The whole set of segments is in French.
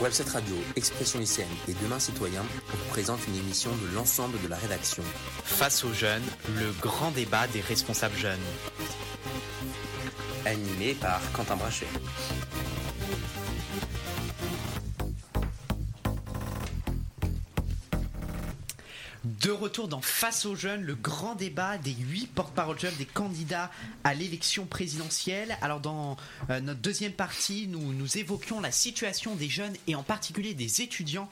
Webset Radio, Expression lycéenne et Demain citoyen vous présente une émission de l'ensemble de la rédaction. Face aux jeunes, le grand débat des responsables jeunes. Animé par Quentin Brachet. De retour dans Face aux jeunes, le grand débat des huit porte-parole jeunes des candidats à l'élection présidentielle. Alors dans euh, notre deuxième partie, nous, nous évoquions la situation des jeunes et en particulier des étudiants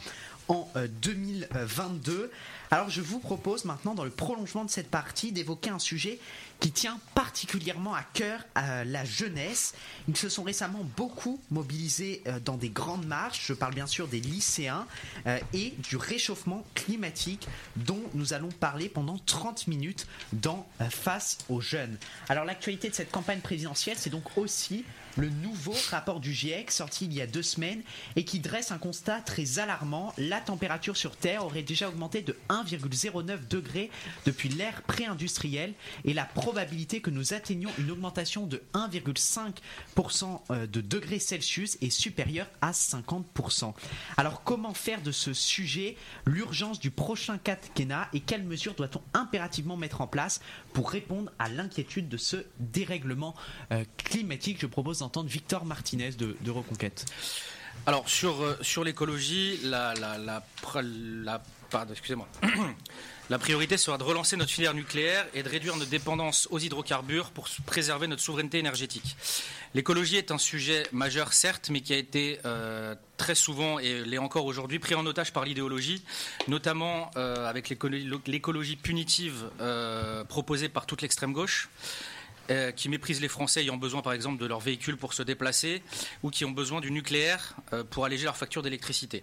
en euh, 2022. Alors je vous propose maintenant, dans le prolongement de cette partie, d'évoquer un sujet qui tient particulièrement à cœur à la jeunesse. Ils se sont récemment beaucoup mobilisés euh, dans des grandes marches, je parle bien sûr des lycéens, euh, et du réchauffement climatique dont nous allons parler pendant 30 minutes dans euh, Face aux jeunes. Alors l'actualité de cette campagne présidentielle, c'est donc aussi le nouveau rapport du GIEC sorti il y a deux semaines et qui dresse un constat très alarmant. La température sur Terre aurait déjà augmenté de 1,09 degré depuis l'ère pré-industrielle et la probabilité que nous atteignions une augmentation de 1,5% de degrés Celsius est supérieure à 50%. Alors comment faire de ce sujet l'urgence du prochain quinquennat et quelles mesures doit-on impérativement mettre en place pour répondre à l'inquiétude de ce dérèglement euh, climatique? Je propose d'entendre Victor Martinez de, Reconquête. Alors sur, euh, sur l'écologie, la, pardon, excusez-moi. La priorité sera de relancer notre filière nucléaire et de réduire notre dépendance aux hydrocarbures pour préserver notre souveraineté énergétique. L'écologie est un sujet majeur, certes, mais qui a été euh, très souvent, et l'est encore aujourd'hui, pris en otage par l'idéologie, notamment euh, avec l'écologie punitive proposée par toute l'extrême gauche. Euh, qui méprisent les Français ayant besoin, par exemple, de leurs véhicules pour se déplacer, ou qui ont besoin du nucléaire euh, pour alléger leur facture d'électricité.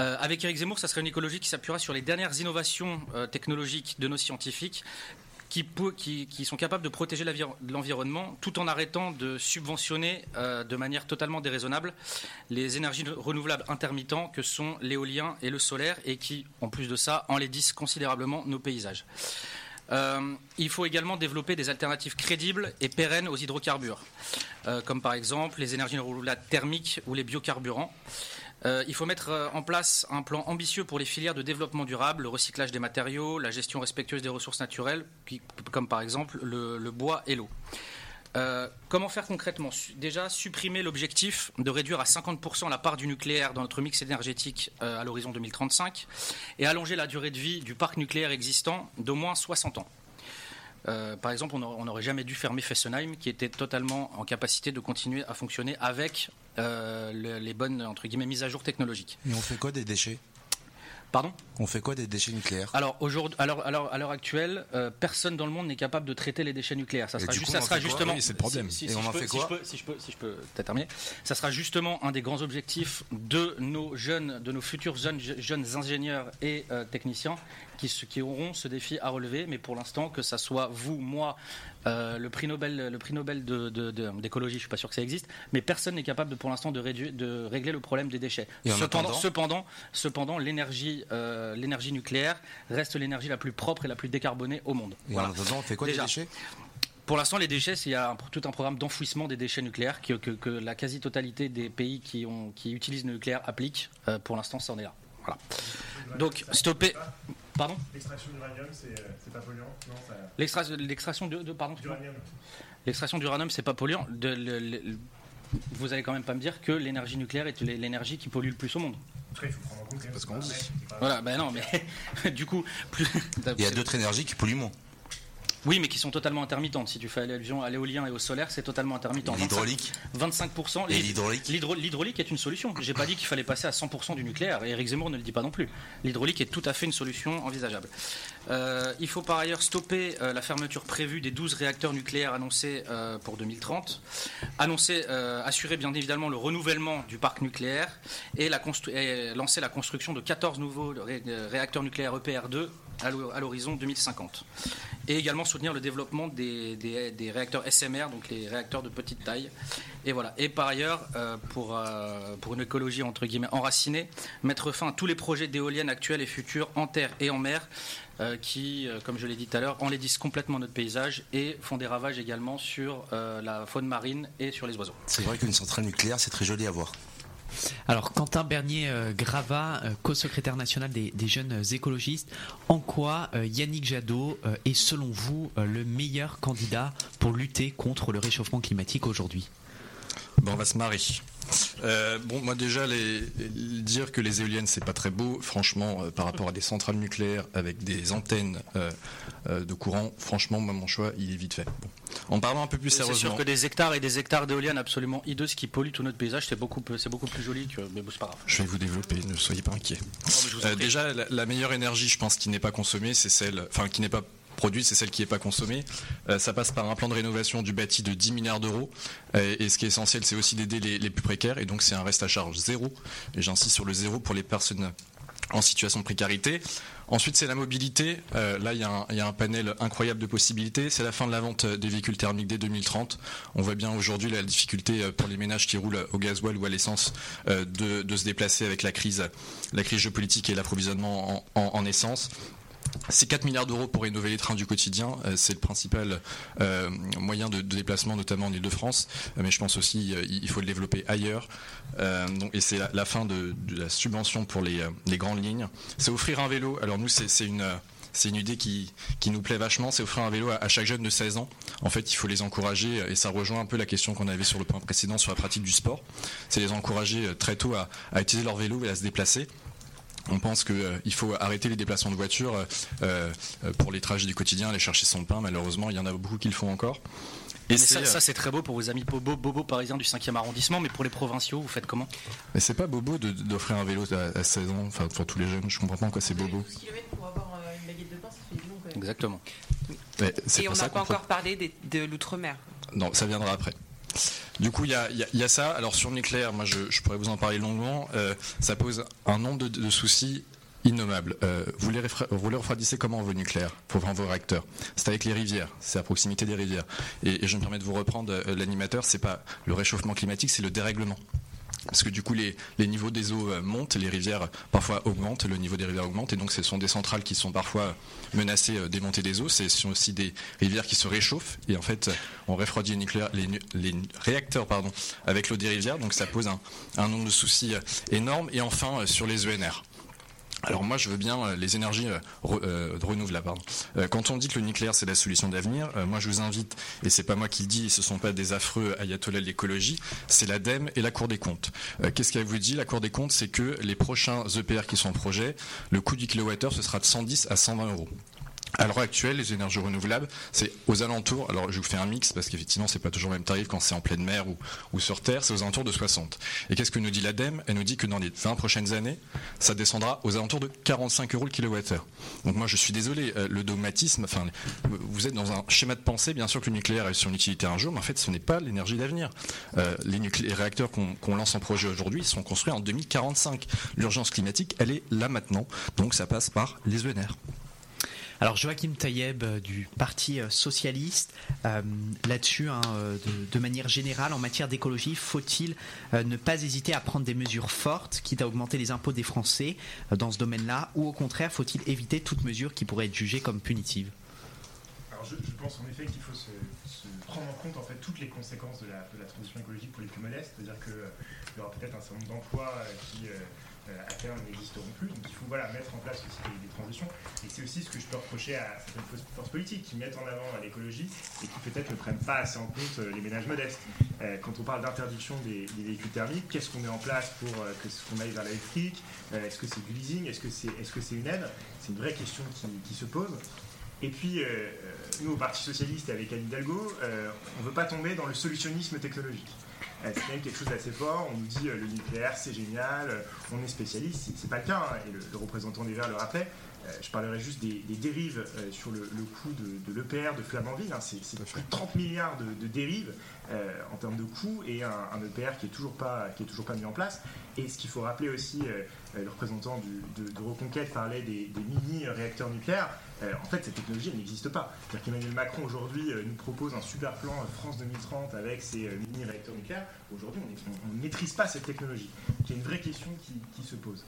Euh, avec Eric Zemmour, ça serait une écologie qui s'appuiera sur les dernières innovations technologiques de nos scientifiques. Qui, qui, sont capables de protéger l'environnement tout en arrêtant de subventionner de manière totalement déraisonnable les énergies renouvelables intermittents que sont l'éolien et le solaire et qui, en plus de ça, enlaidissent considérablement nos paysages. Euh, il faut également développer des alternatives crédibles et pérennes aux hydrocarbures, euh, comme par exemple les énergies renouvelables thermiques ou les biocarburants. Euh, il faut mettre en place un plan ambitieux pour les filières de développement durable, le recyclage des matériaux, la gestion respectueuse des ressources naturelles, comme par exemple le, le bois et l'eau. Euh, comment faire concrètement Déjà, supprimer l'objectif de réduire à 50% la part du nucléaire dans notre mix énergétique euh, à l'horizon 2035 et allonger la durée de vie du parc nucléaire existant d'au moins 60 ans. Euh, par exemple, on n'aurait jamais dû fermer Fessenheim, qui était totalement en capacité de continuer à fonctionner avec le, les bonnes entre guillemets mises à jour technologiques. Et on fait quoi des déchets? Pardon On fait quoi des déchets nucléaires? Alors aujourd'hui, alors, alors à l'heure actuelle, euh, personne dans le monde n'est capable de traiter les déchets nucléaires. Ça sera, juste, coup, ça sera justement. Oui, c'est le problème. Si, si, Et si on je en peux- fait si quoi? je peux, si je peux, si je peux peut-être terminer. Ça sera justement un des grands objectifs de nos jeunes, de nos futurs jeunes, jeunes ingénieurs et euh, techniciens qui, auront ce défi à relever. Mais pour l'instant, que ça soit vous, moi, euh, le prix Nobel, le prix Nobel de- de- de- d'écologie, je suis pas sûr que ça existe, mais personne n'est capable de, pour l'instant de, réduire- de régler le problème des déchets. Et en Cependant, cependant, cependant, l'énergie, euh, l'énergie nucléaire reste l'énergie la plus propre et la plus décarbonée au monde. Et Voilà. en attendant, on fait quoi Déjà. des déchets? Pour l'instant, les déchets, c'est- il y a un- tout un programme d'enfouissement des déchets nucléaires que, que- que la quasi-totalité des pays qui, ont, qui utilisent le nucléaire appliquent. Euh, pour l'instant, ça en est là. Voilà. Donc, stopper. Pardon L'extraction d'uranium, c'est pas polluant Non, ça. L'extra- L'extraction de, pardon. L'extraction d'uranium, c'est pas polluant. De- le- le- vous allez quand même pas me dire que l'énergie nucléaire est l'énergie qui pollue le plus au monde. Après, il faut prendre en compte. Parce qu'on Voilà, ben non, mais du coup, plus. Il y a d'autres énergies qui polluent moins. Oui, mais qui sont totalement intermittentes. Si tu fais allusion à l'éolien et au solaire, c'est totalement intermittent. L'hydraulique 25%. Et l'hydraulique L'hydraulique est une solution. J'ai pas dit qu'il fallait passer à 100% du nucléaire. Et Eric Zemmour ne le dit pas non plus. L'hydraulique est tout à fait une solution envisageable. Euh, il faut par ailleurs stopper euh, la fermeture prévue des 12 réacteurs nucléaires annoncés euh, pour 2030. Annoncer, assurer bien évidemment le renouvellement du parc nucléaire et, la constru- et lancer la construction de 14 nouveaux ré- réacteurs nucléaires EPR2 à l'ho- à l'horizon 2050. Et également soutenir le développement des, réacteurs SMR, donc les réacteurs de petite taille. Et voilà. Et par ailleurs, euh, pour, euh, pour une écologie entre guillemets enracinée, mettre fin à tous les projets d'éoliennes actuels et futurs en terre et en mer euh, qui, comme je l'ai dit tout à l'heure, enlaidissent complètement notre paysage et font des ravages également sur la faune marine et sur les oiseaux. C'est vrai qu'une centrale nucléaire, c'est très joli à voir. Alors, Quentin Bernier-Grava, euh, co-secrétaire national des, jeunes écologistes, en quoi euh, Yannick Jadot euh, est selon vous le meilleur candidat pour lutter contre le réchauffement climatique aujourd'hui? Bon, on va se marrer. Euh, bon, moi déjà, les, les- dire que les éoliennes c'est pas très beau, franchement, euh, par rapport à des centrales nucléaires avec des antennes euh, de courant, franchement, moi mon choix il est vite fait. Bon. En parlant un peu plus C'est sérieusement, sûr que des hectares et des hectares d'éoliennes absolument hideuses qui polluent tout notre paysage, c'est beaucoup, plus- c'est beaucoup plus joli que. Mais bon, c'est pas grave. je vais vous développer, ne soyez pas inquiets. Oh, déjà, la, la meilleure énergie, je pense, qui n'est pas consommée, c'est celle, enfin, qui n'est pas produite, c'est celle qui n'est pas consommée. Euh, ça passe par un plan de rénovation du bâti de 10 milliards d'euros. Euh, et ce qui est essentiel, c'est aussi d'aider les, plus précaires. Et donc, c'est un reste à charge zéro. Et j'insiste sur le zéro pour les personnes en situation de précarité. Ensuite, c'est la mobilité. Euh, là, il y, a un- panel incroyable de possibilités. C'est la fin de la vente des véhicules thermiques dès 2030. On voit bien aujourd'hui la difficulté pour les ménages qui roulent au gasoil ou à l'essence de, se déplacer avec la crise, la crise géopolitique et l'approvisionnement en, en- en essence. C'est 4 milliards d'euros pour rénover les trains du quotidien. Euh, C'est le principal euh, moyen de, déplacement, notamment en Ile-de-France. Euh, mais je pense aussi il faut le développer ailleurs. Et c'est la, fin de, la subvention pour les, grandes lignes. C'est offrir un vélo. Alors nous, c'est une... idée qui, nous plaît vachement, c'est offrir un vélo à, chaque jeune de 16 ans. En fait, il faut les encourager, et ça rejoint un peu la question qu'on avait sur le point précédent sur la pratique du sport. C'est les encourager très tôt à utiliser leur vélo et à se déplacer. On pense qu'il faut arrêter les déplacements de voiture euh, euh, pour les trajets du quotidien, aller chercher son pain. Malheureusement, il y en a beaucoup qui le font encore. Et Mais ça, euh, ça, c'est très beau pour vos amis bobo, bobo parisiens du 5e arrondissement, mais pour les provinciaux, vous faites comment? Mais c'est pas bobo de- d'offrir un vélo à, à 16 ans, enfin pour tous les jeunes. Je comprends pas en quoi c'est bobo. 12 km pour avoir euh, une baguette de pain, ça fait long quand même. Exactement. Mais Et on n'a pas encore parlé des- de l'outre-mer. Non, ça viendra après. Du coup, il y a, ça. Alors sur le nucléaire, moi je, pourrais vous en parler longuement. Euh, ça pose un nombre de, soucis innommables. Euh, vous, les refroidissez comment vos nucléaires vendre vos réacteurs? C'est avec les rivières, c'est à proximité des rivières. Et, et je me permets de vous reprendre euh, l'animateur, c'est pas le réchauffement climatique, c'est le dérèglement. Parce que du coup, les, niveaux des eaux euh, montent, les rivières euh, parfois augmentent, le niveau des rivières augmente, et donc ce sont des centrales qui sont parfois menacées euh, des montées des eaux. Ce sont aussi des rivières qui se réchauffent, et en fait, on refroidit les, réacteurs pardon, avec l'eau des rivières, donc ça pose un, un nombre de soucis énormes. Et enfin, sur les ENR. Alors moi je veux bien euh, les énergies euh, euh, renouvelables. Pardon. Euh, quand on dit que le nucléaire c'est la solution d'avenir, euh, moi je vous invite, et c'est pas moi qui le dis, ce sont pas des affreux ayatollahs de l'écologie, c'est l'ADEME et la Cour des comptes. Qu'est-ce qu'elle vous dit La Cour des comptes? C'est que les prochains EPR qui sont en projet, le coût du kilowattheure ce sera de 110 à 120 euros. À l'heure actuelle, les énergies renouvelables, c'est aux alentours, alors je vous fais un mix parce qu'effectivement c'est pas toujours le même tarif quand c'est en pleine mer ou, sur terre, c'est aux alentours de 60. Et qu'est-ce que nous dit l'ADEME? Elle nous dit que dans les 20 prochaines années, ça descendra aux alentours de 45 euros le kilowattheure. Donc moi je suis désolé, euh, le dogmatisme, enfin vous êtes dans un schéma de pensée, bien sûr que le nucléaire est son utilité un jour, mais en fait ce n'est pas l'énergie d'avenir. Euh, les, réacteurs qu'on qu'on lance en projet aujourd'hui sont construits en 2045. L'urgence climatique, elle est là maintenant, donc ça passe par les ENR. Alors Joachim Tayeb euh, du Parti euh, socialiste, euh, là-dessus, hein, de, manière générale, en matière d'écologie, faut-il ne pas hésiter à prendre des mesures fortes, quitte à augmenter les impôts des Français dans ce domaine-là, ou au contraire, faut-il éviter toute mesure qui pourrait être jugée comme punitive? Alors je, pense en effet qu'il faut se, prendre en compte en fait toutes les conséquences de la, de la transition écologique pour les plus modestes, c'est-à-dire qu'il y aura peut-être un certain nombre d'emplois qui à terme n'existeront plus, donc il faut voilà, mettre en place aussi des, des transitions, et c'est aussi ce que je peux reprocher à certaines forces- politiques qui mettent en avant l'écologie et qui peut-être ne prennent pas assez en compte euh, les ménages modestes. Euh, quand on parle d'interdiction des, véhicules thermiques, qu'est-ce qu'on met en place pour euh, que ce qu'on aille vers l'électrique? Euh, Est-ce que c'est du leasing? Est-ce que c'est est -ce une aide? C'est une vraie question qui, qui se pose. Et puis, euh, euh, nous, au Parti Socialiste, avec Anne Hidalgo, euh, on ne veut pas tomber dans le solutionnisme technologique. C'est quand même quelque chose d'assez fort. On nous dit euh, le nucléaire, c'est génial, euh, on est spécialiste. C'est- C'est pas le cas, hein, et le, le représentant des Verts le rappelait. Euh, je parlerai juste des, des dérives euh, sur le, le coût de, de l'EPR de Flamanville. hein. c'est plus de 30 milliards de, de dérives euh, en termes de coûts et un, un EPR qui est toujours pas qui est toujours pas mis en place. Et ce qu'il faut rappeler aussi, le représentant du- de, de Reconquête parlait des, des mini-réacteurs nucléaires. Euh, en fait, cette technologie, elle n'existe pas. C'est-à-dire qu'Emmanuel Macron, aujourd'hui, euh, nous propose un super plan euh, France 2030 avec ses mini-réacteurs nucléaires. Aujourd'hui, on est- ne maîtrise pas cette technologie. Il y a une vraie question qui, qui se pose.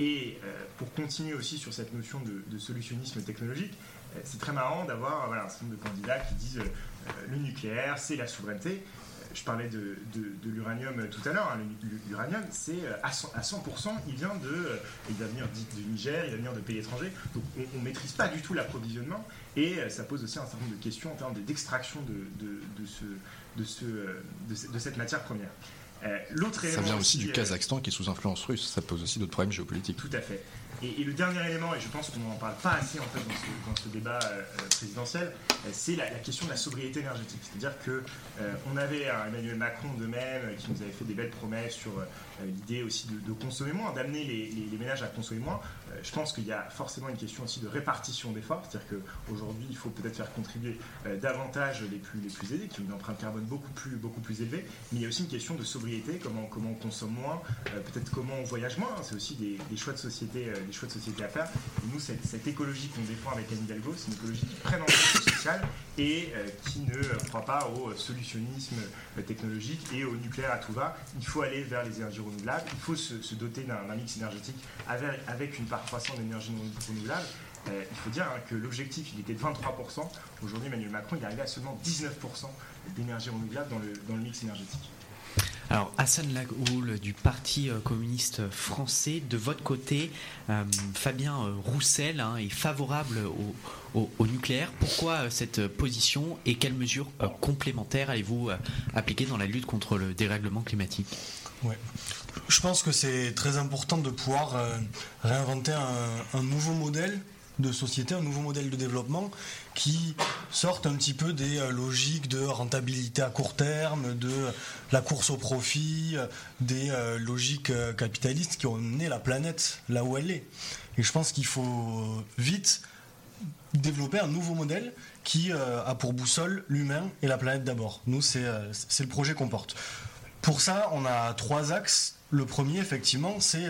Et euh, pour continuer aussi sur cette notion de, de solutionnisme technologique, euh, c'est très marrant d'avoir un certain nombre de candidats qui disent euh, le nucléaire, c'est la souveraineté. Je parlais de, l'uranium tout à l'heure. Hein. L'uranium, c'est à 100%, il vient de, il va venir du Niger, il va venir de pays étrangers. Donc on ne maîtrise pas du tout l'approvisionnement et ça pose aussi un certain nombre de questions en termes d'extraction de, ce, de, cette matière première. L'autre Ça vient aussi, du Kazakhstan qui est sous influence russe. Ça pose aussi d'autres problèmes géopolitiques. Tout à fait. Et, le dernier élément, et je pense qu'on n'en parle pas assez en fait dans ce, débat euh, euh, présidentiel, euh, c'est la, question de la sobriété énergétique. C'est-à-dire que on avait un Emmanuel Macron de même qui nous avait fait des belles promesses sur l'idée aussi de, consommer moins, d'amener les, ménages à consommer moins. Je pense qu'il y a forcément une question aussi de répartition d'efforts, c'est-à-dire qu'aujourd'hui il faut peut-être faire contribuer davantage les plus les plus aidés, qui ont une empreinte carbone beaucoup plus beaucoup plus élevée, mais il y a aussi une question de sobriété, comment comment on consomme moins, peut-être comment on voyage moins. C'est aussi des, choix de société des choix de société à faire. Nous, cette, écologie qu'on défend avec Anne Hidalgo, c'est une écologie qui prenne en compte le social et euh, qui ne croit pas au solutionnisme euh, technologique et au nucléaire à tout va. Il faut aller vers les énergies renouvelables, il faut se, doter d'un mix énergétique avec, une part croissante d'énergie renouvelable. Euh, il faut dire hein, que l'objectif, il était de 23%. Aujourd'hui, Emmanuel Macron, il est arrivé à seulement 19% d'énergie renouvelable dans le, dans le mix énergétique. Alors Hassan Lagoul du Parti euh, communiste français, de votre côté, euh, Fabien Roussel hein, est favorable au, nucléaire. Pourquoi cette position et quelles mesures complémentaires allez-vous appliquer dans la lutte contre le dérèglement climatique? Ouais. Je pense que c'est très important de pouvoir réinventer un nouveau modèle de société, un nouveau modèle de développement qui sortent un petit peu des euh, logiques de rentabilité à court terme, de la course au profit, euh, des euh, logiques capitalistes qui ont mené la planète là où elle est. Et je pense qu'il faut vite développer un nouveau modèle qui a pour boussole l'humain et la planète d'abord. Nous, c'est le projet qu'on porte. Pour ça, on a trois axes. Le premier, effectivement, c'est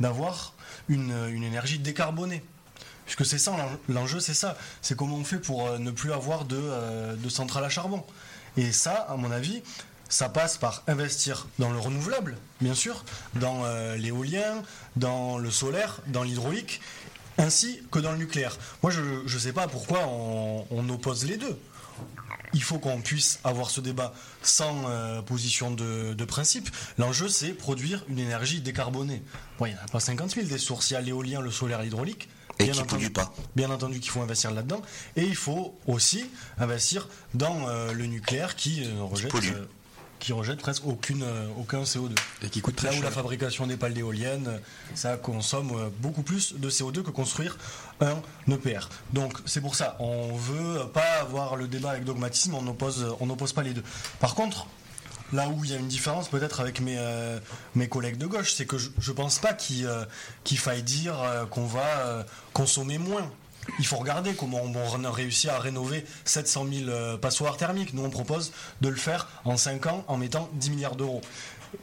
d'avoir une, une énergie décarbonée. Puisque c'est ça, l'enjeu, c'est ça. C'est comment on fait pour euh, ne plus avoir de, euh, centrales à charbon. Et ça, à mon avis, ça passe par investir dans le renouvelable, bien sûr, dans euh, l'éolien, dans le solaire, dans l'hydraulique, ainsi que dans le nucléaire. Moi, je ne sais pas pourquoi on, oppose les deux. Il faut qu'on puisse avoir ce débat sans position de, de principe. L'enjeu, c'est produire une énergie décarbonée. Bon, il n'y en a pas 50 000 des sources. Il y a l'éolien, le solaire, l'hydraulique. Et bien qui entendu, pas. Bien entendu qu'il faut investir là-dedans. Et il faut aussi investir dans euh, le nucléaire qui euh, rejette. Euh, qui rejette presque aucune, aucun CO2. Et qui coûte très Là où la fabrication des pales d'éoliennes, ça consomme beaucoup plus de CO2 que construire un EPR. Donc c'est pour ça, on veut pas avoir le débat avec dogmatisme, on n'oppose on n'oppose pas les deux. Par contre, Là où il y a une différence peut-être avec mes, euh, mes collègues de gauche, c'est que je ne pense pas qu'il euh, faille dire euh, qu'on va consommer moins. Il faut regarder comment on a réussi à rénover 700 000 passoires thermiques. Nous, on propose de le faire en 5 ans en mettant 10 milliards d'euros.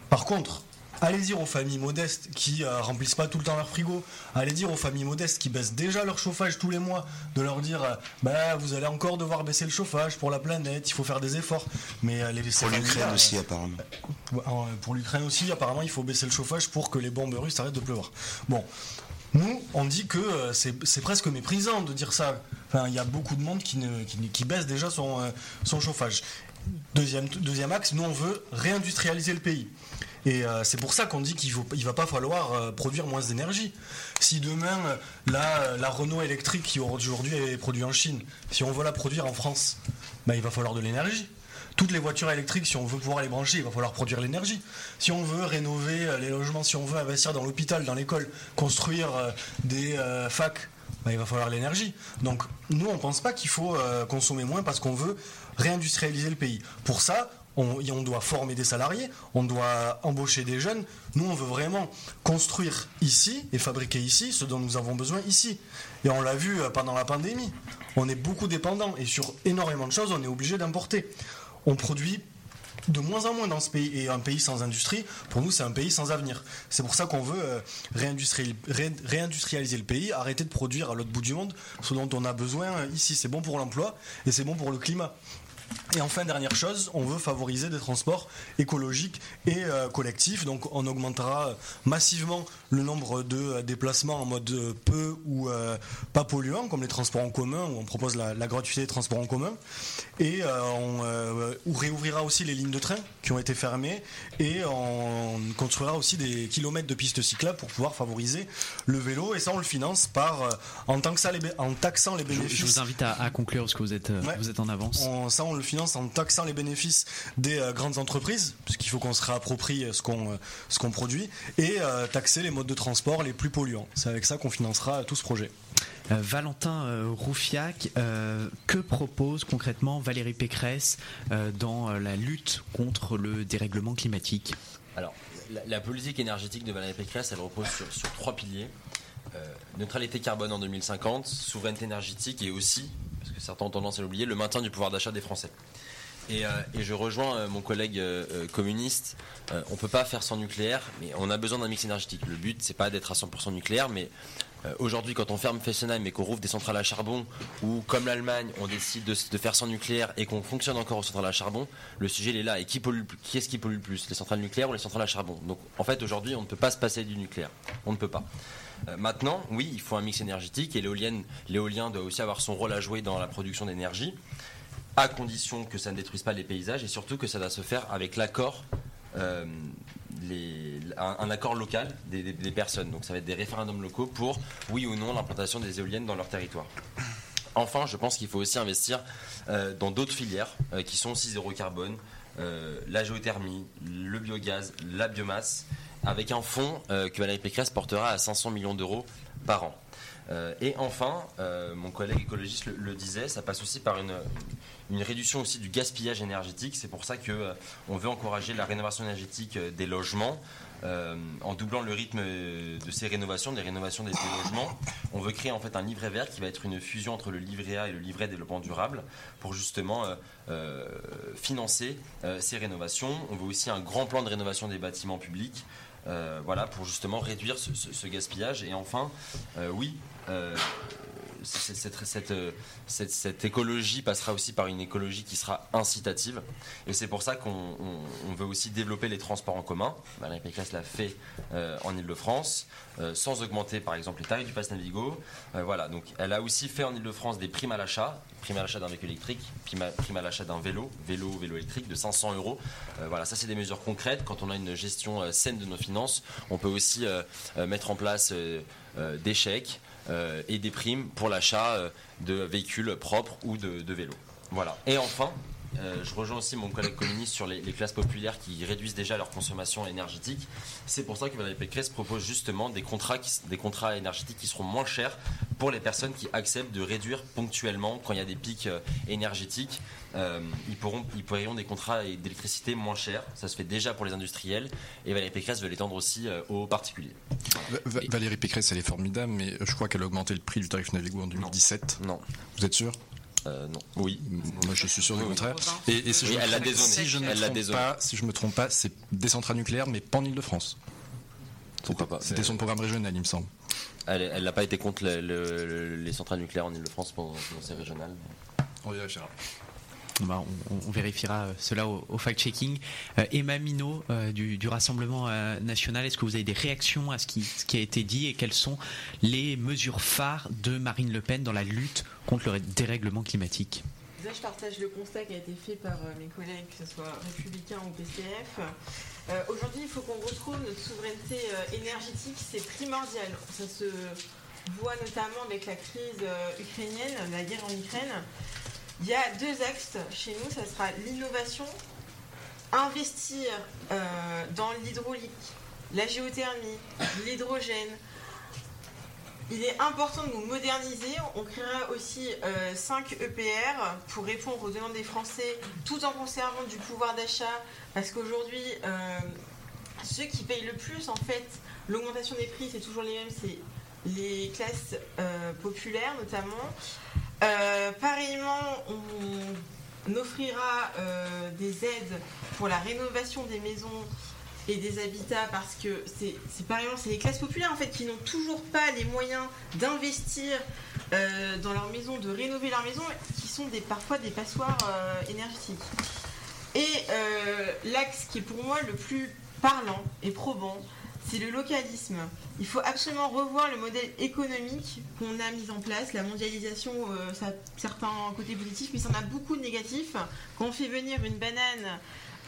Par contre, Allez dire aux familles modestes qui euh, remplissent pas tout le temps leur frigo, allez dire aux familles modestes qui baissent déjà leur chauffage tous les mois, de leur dire euh, bah vous allez encore devoir baisser le chauffage pour la planète, il faut faire des efforts. Mais euh, les pour l'Ukraine aussi apparemment. pour l'Ukraine aussi apparemment il faut baisser le chauffage pour que les bombes russes arrêtent de pleuvoir. Bon, nous, on dit que c'est presque méprisant de dire ça. Il y a beaucoup de monde qui, baisse déjà son, son chauffage. Deuxième, deuxième axe, nous, on veut réindustrialiser le pays. Et euh, c'est pour ça qu'on dit qu'il ne va pas falloir euh, produire moins d'énergie. Si demain, la, la Renault électrique qui aujourd'hui est produite en Chine, si on veut la produire en France, bah, il va falloir de l'énergie. Toutes les voitures électriques, si on veut pouvoir les brancher, il va falloir produire l'énergie. Si on veut rénover euh, les logements, si on veut investir dans l'hôpital, dans l'école, construire des facs, bah, il va falloir l'énergie. Donc nous, on ne pense pas qu'il faut consommer moins parce qu'on veut réindustrialiser le pays. Pour ça, on, doit former des salariés, on doit embaucher des jeunes. Nous, on veut vraiment construire ici et fabriquer ici ce dont nous avons besoin ici. Et on l'a vu euh, pendant la pandémie. On est beaucoup dépendant et sur énormément de choses, on est obligé d'importer. On produit de moins en moins dans ce pays. Et un pays sans industrie, pour nous, c'est un pays sans avenir. C'est pour ça qu'on veut euh, réindustrialiser le pays, arrêter de produire à l'autre bout du monde ce dont on a besoin euh, ici. C'est bon pour l'emploi et c'est bon pour le climat. Et enfin, dernière chose, on veut favoriser des transports écologiques et euh, collectifs. Donc, on augmentera massivement le nombre de euh, déplacements en mode euh, peu ou pas polluant, comme les transports en commun, où on propose la, gratuité des transports en commun. Et on réouvrira aussi les lignes de train qui ont été fermées. Et on construira aussi des kilomètres de pistes cyclables pour pouvoir favoriser le vélo. Et ça, on le finance par, en, taxant les, en taxant les bénéfices. Je, vous invite à, conclure parce que vous êtes, vous êtes en avance. ça, on le finance en taxant les bénéfices des euh, grandes entreprises, puisqu'il faut qu'on se réapproprie euh, ce qu'on euh, ce qu'on produit, et taxer les modes de transport les plus polluants. C'est avec ça qu'on financera tout ce projet. Valentin Roufiac, que propose concrètement Valérie Pécresse dans la lutte contre le dérèglement climatique? Alors, la, politique énergétique de Valérie Pécresse, elle repose sur, sur trois piliers. neutralité carbone en 2050, souveraineté énergétique et aussi, parce que certains ont tendance à l'oublier, le maintien du pouvoir d'achat des Français. Et, euh, je rejoins euh, mon collègue euh, communiste. on peut pas faire sans nucléaire, mais on a besoin d'un mix énergétique. Le but, c'est pas d'être à 100% nucléaire, mais aujourd'hui, quand on ferme Fessenheim et qu'on rouvre des centrales à charbon, ou comme l'Allemagne, on décide de, faire sans nucléaire et qu'on fonctionne encore aux centrales à charbon, le sujet il est là. Et qui pollue Qui est-ce qui pollue le plus Les centrales nucléaires ou les centrales à charbon? Donc, en fait, aujourd'hui, on ne peut pas se passer du nucléaire. On ne peut pas. maintenant, oui, il faut un mix énergétique et l'éolien doit aussi avoir son rôle à jouer dans la production d'énergie à condition que ça ne détruise pas les paysages et surtout que ça va se faire avec l'accord. Euh, un, accord local des, personnes. Donc ça va être des référendums locaux pour oui ou non l'implantation des éoliennes dans leur territoire. Enfin, je pense qu'il faut aussi investir euh, dans d'autres filières euh, qui sont aussi zéro carbone, la géothermie, le biogaz, la biomasse, avec un fonds que Valérie Pécresse portera à 500 millions d'euros par an. et enfin, mon collègue écologiste le, disait, ça passe aussi par une, une réduction aussi du gaspillage énergétique. C'est pour ça qu'on euh, veut encourager la rénovation énergétique euh, des logements. Euh, en doublant le rythme de ces rénovations, des rénovations des, logements, on veut créer en fait un livret vert qui va être une fusion entre le livret A et le livret développement durable pour justement financer ces rénovations. On veut aussi un grand plan de rénovation des bâtiments publics. voilà, pour justement réduire ce gaspillage. Et enfin, oui, euh, cette, écologie passera aussi par une écologie qui sera incitative. Et c'est pour ça qu'on veut aussi développer les transports en commun. Valérie Pécresse l'a fait euh, en Ile-de-France, euh, sans augmenter par exemple les tarifs du pass Navigo. voilà, donc elle a aussi fait en Ile-de-France des primes à l'achat, prime à l'achat d'un véhicule électrique, prime à, l'achat d'un vélo, vélo, vélo électrique de 500 euros. voilà, ça c'est des mesures concrètes. Quand on a une gestion saine de nos finances, on peut aussi mettre en place des chèques. Euh, et des primes pour l'achat euh, de véhicules propres ou de, vélos. Voilà. Et enfin, euh, je rejoins aussi mon collègue communiste sur les, classes populaires qui réduisent déjà leur consommation énergétique. C'est pour ça que Valérie Pécresse propose justement des contrats, des contrats énergétiques qui seront moins chers pour les personnes qui acceptent de réduire ponctuellement quand il y a des pics énergétiques. ils, pourront, ils pourront des contrats d'électricité moins chers. Ça se fait déjà pour les industriels. Et Valérie Pécresse veut l'étendre aussi aux particuliers. Valérie Pécresse, elle est formidable, mais je crois qu'elle a augmenté le prix du tarif Navigo en 2017. Non. Vous êtes sûr? Euh, non. Oui. Moi, je suis sûr du contraire. Et, si, je elle me trompe, si je ne pas, si je me trompe pas, c'est des centrales nucléaires, mais pas en Ile-de-France. C'était son programme régional, il me semble. Elle n'a pas été contre les centrales nucléaires en Ile-de-France pendant ces régionales. On vérifiera. On, vérifiera euh, cela au, fact-checking. Euh, Emma Minot euh, du, Rassemblement national, est-ce que vous avez des réactions à ce qui, a été dit et quelles sont les mesures phares de Marine Le Pen dans la lutte contre le dérèglement climatique? Je partage le constat qui a été fait par mes collègues, que ce soit républicains ou PCF. Aujourd'hui, il faut qu'on retrouve notre souveraineté énergétique, c'est primordial. Ça se voit notamment avec la crise ukrainienne, la guerre en Ukraine. Il y a deux axes chez nous, ça sera l'innovation, investir euh, dans l'hydraulique, la géothermie, l'hydrogène. Il est important de nous moderniser. On créera aussi 5 euh, EPR pour répondre aux demandes des Français tout en conservant du pouvoir d'achat. Parce qu'aujourd'hui, euh, ceux qui payent le plus, en fait, l'augmentation des prix, c'est toujours les mêmes, c'est les classes populaires notamment. Euh, pareillement, on offrira euh, des aides pour la rénovation des maisons et des habitats parce que c'est pareillement c'est les classes populaires en fait qui n'ont toujours pas les moyens d'investir euh, dans leur maison, de rénover leur maison, qui sont parfois des passoires énergétiques. Et l'axe qui est pour moi le plus parlant et probant, c'est le localisme. Il faut absolument revoir le modèle économique qu'on a mis en place. La mondialisation, euh, ça a certains côtés positifs, mais ça en a beaucoup de négatifs. Quand on fait venir une banane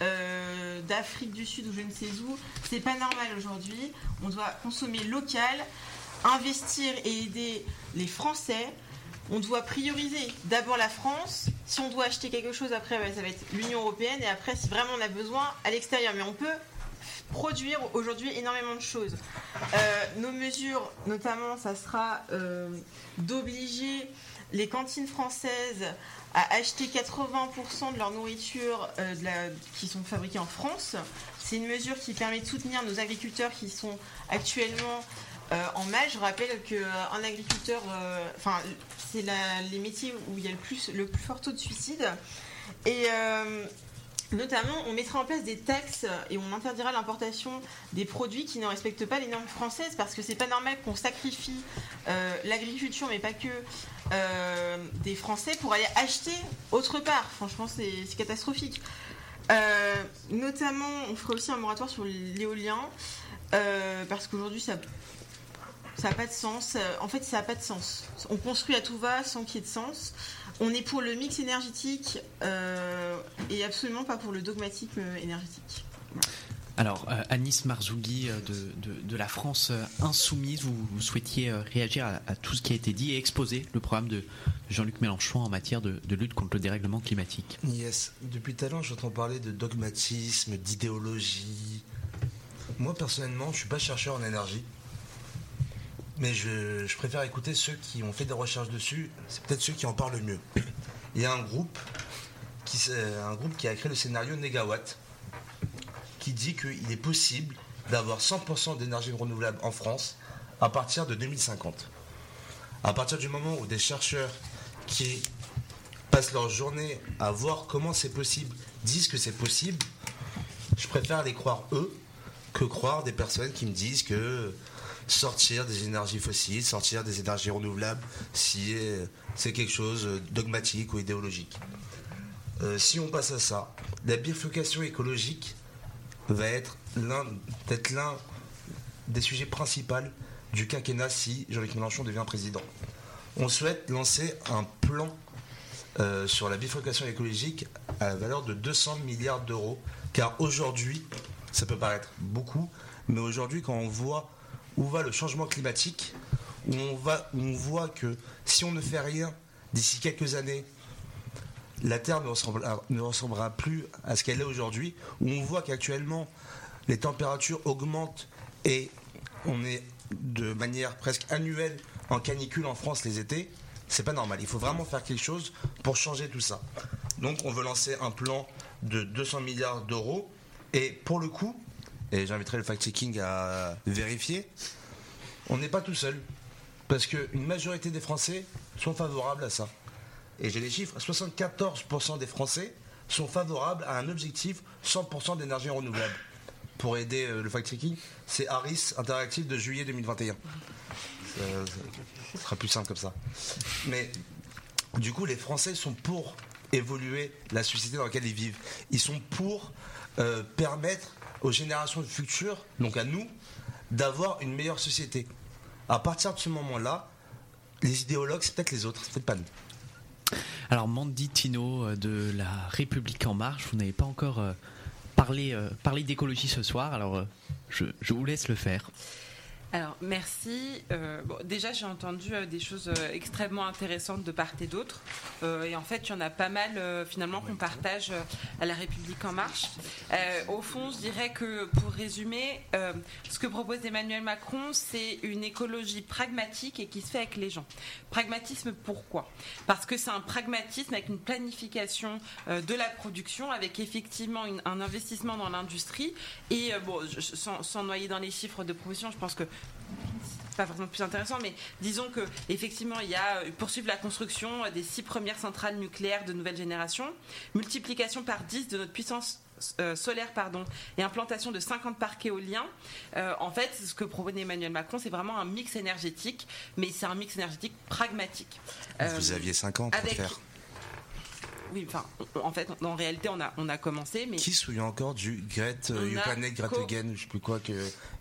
euh, d'Afrique du Sud ou je ne sais où, c'est pas normal aujourd'hui. On doit consommer local, investir et aider les Français. On doit prioriser d'abord la France. Si on doit acheter quelque chose après, ça va être l'Union européenne. Et après, si vraiment on a besoin, à l'extérieur. Mais on peut produire aujourd'hui énormément de choses. Euh, nos mesures, notamment, ça sera euh, d'obliger les cantines françaises à acheter 80% de leur nourriture euh, qui sont fabriquées en France. C'est une mesure qui permet de soutenir nos agriculteurs qui sont actuellement en mal. Je rappelle qu'un agriculteur, enfin, c'est les métiers où il y a le plus, le plus fort taux de suicide. Et Notamment, on mettra en place des taxes et on interdira l'importation des produits qui ne respectent pas les normes françaises parce que c'est pas normal qu'on sacrifie euh, l'agriculture, mais pas que euh, des Français pour aller acheter autre part. Franchement, c'est catastrophique. Euh, notamment, on fera aussi un moratoire sur l'éolien parce qu'aujourd'hui, ça ça n'a pas de sens. En fait, ça n'a pas de sens. On construit à tout va sans qu'il y ait de sens. On est pour le mix énergétique euh, et absolument pas pour le dogmatisme énergétique. Alors, euh, Anis Marzougi euh, de, de- de la France Insoumise, vous, vous souhaitiez réagir à, à tout ce qui a été dit et exposer le programme de Jean-Luc Mélenchon en matière de, de lutte contre le dérèglement climatique. Yes. Depuis tout à l'heure, j'entends parler de dogmatisme, d'idéologie. Moi, personnellement, je suis pas chercheur en énergie. Mais je, préfère écouter ceux qui ont fait des recherches dessus. C'est peut-être ceux qui en parlent le mieux. Il y a un groupe qui, s'est- un groupe qui a créé le scénario Negawatt qui dit qu'il est possible d'avoir 100% d'énergie renouvelable en France à partir de 2050. À partir du moment où des chercheurs qui passent leur journée à voir comment c'est possible, disent que c'est possible, je préfère les croire eux que croire des personnes qui me disent que sortir des énergies fossiles, sortir des énergies renouvelables, si euh, c'est quelque chose dogmatique ou idéologique. Euh, si on passe à ça, la bifurcation écologique va être l'un peut-être l'un des sujets principaux du quinquennat si Jean-Luc Mélenchon devient président. On souhaite lancer un plan euh, sur la bifurcation écologique à la valeur de 200 milliards d'euros, car aujourd'hui, ça peut paraître beaucoup, mais aujourd'hui, quand on voit où va le changement climatique, où on, voit que si on ne fait rien d'ici quelques années, la Terre ne ressemblera, ne ressemblera plus à ce qu'elle est aujourd'hui, où on voit qu'actuellement les températures augmentent et on est de manière presque annuelle en canicule en France les étés, c'est pas normal. Il faut vraiment faire quelque chose pour changer tout ça. Donc on veut lancer un plan de 200 milliards d'euros et pour le coup, et j'inviterai le fact-checking à vérifier, on n'est pas tout seul. Parce qu'une majorité des Français sont favorables à ça. Et j'ai les chiffres, 74% des Français sont favorables à un objectif 100% d'énergie renouvelable. Pour aider euh, le fact-checking, c'est Harris Interactive de juillet 2021. Euh, ce sera plus simple comme ça. Mais du coup, les Français sont pour évoluer la société dans laquelle ils vivent. Ils sont pour euh, permettre aux générations futures, donc à nous, d'avoir une meilleure société. À partir de ce moment-là, les idéologues, c'est peut-être les autres, c'est peut-être pas nous. Alors, Mandy Tino euh, de la République En Marche, vous n'avez pas encore euh, parlé, euh, parlé d'écologie ce soir, alors je, je vous laisse le faire. Alors, merci. Euh, bon, déjà, j'ai entendu euh, des choses euh, extrêmement intéressantes de part et d'autre. Et en fait, il y en a pas mal, finalement, qu'on partage à La République En Marche. Au fond, je dirais que, pour résumer, ce que propose Emmanuel Macron, c'est une écologie pragmatique et qui se fait avec les gens. Pragmatisme, pourquoi? Parce que c'est un pragmatisme avec une planification de la production, avec effectivement une- un investissement dans l'industrie. Et, bon, je- sans, sans noyer dans les chiffres de promotion, je pense que pas forcément plus intéressant, mais disons que effectivement il y a euh, poursuivre la construction des six premières centrales nucléaires de nouvelle génération, multiplication par 10 de notre puissance euh, solaires pardon, et implantation de 50 parcs éoliens. Euh, en fait, ce que propose Emmanuel Macron, c'est vraiment un mix énergétique, mais c'est un mix énergétique pragmatique. Vous aviez 5 ans pour avec- faire. Oui, enfin, en fait, en réalité, on a, on a commencé, mais Qui se souvient encore du Gret, On euh, You Planet, Gret co- Again, je sais plus quoi, que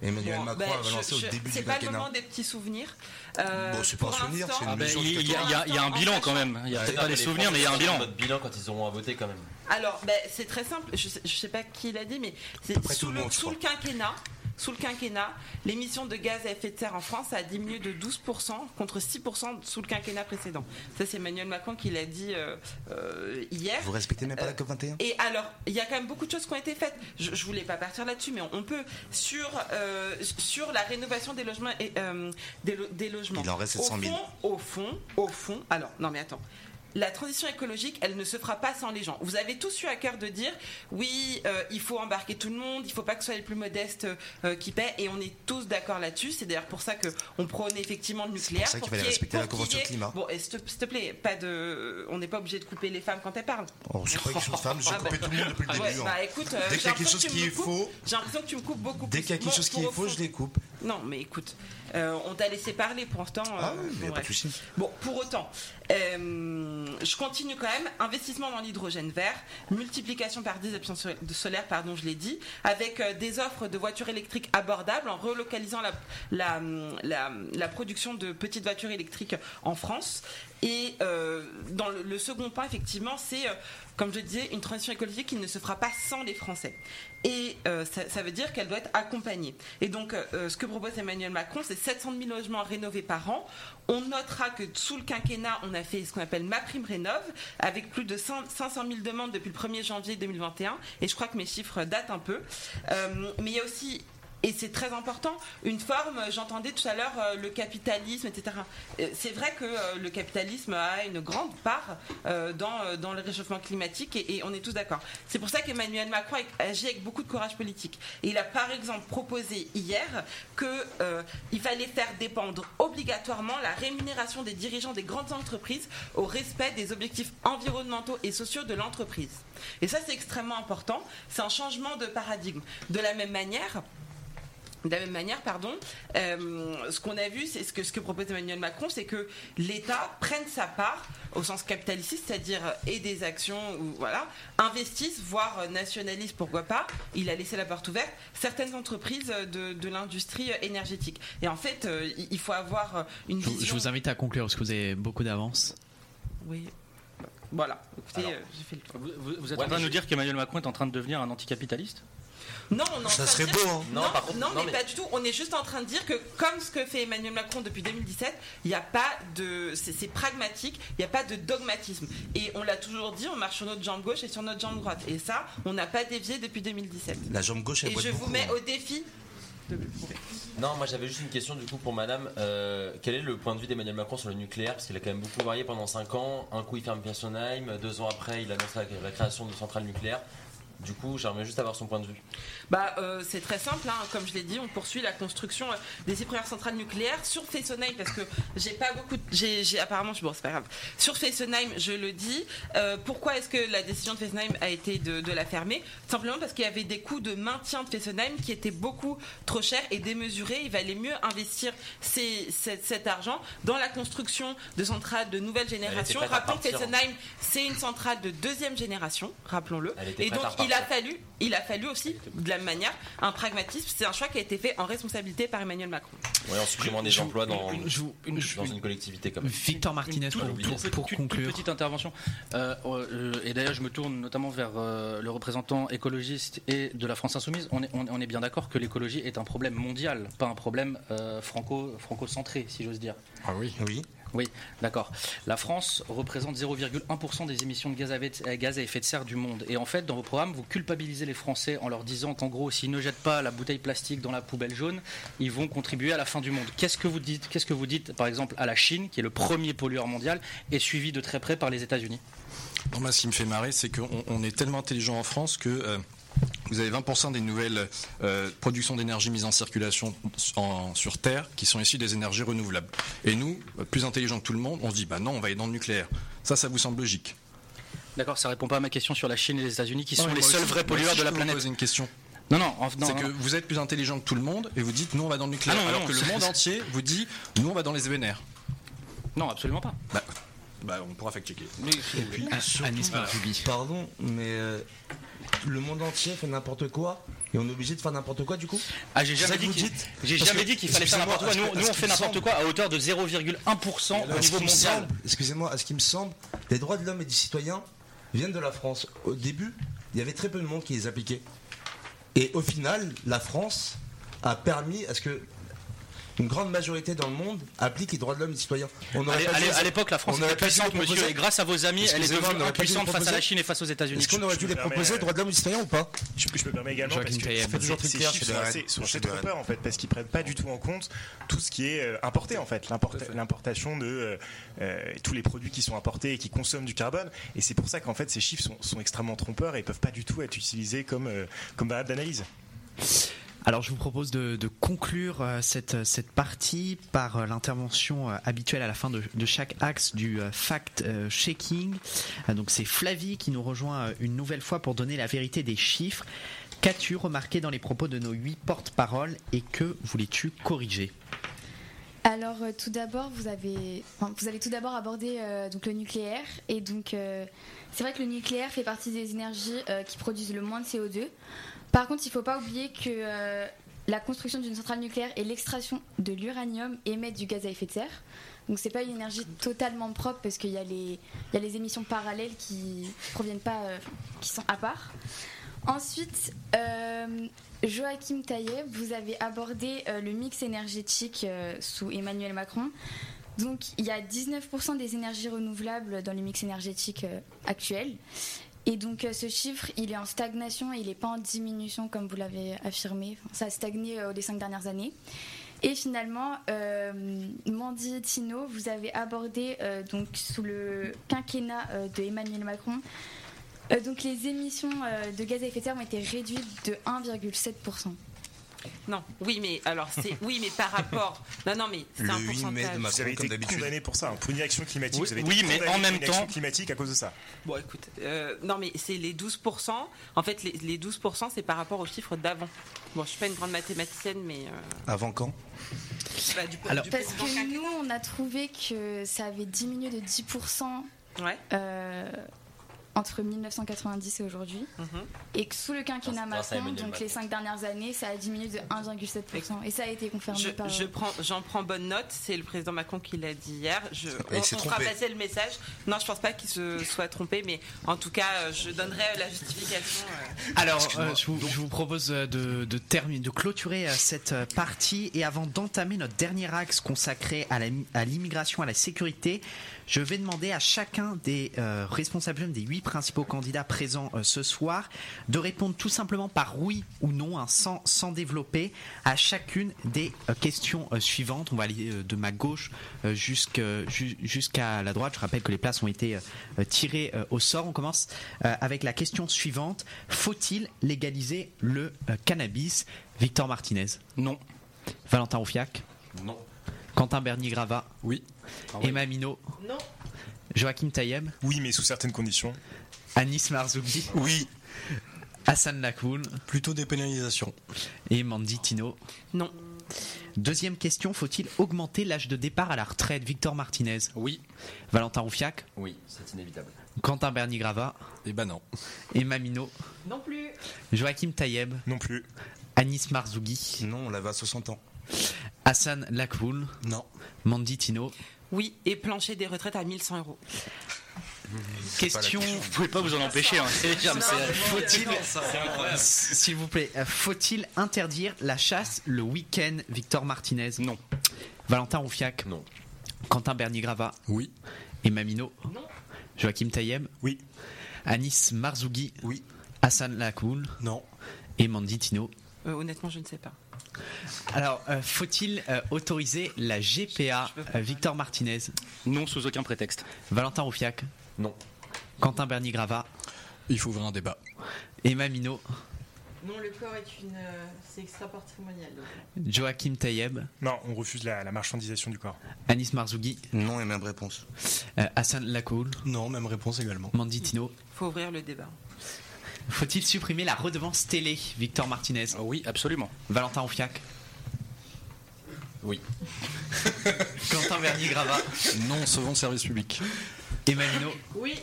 Emmanuel Bon, Macron ben, avait lancé je- au début C'est du pas le quinquennat. moment des petits souvenirs. Euh, Bon, c'est pas un souvenir, c'est une Ah ben, mission il y, a- y y un bilan quand même. Il y a pas les souvenirs, mais il y a un bilan. Votre bilan quand ils auront à voter quand même. Alors, ben, c'est très simple. Je sais, je sais pas qui l'a dit, mais c'est le sous le quinquennat. Sous le quinquennat, l'émission de gaz à effet de serre en France a diminué de 12% contre 6% sous le quinquennat précédent. Ça, c'est Emmanuel Macron qui l'a dit euh, euh, hier. Vous respectez même pas la Euh, COP21 Et alors, il y a quand même beaucoup de choses qui ont été faites. Je, je voulais pas partir là-dessus, mais on, peut sur euh, sur la rénovation des logements et des, lo- des logements. Il en reste Au 700 000. fond, au fond, au fond. Alors, non, mais attends. La transition écologique, elle ne se fera pas sans les gens. Vous avez tous eu à cœur de dire, oui, euh, il faut embarquer tout le monde, il faut pas que ce soit les plus modestes euh, qui paient, et on est tous d'accord là-dessus. C'est d'ailleurs pour ça que on prône effectivement le nucléaire. pour ça qu'il fallait respecter la Convention climat. Bon, et s'il te, plaît, pas de, on n'est pas obligé de couper les femmes quand elles parlent. Oh, c'est pas quelque chose de femme, j'ai Ah bah. coupé tout le monde depuis le Ah ouais, début. hein. bah écoute, euh, Dès qu'il y a quelque chose qui est coupes. faux, J'ai l'impression que tu me coupes beaucoup dès qu'il y a quelque chose qui est au faux, je les coupe. Non, mais écoute, on t'a laissé parler pour l'instant. Ah oui, mais bon, pas de souci. Bon, pour autant, je continue quand même. Investissement dans l'hydrogène vert, multiplication par 10 options so- de solaire, pardon, je l'ai dit, avec euh, des offres de voitures électriques abordables en relocalisant la production de petites voitures électriques en France. Et euh, dans le, second point, effectivement, c'est, euh, comme je disais, une transition écologique qui ne se fera pas sans les Français. Et euh, ça, veut dire qu'elle doit être accompagnée. Et donc, ce que propose Emmanuel Macron, c'est 700 000 logements rénovés par an. On notera que sous le quinquennat, on a fait ce qu'on appelle ma prime rénov, avec plus de 100 500 000 demandes depuis le 1er janvier 2021. Et je crois que mes chiffres datent un peu. Mais il y a aussi et c'est très important, une forme, j'entendais tout à l'heure euh, le capitalisme, etc. Euh, C'est vrai que euh, le capitalisme a une grande part dans, dans le réchauffement climatique et, on est tous d'accord. C'est pour ça qu'Emmanuel Macron agit avec beaucoup de courage politique. Il a par exemple proposé hier qu'il fallait faire dépendre obligatoirement la rémunération des dirigeants des grandes entreprises au respect des objectifs environnementaux et sociaux de l'entreprise. Et ça c'est extrêmement important, c'est un changement de paradigme. De la même manière, de la même manière, pardon, euh, ce qu'on a vu, c'est ce que, ce que propose Emmanuel Macron, c'est que l'État prenne sa part au sens capitaliste, c'est-à-dire euh, et des actions, ou voilà, investisse, voire euh, nationalise, pourquoi pas. Il a laissé la porte ouverte certaines entreprises de, de l'industrie énergétique. Et en fait, euh, il faut avoir une Je, vous- vision. je vous invite à conclure parce que vous avez beaucoup d'avance. Oui. Voilà. Écoutez, Alors, euh, j'ai fait le tour. Vous, vous- vous êtes Ouais, en train de nous dire qu'Emmanuel Macron est en train de devenir un anticapitaliste? Non, on est en Ça train de serait dire- beau, hein. Non, Non, par contre, non, non, mais, mais- pas du tout. On est juste en train de dire que, comme ce que fait Emmanuel Macron depuis 2017, il n'y a pas de. C'est pragmatique, il n'y a pas de dogmatisme. Et on l'a toujours dit, on marche sur notre jambe gauche et sur notre jambe droite. Et ça, on n'a pas dévié depuis 2017. La jambe gauche, elle Et je vous mets hein. au défi de le prouver. Non, moi j'avais juste une question du coup pour madame. Euh, quel est le point de vue d'Emmanuel Macron sur le nucléaire? Parce qu'il a quand même beaucoup varié pendant 5 ans. Un coup il ferme Fessenheim, deux ans après il annonce la création de centrales nucléaires. Du coup, j'aimerais juste avoir son point de vue. Bah, euh, c'est très simple, hein. comme je l'ai dit, on poursuit la construction euh, des six premières centrales nucléaires sur Fessenheim parce que j'ai pas beaucoup, de- j'ai, j'ai- apparemment, bon, c'est pas grave. Sur Fessenheim, je le dis. Euh, pourquoi est-ce que la décision de Fessenheim a été de, de la fermer? Simplement parce qu'il y avait des coûts de maintien de Fessenheim qui étaient beaucoup trop chers et démesurés. Il valait mieux investir ces- cet, cet argent dans la construction de centrales de nouvelle génération. Rappelons que hein. Fessenheim, c'est une centrale de deuxième génération, rappelons-le. Et donc, il a fallu, il a fallu aussi, de la même manière, un pragmatisme. C'est un choix qui a été fait en responsabilité par Emmanuel Macron. Ouais, en supprimant des emplois dans, une- je- une- dans une collectivité comme Victor Martinez Une pour, conclure. toute petite intervention. Euh, euh, et d'ailleurs, je me tourne notamment vers euh, le représentant écologiste et de la France Insoumise. On est, on, on est bien d'accord que l'écologie est un problème mondial, pas un problème euh, franco, franco-centré, si j'ose dire. Ah oui. Oui. Oui, d'accord. La France représente 0,1% des émissions de gaz à, effet- de serre du monde. Et en fait, dans vos programmes, vous culpabilisez les Français en leur disant qu'en gros, s'ils ne jettent pas la bouteille plastique dans la poubelle jaune, ils vont contribuer à la fin du monde. Qu'est-ce que vous dites Qu'est-ce que vous dites, par exemple, à la Chine, qui est le premier pollueur mondial, et suivi de très près par les États-Unis? Non, moi, ce qui me fait marrer, c'est qu'on on est tellement intelligent en France que euh, vous avez 20% des nouvelles euh, productions d'énergie mises en circulation en- sur Terre qui sont issues des énergies renouvelables. Et nous, plus intelligents que tout le monde, on se dit, bah non, on va aller dans le nucléaire. Ça, ça vous semble logique? D'accord, ça répond pas à ma question sur la Chine et les États-Unis qui sont les seuls vrais pollueurs de la je planète. poser une question. Non, non, en- non, C'est que vous êtes plus intelligent que tout le monde et vous dites nous on va dans le nucléaire. Ah non, alors non, que le monde entier vous dit nous on va dans les ENR. Non, absolument pas. Bah, bah, on pourra fact-checker. Et puis, surtout, Marzubi. Pardon, mais euh, le monde entier fait n'importe quoi et on est obligé de faire n'importe quoi du coup? Ah, j'ai jamais dit qu'il dites? j'ai Parce jamais que- dit qu'il fallait faire n'importe quoi. Nous, nous, on fait n'importe quoi à hauteur de 0,1% au niveau mondial. Excusez-moi, à ce qui me semble, les droits de l'homme et des citoyens viennent de la France? Au début, il y avait très peu de monde qui les appliquait. Et au final, la France a permis à ce que une grande majorité dans le monde applique les droits de l'homme et des citoyens. On À l'époque, la France on aurait était puissante, monsieur, et grâce à vos amis, elle est devenue impuissante face à la. Chine et face aux États-Unis. Est-ce qu'on aurait dû les proposer, euh, droits de l'homme et des citoyens ou pas Je, je me permets également parce que toujours ces très clair chiffres sont assez, trompeurs en fait parce qu'ils prennent pas du tout en compte tout ce qui est euh, importé en fait, L'import- l'importation de euh, tous les produits qui sont importés et qui consomment du carbone. Et c'est pour ça qu'en fait ces chiffres sont, extrêmement trompeurs et peuvent pas du tout être utilisés comme comme variable d'analyse. Alors je vous propose de, conclure euh, cette, cette partie par euh, l'intervention euh, habituelle à la fin de, chaque axe du euh, fact-checking. donc c'est Flavie qui nous rejoint euh, une nouvelle fois pour donner la vérité des chiffres. Qu'as-tu remarqué dans les propos de nos huit porte-paroles et que voulais-tu corriger? Alors euh, tout d'abord, vous avez, vous allez tout d'abord aborder euh, le nucléaire et donc euh, c'est vrai que le nucléaire fait partie des énergies euh, qui produisent le moins de CO2. Par contre, il ne faut pas oublier que euh, la construction d'une centrale nucléaire et l'extraction de l'uranium émettent du gaz à effet de serre. Donc c'est pas une énergie totalement propre parce qu'il y, a les- émissions parallèles qui proviennent pas, euh, qui sont à part. Ensuite, euh, Joachim Taïeb, vous avez abordé le mix énergétique sous Emmanuel Macron. Donc, il y a 19% des énergies renouvelables dans le mix énergétique actuel. Et donc, euh, ce chiffre, il est en stagnation il n'est pas en diminution, comme vous l'avez affirmé. Ça a stagné euh, les cinq dernières années. Et finalement, euh, Mandy Tino, vous avez abordé, euh, donc, sous le quinquennat de Emmanuel Macron, donc les émissions de gaz à effet de serre ont été réduites de 1,7%. Non, oui, mais alors c'est oui, mais par rapport. Non, non, mais c'est Le un 8 mai de pourcentage. Macron, Vous avez comme été d'habitude. condamné pour ça, hein, pour une action climatique. Oui, vous avez été oui, mais condamné en pour même temps- climatique à cause de ça. Bon, écoute, euh, non, mais c'est les 12%. En fait, les, les 12%, c'est par rapport aux chiffres d'avant. Bon, je suis pas une grande mathématicienne, mais. euh, Avant quand? bah, du, Alors- du Parce que nous, on a trouvé que ça avait diminué de 10% Ouais. euh, entre 1990 et aujourd'hui. mhm. Et que sous le quinquennat Macron, donc Macron. les 5 dernières années, ça a diminué de 1,7%. Et ça a été confirmé Je, par. je prends, j'en prends bonne note. C'est le président Macron qui l'a dit hier. Je, on, on fera passer le message. Non, je pense pas qu'il se soit trompé, mais en tout cas, euh, je donnerai la justification. euh. Alors, euh, je, vous, je vous propose euh, de, de, terminer, de clôturer euh, cette euh, partie et avant d'entamer notre dernier axe consacré à l'immigration, à la sécurité, je vais demander à chacun des euh, responsables jeunes des huit principaux candidats présents euh, ce soir de répondre tout simplement par oui ou non, hein, sans, sans développer, à chacune des euh, questions euh, suivantes. On va aller de ma gauche jusqu'à la droite. Je rappelle que les places ont été tirées au sort. On commence avec la question suivante. Faut-il légaliser le cannabis? Victor Martinez Non. Valentin Roufiac Non. Quentin Bernier-Grava Oui. Emma Minot Non. Joachim Taïeb Oui, mais sous certaines conditions. Anis Marzouki Oui. Hassan Lakoun Plutôt des pénalisations. et Mandy Tino. Non. Deuxième question, faut-il augmenter l'âge de départ à la retraite? Victor Martinez Oui. Valentin Roufiac Oui, c'est inévitable. Quentin Bernier-Grava Eh ben non. Emma Minot Non plus. Joachim Taïeb Non plus. Anis Marzougi Non, on l'avait à 60 ans. Hassan Lakoun Non. Mandy Tino Oui, et plancher des retraites à 1100 euros. Question Vous pouvez pas vous en empêcher. Hein. Faut-il s'il vous plaît faut-il interdire la chasse le week-end Victor Martinez? Non. Valentin Roufiac Non. Quentin Bernier-Grava Oui. Emma Minot Non. Joachim Taïeb Oui. Anis Marzougi Oui. Hassan Lakoun Non. et Mandy Tino Euh, honnêtement, je ne sais pas. Alors euh, faut-il euh, autoriser la GPA euh, Victor Martinez? Non sous aucun prétexte. Valentin Roufiac? Non. Quentin Bernier-Grava Il faut ouvrir un débat. Emma Minot Non, le corps est une. euh, c'est extra-patrimonial. donc. Joachim Tayeb, Non, on refuse la, la marchandisation du corps. Anis Marzougi, Non et même réponse. euh, Hassan Lakoul, Non, même réponse également. Mandy Tino? faut ouvrir le débat. Faut-il supprimer la redevance télé Victor Martinez, Oui, absolument. Valentin Ofiac, Oui. Quentin Vernier-Gravat, Non, sauvons le service public. Emmanuel, Oui,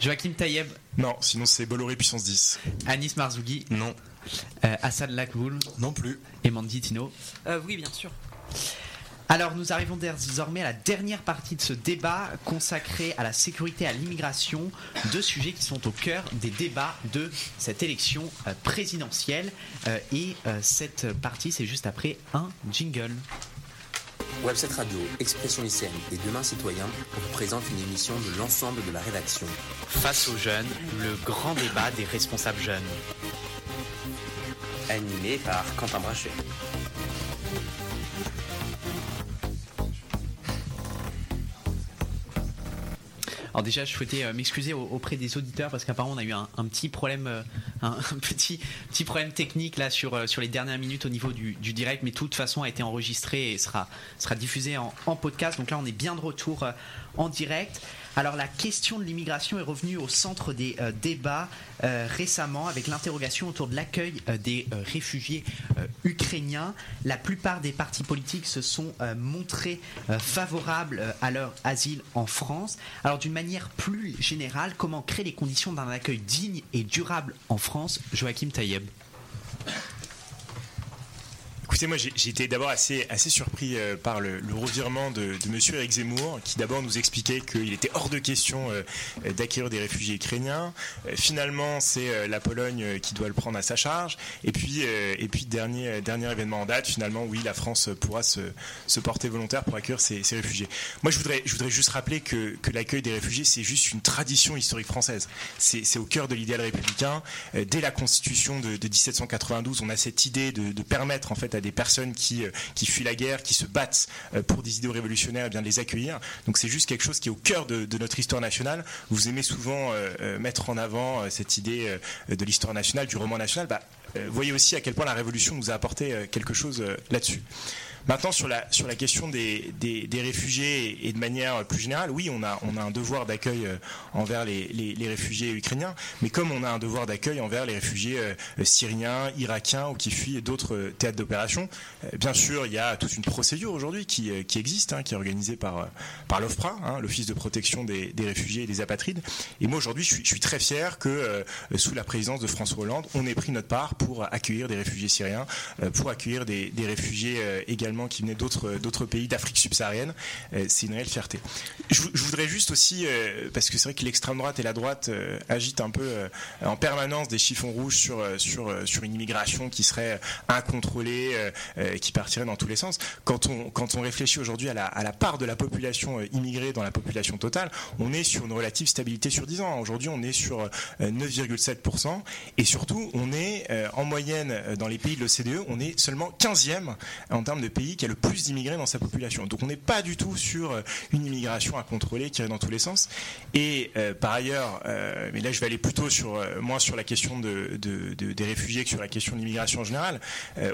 Joachim Tayeb, Non, sinon c'est Bolloré puissance 10. Anis Marzougi, Non. euh, Hassan Lakoul Non plus. et Mandy Tino? Euh, oui, bien sûr. Alors nous arrivons désormais à la dernière partie de ce débat consacré à la sécurité et à l'immigration, deux sujets qui sont au cœur des débats de cette élection euh, présidentielle. Euh, et euh, cette partie, c'est juste après un jingle. Webset Radio, Expression lycéenne et Demain citoyen vous présente une émission de l'ensemble de la rédaction. Face aux jeunes, le grand débat des responsables jeunes. Animé par Quentin Brachet. Alors déjà, je souhaitais euh, m'excuser au- auprès des auditeurs parce qu'apparemment on a eu un, petit problème, euh, un, petit petit problème technique là sur euh, sur les dernières minutes au niveau du, direct, mais de toute façon a été enregistré et sera sera diffusé en, podcast. Donc là, on est bien de retour en direct. Alors la question de l'immigration est revenue au centre des euh, débats euh, récemment avec l'interrogation autour de l'accueil euh, des réfugiés ukrainiens. La plupart des partis politiques se sont montrés favorables à leur asile en France. Alors d'une manière plus générale, comment créer les conditions d'un accueil digne et durable en France? Joachim Taïeb. Écoutez, moi j'ai été d'abord assez, surpris euh, par le, revirement de, de monsieur Eric Zemmour, qui d'abord nous expliquait qu'il était hors de question euh, euh, d'acquérir des réfugiés ukrainiens. Euh, finalement, c'est la Pologne qui doit le prendre à sa charge. Et puis, et puis dernier, événement en date, finalement, oui, la France pourra se, porter volontaire pour accueillir ces, réfugiés. Moi, je voudrais, juste rappeler que, l'accueil des réfugiés, c'est juste une tradition historique française. C'est au cœur de l'idéal républicain. Dès la Constitution de, de 1792, on a cette idée de, de permettre en fait à des personnes qui, euh, qui fuient la guerre, qui se battent euh, pour des idéaux révolutionnaires, eh bien de les accueillir. Donc c'est juste quelque chose qui est au cœur de, notre histoire nationale. Vous aimez souvent euh, mettre en avant cette idée de l'histoire nationale, du roman national. Bah, voyez aussi à quel point la Révolution nous a apporté quelque chose là-dessus. Maintenant, sur la, sur la question des, des, des réfugiés et, de manière plus générale, oui, on a, on a un devoir d'accueil euh, envers les, les, les réfugiés ukrainiens, mais comme on a un devoir d'accueil envers les réfugiés euh, syriens, irakiens ou qui fuient d'autres euh, théâtres d'opération, bien sûr, il y a toute une procédure aujourd'hui qui, qui existe, hein, qui est organisée par, par l'OFPRA, hein, l'Office de protection des, des réfugiés et des apatrides. Et moi, aujourd'hui, je suis, je suis très fier que, sous la présidence de François Hollande, on ait pris notre part pour accueillir des réfugiés syriens, pour accueillir des, des réfugiés euh, qui venaient d'autres d'autres pays d'Afrique subsaharienne. Euh, c'est une réelle fierté. Je, vou- je voudrais juste aussi, euh, parce que c'est vrai que l'extrême droite et la droite euh, agitent un peu euh, en permanence des chiffons rouges sur, euh, sur, euh, sur une immigration qui serait incontrôlée, euh, euh, qui partirait dans tous les sens. Quand on, quand on réfléchit aujourd'hui à la, à la part de la population euh, immigrée dans la population totale, on est sur une relative stabilité sur 10 ans. Aujourd'hui, on est sur euh, 9,7%. Et surtout, on est euh, en moyenne euh, dans les pays de l'OCDE, on est seulement 15e en termes de pays qui a le plus d'immigrés dans sa population. Donc on n'est pas du tout sur euh, une immigration incontrôlée qui irait dans tous les sens. Et euh, par ailleurs, euh, mais là je vais aller plutôt sur moins sur la question de, de- de- des réfugiés que sur la question de l'immigration en général.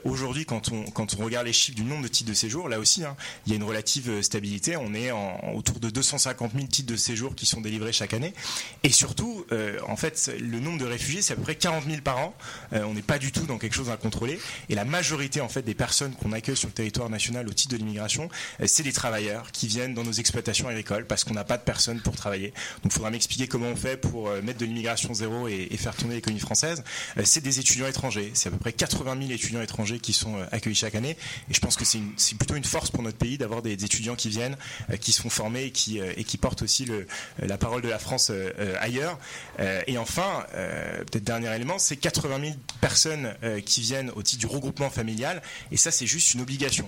Aujourd'hui, quand on, quand on regarde les chiffres du nombre de titres de séjour, là aussi, hein, il y a une relative stabilité. On est autour de 250 000 titres de séjour qui sont délivrés chaque année. Et surtout, en fait, le nombre de réfugiés, c'est à peu près 40 000 par an. On n'est pas du tout dans quelque chose d'incontrôlé. Et la majorité, en fait, des personnes qu'on accueille sur le territoire national au titre de l'immigration, euh, c'est des travailleurs qui viennent dans nos exploitations agricoles parce qu'on n'a pas de personnes pour travailler. Donc, il faudra m'expliquer comment on fait pour euh, mettre de l'immigration zéro et, faire tourner l'économie française. Euh, c'est des étudiants étrangers. C'est à peu près 80 000 étudiants étrangers qui sont accueillis chaque année. Et je pense que c'est plutôt une force pour notre pays d'avoir des, étudiants qui viennent, qui et qui, euh, et qui portent aussi la parole de la France ailleurs. Et enfin, peut-être dernier élément, c'est 80 000 personnes qui viennent au titre du regroupement familial. Et ça, c'est juste une obligation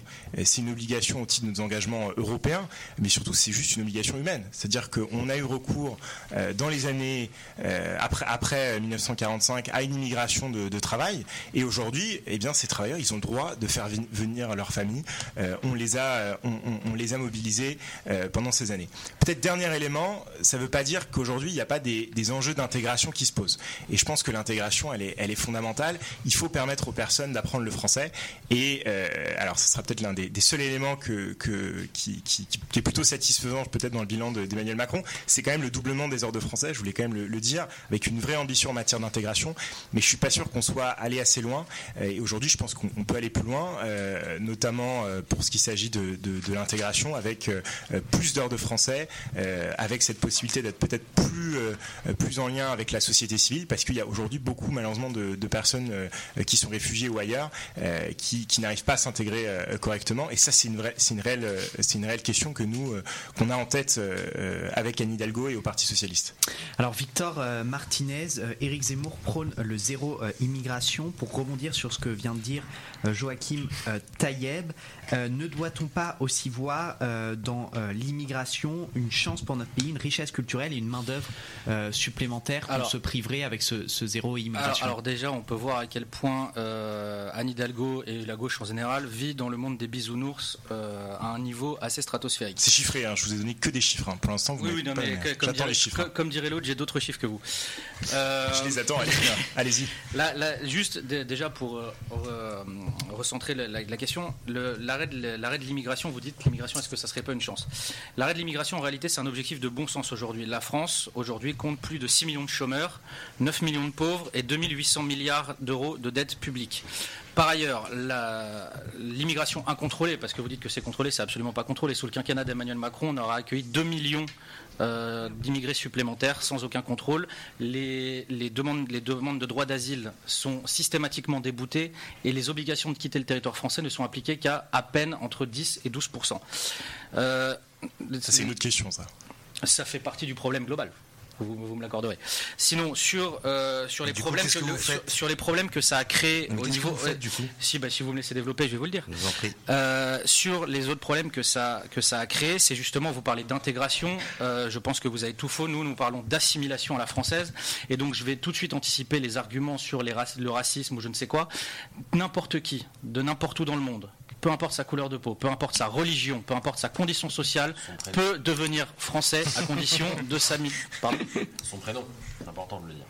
C'est une obligation au titre de nos engagements européens, mais surtout c'est juste une obligation humaine. C'est-à-dire qu'on a eu recours euh, dans les années euh, après, après 1945 à une immigration de, travail, et aujourd'hui, eh bien, ces travailleurs, ils ont le droit de faire venir leur famille. Euh, on les a, euh, on, les a mobilisés euh, pendant ces années. Peut-être dernier élément, ça ne veut pas dire qu'aujourd'hui il n'y a pas des, enjeux d'intégration qui se posent. Et je pense que l'intégration, elle est, fondamentale. Il faut permettre aux personnes d'apprendre le français. Et euh, alors, ce sera peut-être l'un des, seuls éléments qui, est plutôt satisfaisant, peut-être dans le bilan de- d'Emmanuel Macron. C'est quand même le doublement des heures de français. Je voulais quand même le, dire, avec une vraie ambition en matière d'intégration. Mais je suis pas sûr qu'on soit allé assez loin. Et aujourd'hui, je pense qu'on on peut aller plus loin, euh, notamment euh, pour ce qui s'agit de, l'intégration, avec euh, plus d'heures de français, avec cette possibilité d'être peut-être plus, plus en lien avec la société civile, parce qu'il y a aujourd'hui beaucoup, malheureusement, de, personnes qui sont réfugiées ou ailleurs, qui, n'arrivent pas à s'intégrer correctement. Et ça, c'est une, vraie- c'est une, réelle, euh, c'est une réelle question que nous, euh, qu'on a en tête euh, euh, avec Anne Hidalgo et au Parti Socialiste. Alors Victor euh, Martinez, euh, Éric Zemmour prône le zéro euh, immigration. Pour rebondir sur ce que vient de dire euh, Joachim euh, Tayeb, euh, ne doit-on pas aussi voir euh, dans euh, l'immigration une chance pour notre pays, une richesse culturelle et une main-d'œuvre euh, supplémentaire qu'on Alors- se priverait avec ce, ce zéro Alors, immigration? Alors déjà, on peut voir à quel point euh, Anne Hidalgo et la gauche en général vit dans le monde des bisounours euh, à un niveau assez stratosphérique. C'est chiffré, hein, je vous ai donné que des chiffres. hein. Pour l'instant, vous Oui, n'avez oui, non, pas mais que- comme, dirait, les chiffres. co- comme dirait l'autre, j'ai d'autres chiffres que vous. Euh, Je les attends, allez-y. allez-y. Là, là, juste dé- déjà pour euh, re- recentrer la, la- la question, l'arrêt de, l'arrêt de l'immigration, vous dites l'immigration, est-ce que ça serait pas une chance? L'arrêt de l'immigration, en réalité, c'est un objectif de bon sens aujourd'hui. La France, aujourd'hui, compte plus de 6 millions de chômeurs, 9 millions de pauvres et 2800 milliards d'euros de dettes publiques. Par ailleurs, l'immigration incontrôlée, parce que vous dites que c'est contrôlé, c'est absolument pas contrôlé. Sous le quinquennat d'Emmanuel Macron, on aura accueilli 2 millions euh, d'immigrés supplémentaires sans aucun contrôle. Les, les demandes, les demandes de droit d'asile sont systématiquement déboutées et les obligations de quitter le territoire français ne sont appliquées qu'à à peine entre 10 et 12 euh, Ça, c'est une autre question, ça. ça fait partie du problème global. Vous, vous me l'accorderez. Sinon, sur, euh, les coup, problèmes que que le- vous sur, faites sur les problèmes que ça a créé au niveau. vous faites, ouais, du coup? Si, bah, si vous me laissez développer, je vais vous le dire. Je vous en prie. Euh, sur les autres problèmes que ça, que ça a créé, c'est justement, vous parlez d'intégration, euh, je pense que vous avez tout faux, nous, nous parlons d'assimilation à la française, et donc je vais tout de suite anticiper les arguments sur les rac- le racisme ou je ne sais quoi. N'importe qui, de n'importe où dans le monde, peu importe sa couleur de peau, peu importe sa religion, peu importe sa condition sociale, peut devenir français à condition de sa... Pardon Son prénom, c'est important de le dire.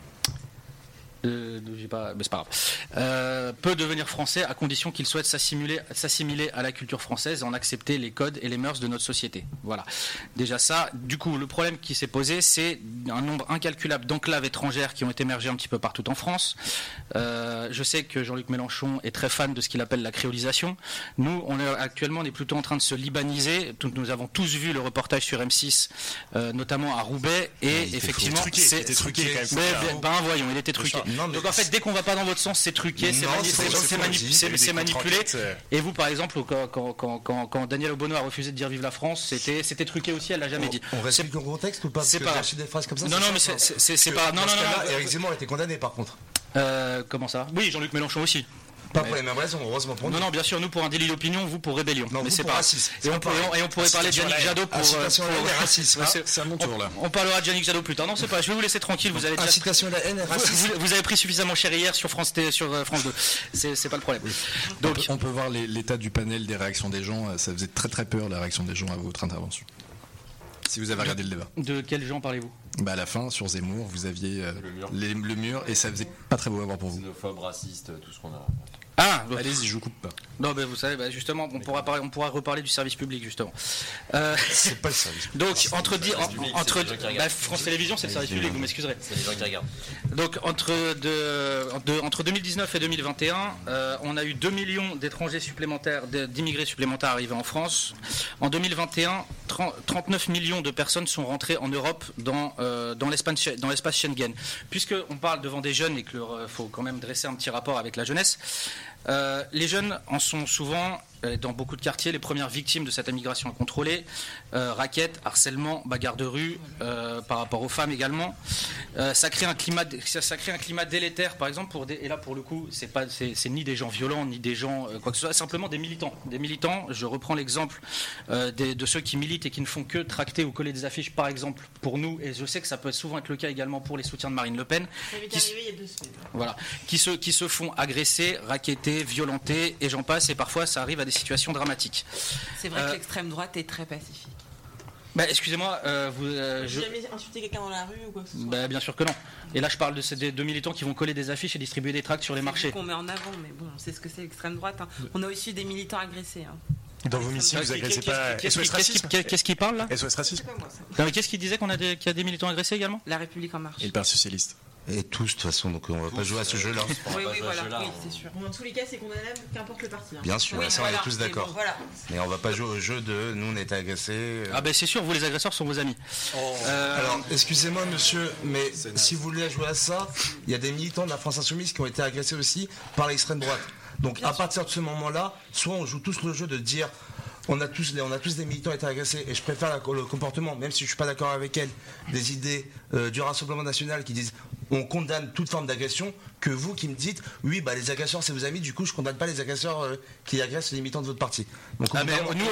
Euh, j'ai pas, mais c'est pas grave. Euh, peut devenir français à condition qu'il souhaite s'assimiler, s'assimiler à la culture française et en accepter les codes et les mœurs de notre société. Voilà. Déjà ça. Du coup, le problème qui s'est posé, c'est un nombre incalculable d'enclaves étrangères qui ont émergé un petit peu partout en France. Euh, je sais que Jean-Luc Mélenchon est très fan de ce qu'il appelle la créolisation. Nous, on est actuellement, on est plutôt en train de se libaniser. Nous avons tous vu le reportage sur M6, euh, notamment à Roubaix, et effectivement. Truqué, c'est truqué, Mais, dire. ben, ben, voyons, il était truqué. Non, Donc en fait, dès qu'on va pas dans votre sens, c'est truqué, c'est manipulé. Et vous, par exemple, quand, quand, quand, quand, quand Daniel Obono a refusé de dire Vive la France, c'était c'était truqué aussi, elle l'a jamais dit. On reste le contexte ou pas c'est pas- des phrases comme ça. Non, non, mais c'est- pas- non, non, non. Éric Zemmour a été condamné par contre. Euh, comment ça? Oui, Jean-Luc Mélenchon aussi. Pas Mais- pour les mêmes raisons, heureusement pour nous. Non, non, bien sûr, nous pour un délit d'opinion, vous pour rébellion. Non, mais c'est pas. racisme, Et on, pourrait- pareil. et on pourrait parler de Yannick. Jadot pour. Incitation à la haine et racisme, hein. c'est- à mon on- tour là. On parlera de Yannick Jadot plus tard. Non, c'est pas. Je vais vous laisser tranquille. Vous avez déjà. Incitation à la haine et Vous, racisme. vous- vous avez pris suffisamment cher hier sur France, T- sur euh, France 2. C'est c'est pas le problème. On Donc, peut, on peut voir l'état du panel des réactions des gens. euh, Ça faisait très très peur la réaction des gens à votre intervention. Si vous avez regardé le débat. de quels gens parlez-vous? Bah à la fin, sur Zemmour, vous aviez euh, Le mur. les- le mur et ça faisait pas très beau à voir pour vous. Xénophobe, raciste, tout ce qu'on a. Ah, Allez-y, je vous coupe pas. Non, mais vous savez, bah, justement, on pourra, parler- on pourra reparler du service public, justement. Euh, C'est pas le service. donc, entre, public, en- entre c'est les gens qui regardent. bah, France Télévisions, c'est le service public, vous m'excuserez. C'est les gens qui regardent. Donc, entre, de- de- entre 2019 et 2021, euh, on a eu 2 millions d'étrangers supplémentaires, d'immigrés supplémentaires arrivés en France. En 2021, 30 39 millions de personnes sont rentrées en Europe dans, euh, dans l'espace Sche- dans l'espace Schengen. Puisqu'on parle devant des jeunes et qu'il faut quand même dresser un petit rapport avec la jeunesse, euh, les jeunes en sont souvent dans beaucoup de quartiers, les premières victimes de cette immigration incontrôlée, euh, raquettes, harcèlement, bagarre de rue, euh, par rapport aux femmes également. Euh, ça crée un climat, ça, crée un climat délétère, par exemple, pour des, et là pour le coup, c'est pas, c'est c'est ni des gens violents, ni des gens euh, quoi que ce soit, simplement des militants. Des militants. Je reprends l'exemple euh, des- de ceux qui militent et qui ne font que tracter ou coller des affiches, par exemple, pour nous, et je sais que ça peut souvent être le cas également pour les soutiens de Marine Le Pen. Ça qui arrivé il y a deux semaines. voilà, qui se, qui se font agresser, raqueter, violenter, et j'en passe, et parfois ça arrive à des situations dramatiques. C'est vrai Euh, que l'extrême droite est très pacifique. Bah, excusez-moi, euh, vous, euh, je- J'ai jamais insulté quelqu'un dans la rue ou quoi que ce soit. bah, bien sûr que non. Et là, je parle de ces deux militants qui vont coller des affiches et distribuer des tracts sur les marchés. qu'on met en avant, mais bon, c'est ce que c'est l'extrême droite. hein. On a aussi des militants agressés. hein. Dans vos meetings, vous agressez pas Qu'est-ce SOS qui- qu'est-ce Racisme qui- qu'est-ce qui parle là? SOS Racisme Qu'est-ce qui disait qu'on a des, qu'il y a des militants agressés également? La République en marche. Et le Parti Socialiste. Et tous, de toute façon, donc on va pas jouer à ce jeu-là. Oui, oui, voilà, oui, c'est sûr. Bon, dans tous les cas, c'est condamnable, qu'importe le parti. hein. Bien sûr, Oui, ça voilà. on est tous d'accord. bon, voilà. Mais on va pas jouer au jeu de nous on est agressés. euh. Ah, ben c'est sûr, vous les agresseurs sont vos amis. Euh, Alors, excusez-moi, monsieur, mais si vous voulez jouer à ça, il y a des militants de la France Insoumise qui ont été agressés aussi par l'extrême droite. Donc, à partir de ce moment-là, soit on joue tous le jeu de dire on a tous, on a tous des militants qui ont été agressés, et je préfère la- le comportement, même si je suis pas d'accord avec elle, des idées euh, du Rassemblement National qui disent on condamne toute forme d'agression, que vous qui me dites oui, bah les agresseurs c'est vos amis, du coup je condamne pas les agresseurs euh, qui agressent les militants de votre parti. Donc, Ah, mais nous,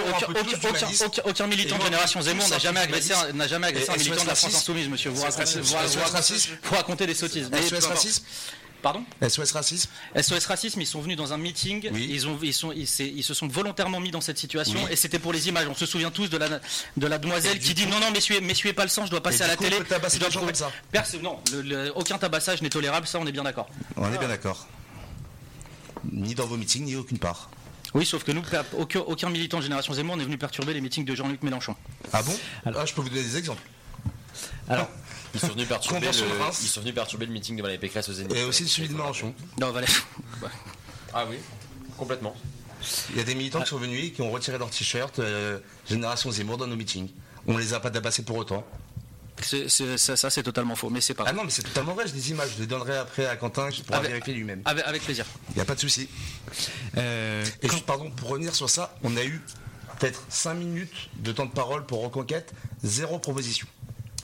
aucun, militant de Génération Zemmour n'a jamais agressé, n'a jamais agressé un militant de la France Insoumise, monsieur. Vous racontez des sottises. Pardon SOS Racisme SOS Racisme, ils sont venus dans un meeting, ils, ont, ils, sont, ils, s'est- ils se sont volontairement mis dans cette situation Oui. et c'était pour les images. On se souvient tous de la, de la demoiselle qui dit coup- non, non, m'essuyez m'essuyez pas le sang, je dois passer Et à la coup, télé. je dois ça Perso- non, le- le- aucun tabassage n'est tolérable, ça on est bien d'accord. On est bien d'accord. Ni dans vos meetings, ni aucune part. Oui, sauf que nous, aucun, aucun militant de Génération Zemmour n'est venu perturber les meetings de Jean-Luc Mélenchon. Ah bon? Ah, je peux vous donner des exemples. Alors, Ils sont venus perturber, le, ils sont venus perturber le meeting de Valérie Pécresse au Zénith. Et aussi celui de Mélenchon. Non, Valère. Ah oui, complètement. Il y a des militants qui sont venus et qui ont retiré leur t-shirt euh, Génération Zemmour dans nos meetings. On les a pas tabassés pour autant. Ça, ça, c'est totalement faux, mais c'est pas Ah non, mais c'est totalement vrai, j'ai des images. Je les donnerai après à Quentin qui pourra Avec- vérifier lui-même. Avec, avec plaisir. Il n'y a pas de souci. euh, Et juste, pardon, pour revenir sur ça, on a eu peut-être 5 minutes de temps de parole pour Reconquête, zéro proposition.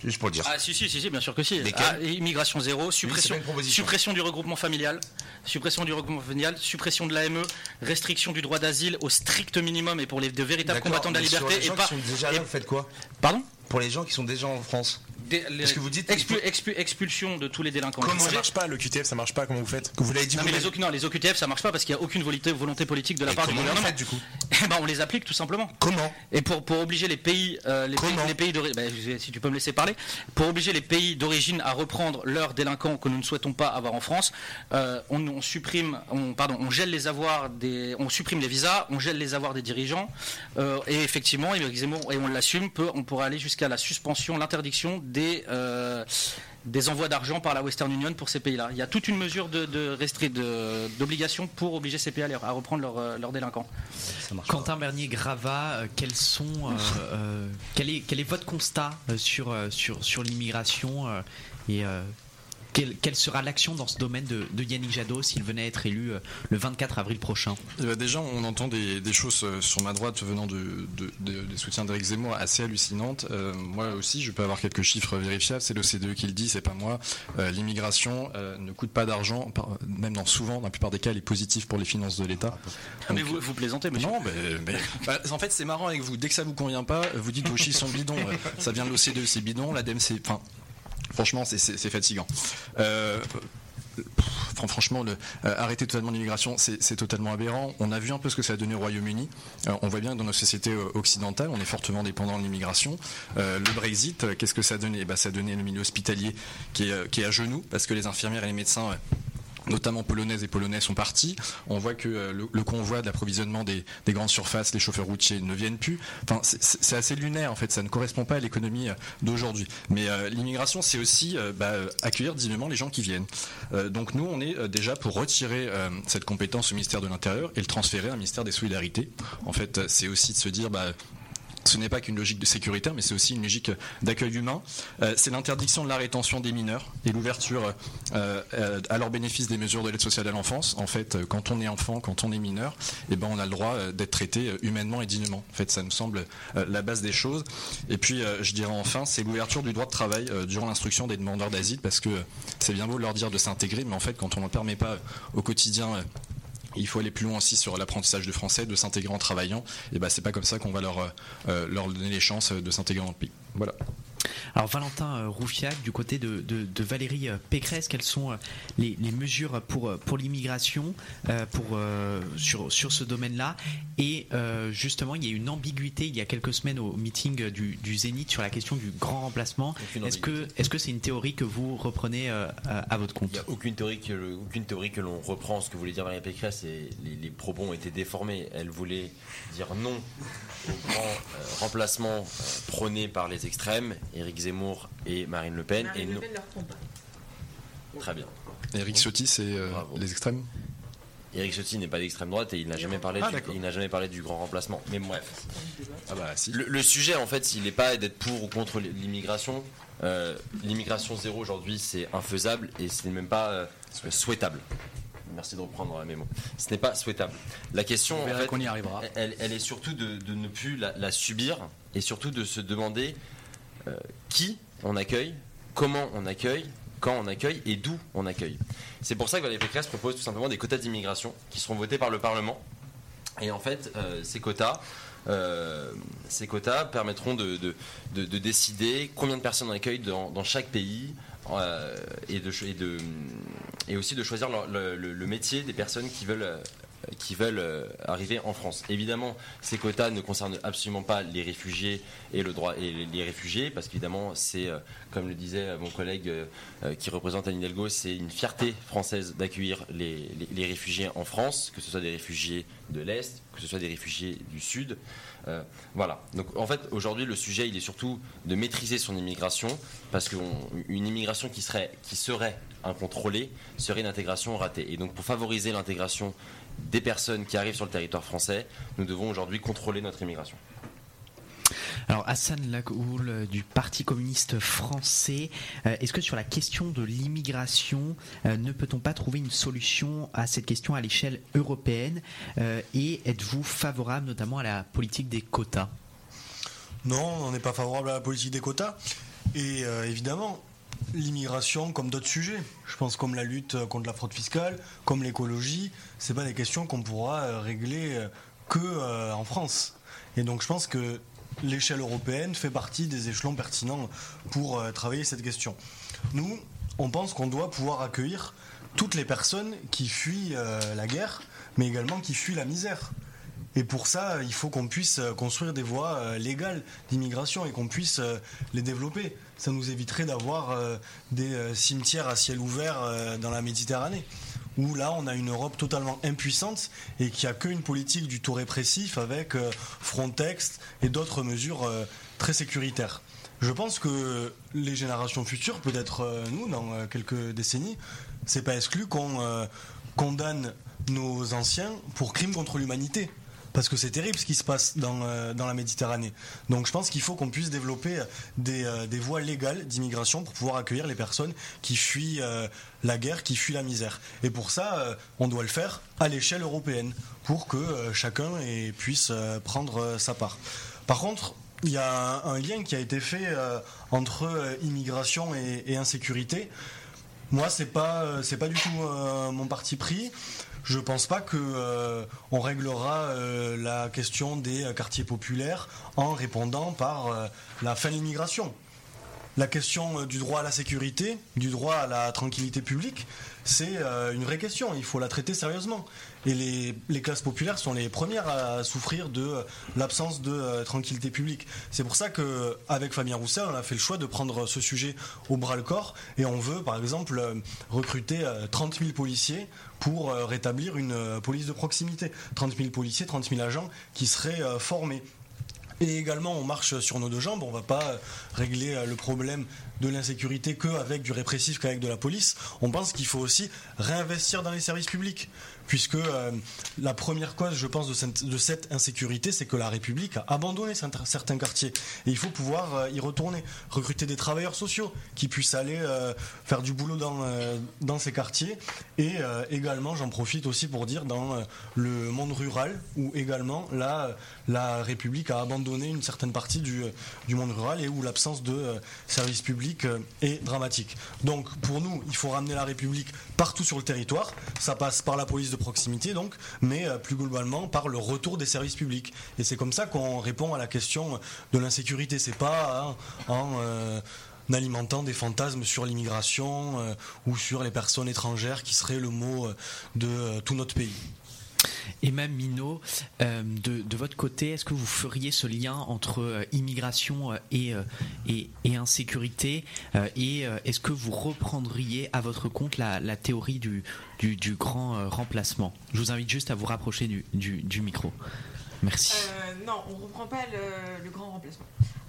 Juste pour le dire. Ah si si si, si, bien sûr que si. Ah, immigration zéro, suppression, suppression du regroupement familial, suppression du regroupement familial, suppression de l'AME, restriction du droit d'asile au strict minimum et pour les de véritables combattants de la mais sur liberté les et gens pas. qui sont déjà et- là, vous faites quoi? Pardon? Pour les gens qui sont déjà en France. Des- les- Parce que vous dites- expu- expu- expulsion de tous les délinquants? Comment ça marche pas Le QTF, ça marche pas Comment vous faites? Vous l'avez dit Non, mais les, non, les OQTF ça marche pas parce qu'il n'y a aucune volonté, politique de la Et part du gouvernement. du coup? Eh ben, on les applique tout simplement. Comment? Et pour, pour obliger les pays, euh, les pays, les pays ben, si tu peux me laisser parler, pour obliger les pays d'origine à reprendre leurs délinquants que nous ne souhaitons pas avoir en France, euh, on, on supprime, on, pardon, on gèle les avoirs des, on supprime les visas, on gèle les avoirs des dirigeants, euh, et effectivement, et on l'assume, on pourra aller jusqu'à la suspension, l'interdiction des euh, des envois d'argent par la Western Union pour ces pays-là. Il y a toute une mesure de, de de- d'obligation pour obliger ces pays à, les- à reprendre leurs euh, délinquants. Quentin Bernier Grava, euh, quels sont, euh, euh, quel, est, quel est votre constat sur, sur, sur l'immigration euh, et euh, quelle, quelle sera l'action dans ce domaine de, de Yannick Jadot s'il venait à être élu euh, le 24 avril prochain? Eh ben, déjà, on entend des, des choses euh, sur ma droite venant de, de- de- des soutiens d'Éric Zemmour assez hallucinantes. Euh, moi aussi, je peux avoir quelques chiffres vérifiables. C'est l'OCDE qui le dit, c'est pas moi. Euh, L'immigration euh, ne coûte pas d'argent, même dans souvent, dans la plupart des cas, elle est positive pour les finances de l'État. Ah, mais vous, vous plaisantez, monsieur. Non, mais, mais- bah, en fait, c'est marrant avec vous. Dès que ça vous convient pas, vous dites vos chiffres sont bidons. Ça vient de l'OCDE, c'est bidon. L'ADEME, c'est. Enfin, franchement, c'est- fatigant. Euh, Fran- Franchement, euh, arrêter totalement l'immigration, c'est totalement aberrant. On a vu un peu ce que ça a donné au Royaume-Uni. Euh, on voit bien que dans nos sociétés occidentales, on est fortement dépendant de l'immigration. Le Brexit, qu'est-ce que ça a donné? Eh ben, Ça a donné le milieu hospitalier qui est à genoux parce que les infirmières et les médecins. Notamment polonaises et polonais sont partis. On voit que euh, le, convoi de l'approvisionnement des, des grandes surfaces, les chauffeurs routiers ne viennent plus. Enfin, c'est- assez lunaire en fait, ça ne correspond pas à l'économie euh, d'aujourd'hui. Mais euh, l'immigration, c'est aussi bah, accueillir dignement les gens qui viennent. Donc nous, on est déjà pour retirer cette compétence au ministère de l'Intérieur et le transférer à un ministère des Solidarités. En fait, c'est aussi de se dire, bah, ce n'est pas qu'une logique de sécuritaire, mais c'est aussi une logique d'accueil humain. Euh, c'est l'interdiction de la rétention des mineurs et l'ouverture euh, euh, à leur bénéfice des mesures de l'aide sociale à l'enfance. En fait, quand on est enfant, quand on est mineur, eh ben, on a le droit d'être traité humainement et dignement. En fait, ça nous semble la base des choses. Et puis, je dirais enfin, c'est l'ouverture du droit de travail durant l'instruction des demandeurs d'asile, parce que c'est bien beau de leur dire de s'intégrer, mais en fait, quand on n'en permet pas au quotidien il faut aller plus loin aussi sur l'apprentissage du français, de s'intégrer en travaillant. Et ben c'est pas comme ça qu'on va leur, euh, leur donner les chances de s'intégrer dans le pays. Voilà. Alors Valentin euh, Roufiac, du côté de, de- de Valérie euh, Pécresse, quelles sont euh, les, les mesures pour, pour l'immigration pour, sur, sur ce domaine-là? Et justement, il y a eu une ambiguïté il y a quelques semaines au meeting du, du Zénith sur la question du grand remplacement. Est-ce que ambiguïté. est-ce que c'est une théorie que vous reprenez à, à votre compte? Il n'y a aucune théorie que, aucune théorie que l'on reprend. Ce que voulait dire Valérie Pécresse, et les, les propos ont été déformés. Elle voulait dire non au grand remplacement prôné par les extrêmes, Éric Zemmour et Marine Le Pen. Marine et Le Pen leur prend pas. Très bien. Eric Ciotti, c'est euh, les extrêmes? Éric Ciotti n'est pas d'extrême droite et il n'a jamais parlé Ah, du, d'accord. il n'a jamais parlé du grand remplacement. Mais bref. Ah bah si. Le, le sujet, en fait, il n'est pas d'être pour ou contre l'immigration. Euh, l'immigration zéro aujourd'hui, c'est infaisable et ce n'est même pas euh, souhaitable. Merci de reprendre mes mots. Ce n'est pas souhaitable. La question, en fait, qu'on y arrivera. Elle, elle est surtout de, de ne plus la, la subir et surtout de se demander euh, qui on accueille, comment on accueille, quand on accueille et d'où on accueille. C'est pour ça que Valérie Pécresse propose tout simplement des quotas d'immigration qui seront votés par le Parlement. Et en fait, euh, ces quotas, euh, ces quotas permettront de, de- de- de décider combien de personnes on accueille dans, chaque pays euh, et, aussi de choisir le, le- métier des personnes qui veulent, euh, qui veulent euh, arriver en France. Évidemment, ces quotas ne concernent absolument pas les réfugiés et le droit et les, réfugiés, parce qu'évidemment, c'est, euh, comme le disait mon collègue euh, euh, qui représente Anne Hidalgo, c'est une fierté française d'accueillir les, les- réfugiés en France, que ce soit des réfugiés de l'Est, que ce soit des réfugiés du Sud. Euh, voilà. Donc en fait, aujourd'hui, le sujet, il est surtout de maîtriser son immigration, parce qu'une immigration qui serait, qui serait incontrôlée serait une intégration ratée. Et donc pour favoriser l'intégration des personnes qui arrivent sur le territoire français, nous devons aujourd'hui contrôler notre immigration. Alors Hassan Lagoul euh, du Parti communiste français, euh, est-ce que sur la question de l'immigration, euh, ne peut-on pas trouver une solution à cette question à l'échelle européenne Euh, Et êtes-vous favorable notamment à la politique des quotas? Non, on n'est pas favorable à la politique des quotas. Et euh, évidemment, l'immigration, comme d'autres sujets, je pense comme la lutte contre la fraude fiscale, comme l'écologie, c'est pas des questions qu'on pourra euh, régler euh, que euh, en France. Et donc je pense que l'échelle européenne fait partie des échelons pertinents pour travailler cette question. Nous, on pense qu'on doit pouvoir accueillir toutes les personnes qui fuient la guerre, mais également qui fuient la misère. Et pour ça, il faut qu'on puisse construire des voies légales d'immigration et qu'on puisse les développer. Ça nous éviterait d'avoir euh, des euh, cimetières à ciel ouvert euh, dans la Méditerranée, où là, on a une Europe totalement impuissante et qui a qu'une politique du tout répressif avec Frontex et d'autres mesures très sécuritaires. Je pense que les générations futures, peut-être nous, dans quelques décennies, c'est pas exclu qu'on condamne nos anciens pour crimes contre l'humanité. Parce que c'est terrible ce qui se passe dans, euh, dans la Méditerranée. Donc je pense qu'il faut qu'on puisse développer des, euh, des voies légales d'immigration pour pouvoir accueillir les personnes qui fuient euh, la guerre, qui fuient la misère. Et pour ça, euh, on doit le faire à l'échelle européenne, pour que euh, chacun puisse euh, prendre euh, sa part. Par contre, il y a un, lien qui a été fait euh, entre euh, immigration et, insécurité. Moi, c'est pas euh, pas du tout euh, mon parti pris. Je pense pas que euh, on réglera euh, la question des euh, quartiers populaires en répondant par la fin de l'immigration. La question du droit à la sécurité, du droit à la tranquillité publique, c'est une vraie question. Il faut la traiter sérieusement. Et les, classes populaires sont les premières à souffrir de euh, l'absence de euh, tranquillité publique. C'est pour ça que, avec Fabien Roussel, on a fait le choix de prendre ce sujet au bras le corps et on veut, par exemple, euh, recruter euh, 30 000 policiers pour rétablir une police de proximité. 30 000 policiers, 30 000 agents qui seraient formés. Et également, on marche sur nos deux jambes. On va pas régler le problème de l'insécurité qu'avec du répressif, qu'avec de la police. On pense qu'il faut aussi réinvestir dans les services publics. Puisque euh, la première cause, je pense, de cette, insécurité, c'est que la République a abandonné certains- quartiers. Et il faut pouvoir euh, y retourner, recruter des travailleurs sociaux qui puissent aller euh, faire du boulot dans, ces quartiers. Et également, j'en profite aussi pour dire, dans le monde rural, où également, la République a abandonné une certaine partie du, du monde rural et où l'absence de services publics est dramatique. Donc, pour nous, il faut ramener la République partout sur le territoire. Ça passe par la police de proximité, donc, mais euh, plus globalement par le retour des services publics. Et c'est comme ça qu'on répond à la question de l'insécurité. C'est pas hein, en euh, alimentant des fantasmes sur l'immigration euh, ou sur les personnes étrangères qui serait le mot de tout notre pays. Et même Minot, euh, de, votre côté, est-ce que vous feriez ce lien entre euh, immigration euh, et, euh, et, insécurité Et est-ce que vous reprendriez à votre compte la, théorie du, grand remplacement? Je vous invite juste à vous rapprocher du, micro. Merci. Non, on ne reprend pas le, grand remplacement.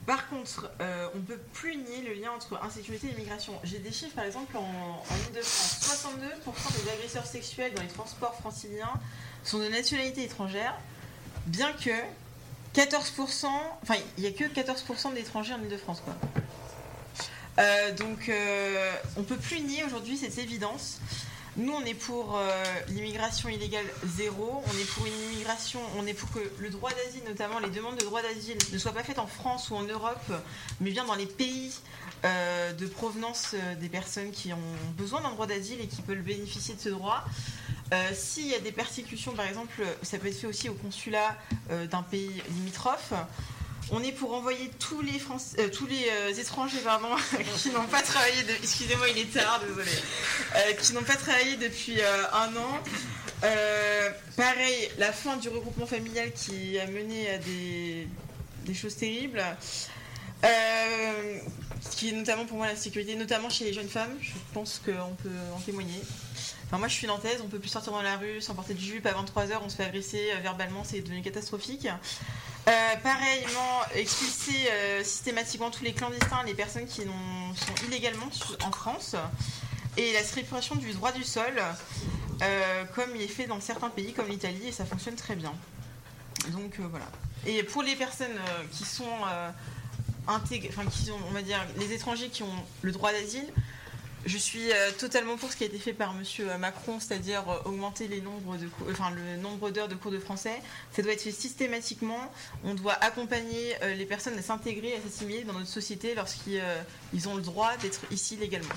Par contre, on ne peut plus nier le lien entre insécurité et immigration. J'ai des chiffres, par exemple, en, en Ile-de-France. 62% des agresseurs sexuels dans les transports franciliens sont de nationalité étrangère, bien que 14%, enfin, il n'y a que 14% d'étrangers en Ile-de-France, quoi. Euh, donc, euh, on peut plus nier aujourd'hui cette évidence. Nous, on est pour euh, l'immigration illégale zéro. On est pour une immigration, on est pour que le droit d'asile, notamment les demandes de droit d'asile, ne soient pas faites en France ou en Europe, mais bien dans les pays euh, de provenance des personnes qui ont besoin d'un droit d'asile et qui peuvent bénéficier de ce droit. Euh, S'il y a des persécutions, par exemple, ça peut être fait aussi au consulat euh, d'un pays limitrophe. On est pour envoyer tous les, euh, étrangers pardon, qui n'ont pas travaillé, excusez-moi il est tard, désolé, qui n'ont pas travaillé depuis un an. Pareil, la fin du regroupement familial qui a mené à des, choses terribles. Qui est notamment pour moi la sécurité, notamment chez les jeunes femmes, je pense qu'on peut en témoigner. Enfin, moi je suis nantaise, on peut plus sortir dans la rue sans porter de jupe à 23h, on se fait agresser euh, verbalement, c'est devenu catastrophique. Euh, pareillement, expulser euh, systématiquement tous les clandestins, les personnes qui sont illégalement en France, et la strippation du droit du sol, comme il est fait dans certains pays comme l'Italie, et ça fonctionne très bien. Donc voilà. Et pour les personnes qui sont intégrées, enfin qui on va dire, les étrangers qui ont le droit d'asile, je suis euh, totalement pour ce qui a été fait par Monsieur Macron, c'est-à-dire euh, augmenter les nombres de, enfin le nombre d'heures de cours de français. Ça doit être fait systématiquement. On doit accompagner euh, les personnes à s'intégrer, à s'assimiler dans notre société lorsqu'ils euh, ils ont le droit d'être ici légalement.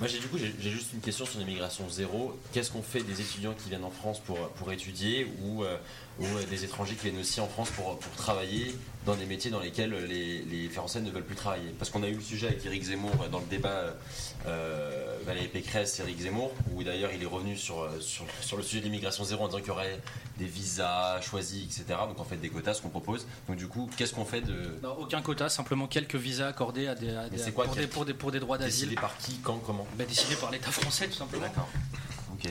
Moi, j'ai du coup, j'ai juste une question sur l'immigration zéro. Qu'est-ce qu'on fait des étudiants qui viennent en France pour, pour étudier ou, euh, ou euh, des étrangers qui viennent aussi en France pour, pour travailler dans des métiers dans lesquels les, les Français ne veulent plus travailler Parce qu'on a eu le sujet avec Éric Zemmour euh, dans le débat euh, Valérie Pécresse, Éric Zemmour, où d'ailleurs il est revenu sur, euh, sur, sur le sujet de l'immigration zéro en disant qu'il y aurait des visas choisis, etc. Donc en fait des quotas, ce qu'on propose. Donc du coup, qu'est-ce qu'on fait de. Non, aucun quota, simplement quelques visas accordés à des, à des- quoi pour, des, pour, des, pour des droits d'asile. Décidé par qui, quand, comment Ben, Décidé par l'État français, tout simplement. D'accord. Ok.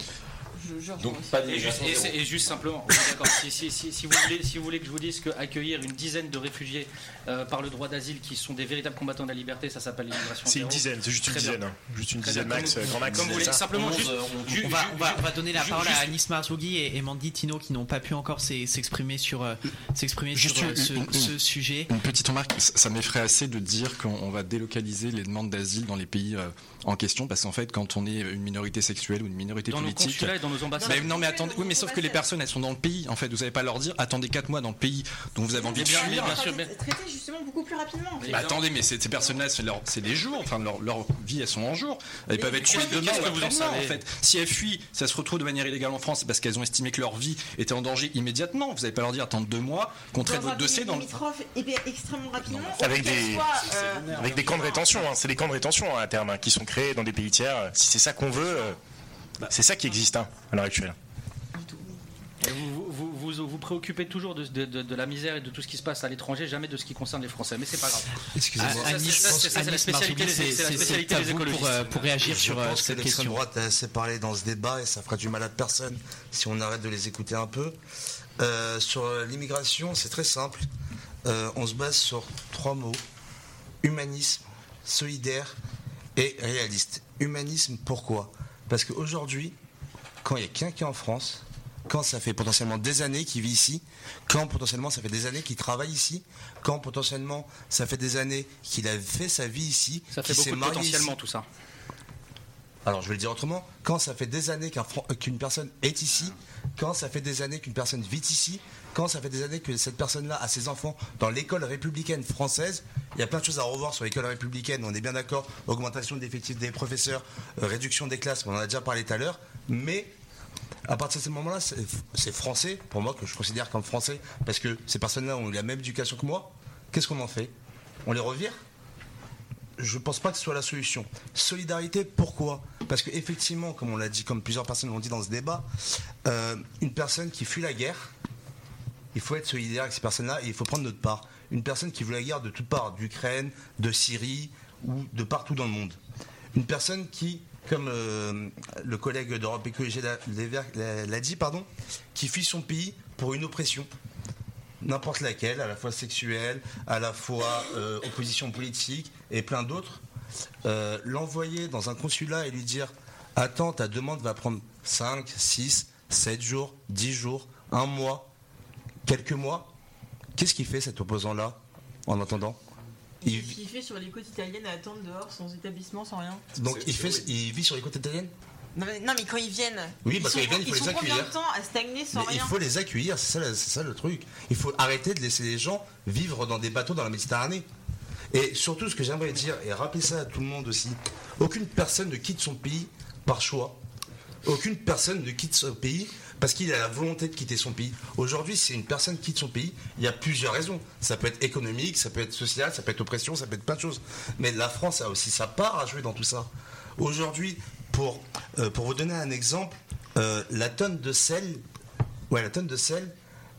Je, je Donc pas Et juste, et et juste simplement, oui, d'accord, si, si- si- si vous voulez, si vous voulez que je vous dise qu'accueillir une dizaine de réfugiés euh, par le droit d'asile qui sont des véritables combattants de la liberté, ça s'appelle l'immigration C'est une dizaine, c'est juste une dizaine. hein. Juste une Très dizaine bien. max, Comme- euh, grand max. Comme vous voulez, simplement juste. on- ju- On va, ju- on, va, ju- on va donner la ju- parole juste- à Anis Marzougi et, et Mandy Tino qui n'ont pas pu encore s'e- s'exprimer sur, euh, s'exprimer Juste sur euh, une- ce, une- ce sujet. Une petite remarque, ça m'effraie assez de dire qu'on on va délocaliser les demandes d'asile dans les pays euh, en question, parce qu'en fait, quand on est une minorité sexuelle ou une minorité politique, nos ambassades. Mais non, mais attendez, oui, mais sauf que les personnes, elles sont dans le pays. En fait, vous n'allez pas leur dire, attendez 4 mois dans le pays dont vous avez envie de bien, fuir. bien sûr, mais- Traiter justement beaucoup plus rapidement. Attendez, mais ces, personnes-là, c'est leur- c'est des jours, enfin leur, leur vie, elles sont en jours. Elles peuvent être tuées demain ou en fait. Si elles fuient, ça se retrouve de manière illégale en France, c'est parce qu'elles ont estimé que leur vie était en danger immédiatement. Vous n'allez pas leur dire, attendre deux mois, qu'on traite votre dossier dans le. eh extrêmement rapidement. Avec qu'elle des- euh, Avec des camps de rétention, hein. c'est des camps de rétention hein, à terme hein, qui sont créés dans des pays tiers. Si c'est ça qu'on veut, euh, c'est ça qui existe hein, à l'heure actuelle. Vous, vous, vous, vous vous préoccupez toujours de, de- de- de la misère et de tout ce qui se passe à l'étranger, jamais de ce qui concerne les Français. Mais c'est pas grave. Excusez-moi. Ah, c'est- la Anis spécialité des- c'est- c'est la c'est- spécialité c'est à des vous pour, écologistes. euh, pour réagir Je sur euh, pense que cette question. droite a assez parlé dans ce débat et ça fera du mal à personne si on arrête de les écouter un peu. Euh, sur l'immigration, c'est très simple. Euh, on se base sur trois mots humanisme, solidaire et réaliste. Humanisme, pourquoi? Parce qu'aujourd'hui, quand il y a quelqu'un en France, quand ça fait potentiellement des années qu'il vit ici, quand potentiellement ça fait des années qu'il travaille ici, quand potentiellement ça fait des années qu'il a fait sa vie ici, Ça fait beaucoup de potentiellement ici. tout ça. Alors je vais le dire autrement, quand ça fait des années Fran- qu'une personne est ici, quand ça fait des années qu'une personne vit ici, quand ça fait des années que cette personne-là a ses enfants dans l'école républicaine française, il y a plein de choses à revoir sur l'école républicaine, on est bien d'accord, augmentation de l'effectif des professeurs, euh, réduction des classes, on en a déjà parlé tout à l'heure, mais à partir de ce moment-là, c'est français, pour moi, que je considère comme français, parce que ces personnes-là ont eu la même éducation que moi, qu'est-ce qu'on en fait? On les revire? Je pense pas que ce soit la solution. Solidarité, pourquoi? Parce que effectivement, comme on l'a dit, comme plusieurs personnes l'ont dit dans ce débat, euh, une personne qui fuit la guerre, il faut être solidaire avec ces personnes-là et il faut prendre notre part. Une personne qui veut la guerre de toutes parts, d'Ukraine, de Syrie ou de partout dans le monde. Une personne qui, comme euh, le collègue d'Europe Écologie l'a- dit, pardon, qui fuit son pays pour une oppression n'importe laquelle, à la fois sexuelle, à la fois euh, opposition politique et plein d'autres, euh, l'envoyer dans un consulat et lui dire Attends, ta demande va prendre 5, 6, 7 jours, 10 jours, un mois, quelques mois. Qu'est-ce qu'il fait cet opposant-là en attendant il, Il fait sur les côtes italiennes à attendre dehors, sans établissement, sans rien. Donc il, fait, il vit sur les côtes italiennes Non mais, non, mais quand ils viennent. Oui, ils sont, qu'ils viennent, il faut ils les sont combien de temps à stagner sans Mais il rien faut les accueillir, c'est ça, ça le truc. Il faut arrêter de laisser les gens vivre dans des bateaux dans la Méditerranée. Et surtout, ce que j'aimerais dire, et rappeler ça à tout le monde aussi, aucune personne ne quitte son pays par choix. Aucune personne ne quitte son pays parce qu'il a la volonté de quitter son pays. Aujourd'hui, si une personne quitte son pays, il y a plusieurs raisons. Ça peut être économique, ça peut être social, ça peut être oppression, ça peut être plein de choses. Mais la France a aussi sa part à jouer dans tout ça. Aujourd'hui, pour, euh, vous donner un exemple, euh, la tonne de sel, ouais, la tonne de sel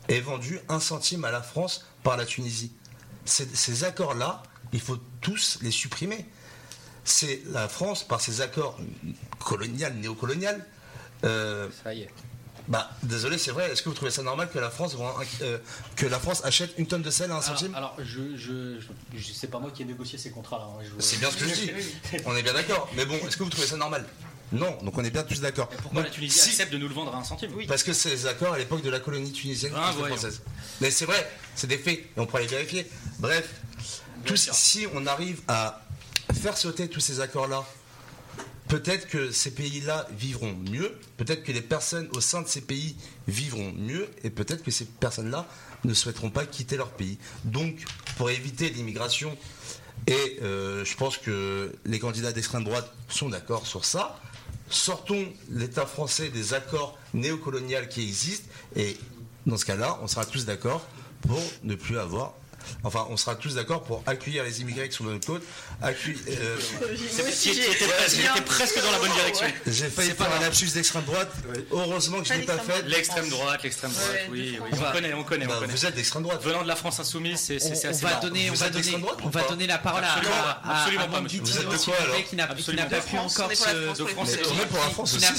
est vendue un centime à la France par la Tunisie. Ces, accords-là, il faut tous les supprimer. C'est la France, par ses accords colonial, néocolonial. Euh, Ça y est. bah, désolé, c'est vrai. Est-ce que vous trouvez ça normal que la France, euh, que la France achète une tonne de sel à un centime? Alors, alors, je, je, je, je- c'est pas moi qui ai négocié ces contrats-là. hein, C'est bien ce que je dis. On est bien d'accord. Mais bon, est-ce que vous trouvez ça normal? Non. Donc on est bien tous d'accord. Pourquoi Donc, la Tunisie si- accepte de nous le vendre à un centime? Parce que c'est les accords à l'époque de la colonie tunisienne Ah, française. Mais c'est vrai, c'est des faits, et on pourra les vérifier. Bref, tous- si on arrive à faire sauter tous ces accords-là, peut-être que ces pays-là vivront mieux, peut-être que les personnes au sein de ces pays vivront mieux, et peut-être que ces personnes-là ne souhaiteront pas quitter leur pays. Donc, pour éviter l'immigration, et euh, je pense que les candidats d'extrême droite sont d'accord sur ça, sortons l'État français des accords néocoloniaux qui existent, et dans ce cas-là, on sera tous d'accord pour ne plus avoir. Enfin, on sera tous d'accord pour accueillir les immigrés qui sont de notre côte. accueillir- euh, C'est- tu étais- tu étais presque- dans la bonne direction. J'ai failli faire un lapsus d'extrême droite. Heureusement que je ne l'ai pas fait. L'extrême droite, l'extrême droite, oui. On connaît, on connaît, on vous êtes d'extrême droite. Venant de la France insoumise, c'est c'est on assez va marrant. donner, on va donner, on va donner la parole à, alors qui n'a pas pu France, encore on est pour la se. On est pour la France qui aussi,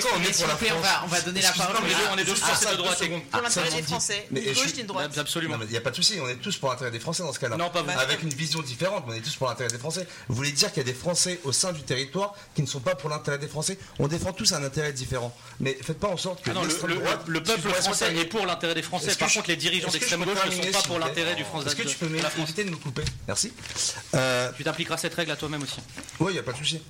quoi, on est pour la on France On va donner la parole. deux, on est deux à- Français de à- droite, et bon. Pour l'intérêt on des. Français, je gauche ni droite. Absolument. Il n'y a pas de souci, on est tous pour l'intérêt des Français dans ce cas-là. Non, pas. Avec une vision différente, mais on est tous pour l'intérêt des Français. Vous voulez dire qu'il y a des Français au sein du territoire qui ne sont pas pour l'intérêt des Français? On défend tous un intérêt différent. Mais faites pas en sorte que Ah non, le, l'extrême le- droite- le peuple français est pour l'intérêt des Français. Par je- contre, les dirigeants d'extrême gauche ne sont pas pour l'intérêt du France Est-ce que tu peux m'éviter de me couper? Merci. Euh, Tu t'appliqueras cette règle à toi-même aussi. oui, il n'y a pas de souci.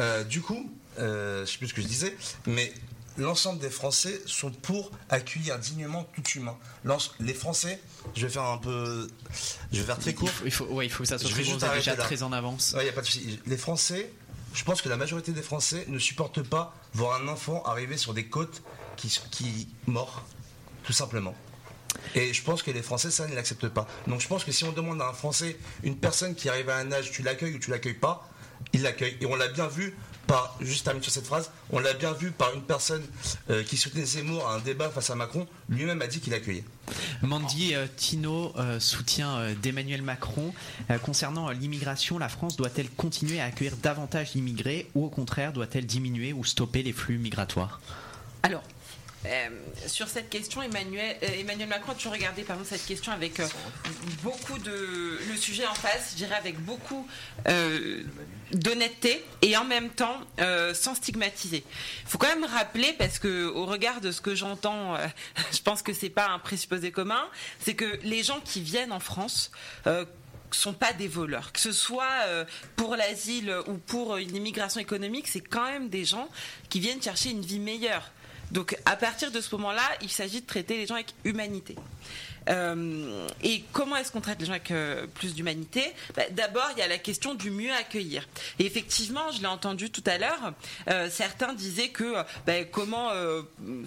Euh, du coup, euh, je ne sais plus ce que je disais, mais l'ensemble des Français sont pour accueillir dignement tout humain. Les Français, je vais faire un peu. Je vais faire très court. Il faut, ouais, il faut que ça soit Je très bon, déjà là. très en avance. Ouais, y a pas de souci. Les Français, je pense que la majorité des Français ne supportent pas voir un enfant arriver sur des côtes qui, qui mort, tout simplement. Et je pense que les Français, ça, ne l'acceptent pas. Donc je pense que si on demande à un Français, une personne qui arrive à un âge, tu l'accueilles ou tu l'accueilles pas, il l'accueille. Et on l'a bien vu par, juste termine sur cette phrase, on l'a bien vu par une personne euh, qui soutenait Zemmour à un débat face à Macron, lui-même a dit qu'il accueillait. Mandy euh, Tino euh, soutien euh, d'Emmanuel Macron. Euh, concernant euh, l'immigration, la France doit-elle continuer à accueillir davantage d'immigrés ou au contraire doit-elle diminuer ou stopper les flux migratoires? Alors, Euh, sur cette question, Emmanuel, euh, Macron toujours regardé pardon, cette question avec euh, beaucoup de. le sujet en face, je dirais avec beaucoup d'honnêteté et en même temps sans stigmatiser. Il faut quand même rappeler, parce que au regard de ce que j'entends, je pense que c'est pas un présupposé commun, c'est que les gens qui viennent en France. sont pas des voleurs. Que ce soit pour l'asile ou pour une immigration économique, c'est quand même des gens qui viennent chercher une vie meilleure. Donc à partir de ce moment-là, il s'agit de traiter les gens avec humanité. Euh, et comment est-ce qu'on traite les gens avec euh, plus d'humanité? Bah, D'abord, il y a la question du mieux accueillir. Et effectivement, je l'ai entendu tout à l'heure, euh, certains disaient que bah, comment,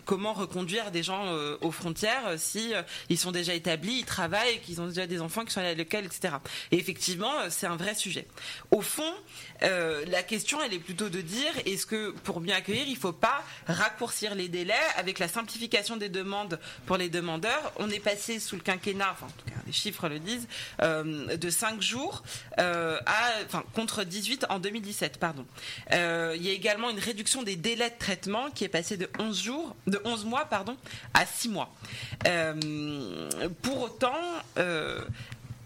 comment reconduire des gens aux frontières si ils sont déjà établis, ils travaillent, qu'ils ont déjà des enfants qui sont à l'école, etc. Et effectivement, c'est un vrai sujet. Au fond, la question, elle est plutôt de dire est-ce que pour mieux accueillir, il ne faut pas raccourcir les délais? Avec la simplification des demandes pour les demandeurs On est passé le quinquennat, enfin en tout cas les chiffres le disent, euh, de 5 jours euh, à, enfin, contre 18 en 2017, pardon. Euh, il y a également une réduction des délais de traitement qui est passé de 11 jours, de 11 mois, pardon, à 6 mois. Pour autant,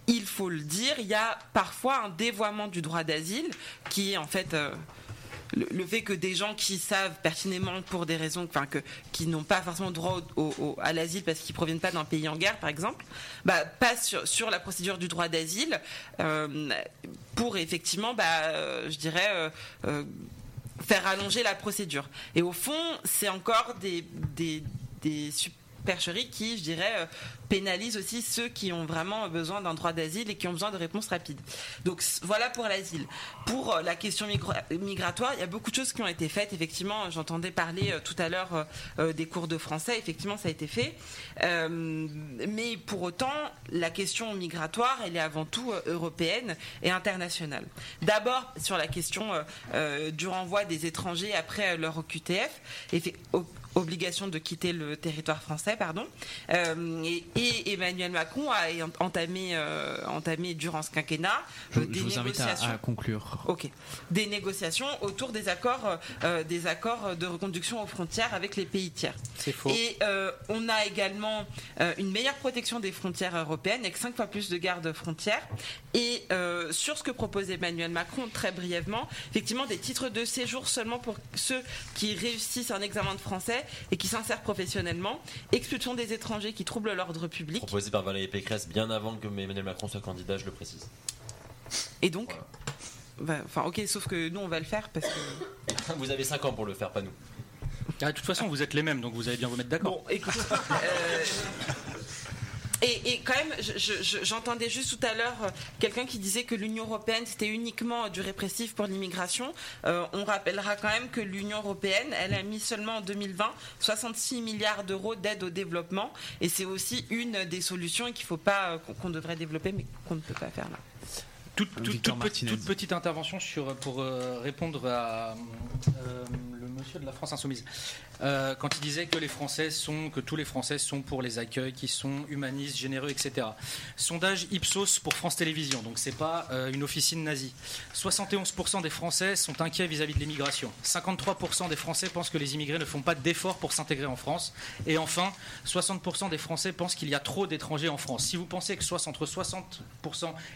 il faut le dire, il y a parfois un dévoiement du droit d'asile qui est en fait le, fait que des gens qui savent pertinemment pour des raisons, enfin que qui n'ont pas forcément droit au- au- à l'asile parce qu'ils proviennent pas d'un pays en guerre, par exemple, bah, passent sur, la procédure du droit d'asile euh, pour effectivement, bah, euh, je dirais. euh, faire allonger la procédure. Et au fond, c'est encore des, des, des supercheries qui, je dirais, euh, pénalisent aussi ceux qui ont vraiment besoin d'un droit d'asile et qui ont besoin de réponses rapides. Donc voilà pour l'asile. Pour euh, la question migra- migratoire, il y a beaucoup de choses qui ont été faites. Effectivement, j'entendais parler euh, tout à l'heure des cours de français. Effectivement, ça a été fait. Mais pour autant, la question migratoire, elle est avant tout européenne et internationale. D'abord, sur la question du renvoi des étrangers après leur o- obligation de quitter le territoire français, pardon. Euh, et, et Emmanuel Macron a entamé, euh, entamé durant ce quinquennat Je, euh, je des vous invite à, négociations. à conclure. Ok. Des négociations autour des accords, euh, des accords de reconduction aux frontières avec les pays tiers. C'est faux. Et euh, on a également euh, une meilleure protection des frontières européennes avec cinq fois plus de gardes frontières. Et euh, sur ce que propose Emmanuel Macron, très brièvement, effectivement des titres de séjour seulement pour ceux qui réussissent un examen de français et qui s'insèrent professionnellement, expulsion des étrangers qui troublent l'ordre public. Proposé par Valérie Pécresse bien avant que Emmanuel Macron soit candidat, je le précise. Et donc bah, Enfin, ok, sauf que nous, on va le faire parce que. Vous avez 5 ans pour le faire, pas nous. Ah, de toute façon, vous êtes les mêmes, donc vous allez bien vous mettre d'accord. Bon, écoute. euh, Et, et quand même, je- je- je- j'entendais juste tout à l'heure euh, quelqu'un qui disait que l'Union européenne c'était uniquement du répressif pour l'immigration. Euh, on rappellera quand même que l'Union européenne, elle a mis seulement en 2020 66 milliards d'euros d'aide au développement, et c'est aussi une des solutions qu'il faut pas euh, qu'on devrait développer, mais qu'on ne peut pas faire là. Toute, toute- Victor toute petite, Martinez. toute petite intervention sur, pour euh, répondre à euh, monsieur de la France Insoumise. Euh, quand il disait que les Français sont, que tous les Français sont pour les accueils, qui sont humanistes, généreux, etc. Sondage Ipsos pour France Télévisions, donc c'est pas euh, une officine nazie. 71% des Français sont inquiets vis-à-vis de l'immigration. 53% des Français pensent que les immigrés ne font pas d'efforts pour s'intégrer en France. Et enfin, 60% des Français pensent qu'il y a trop d'étrangers en France. Si vous pensez que soit entre 60%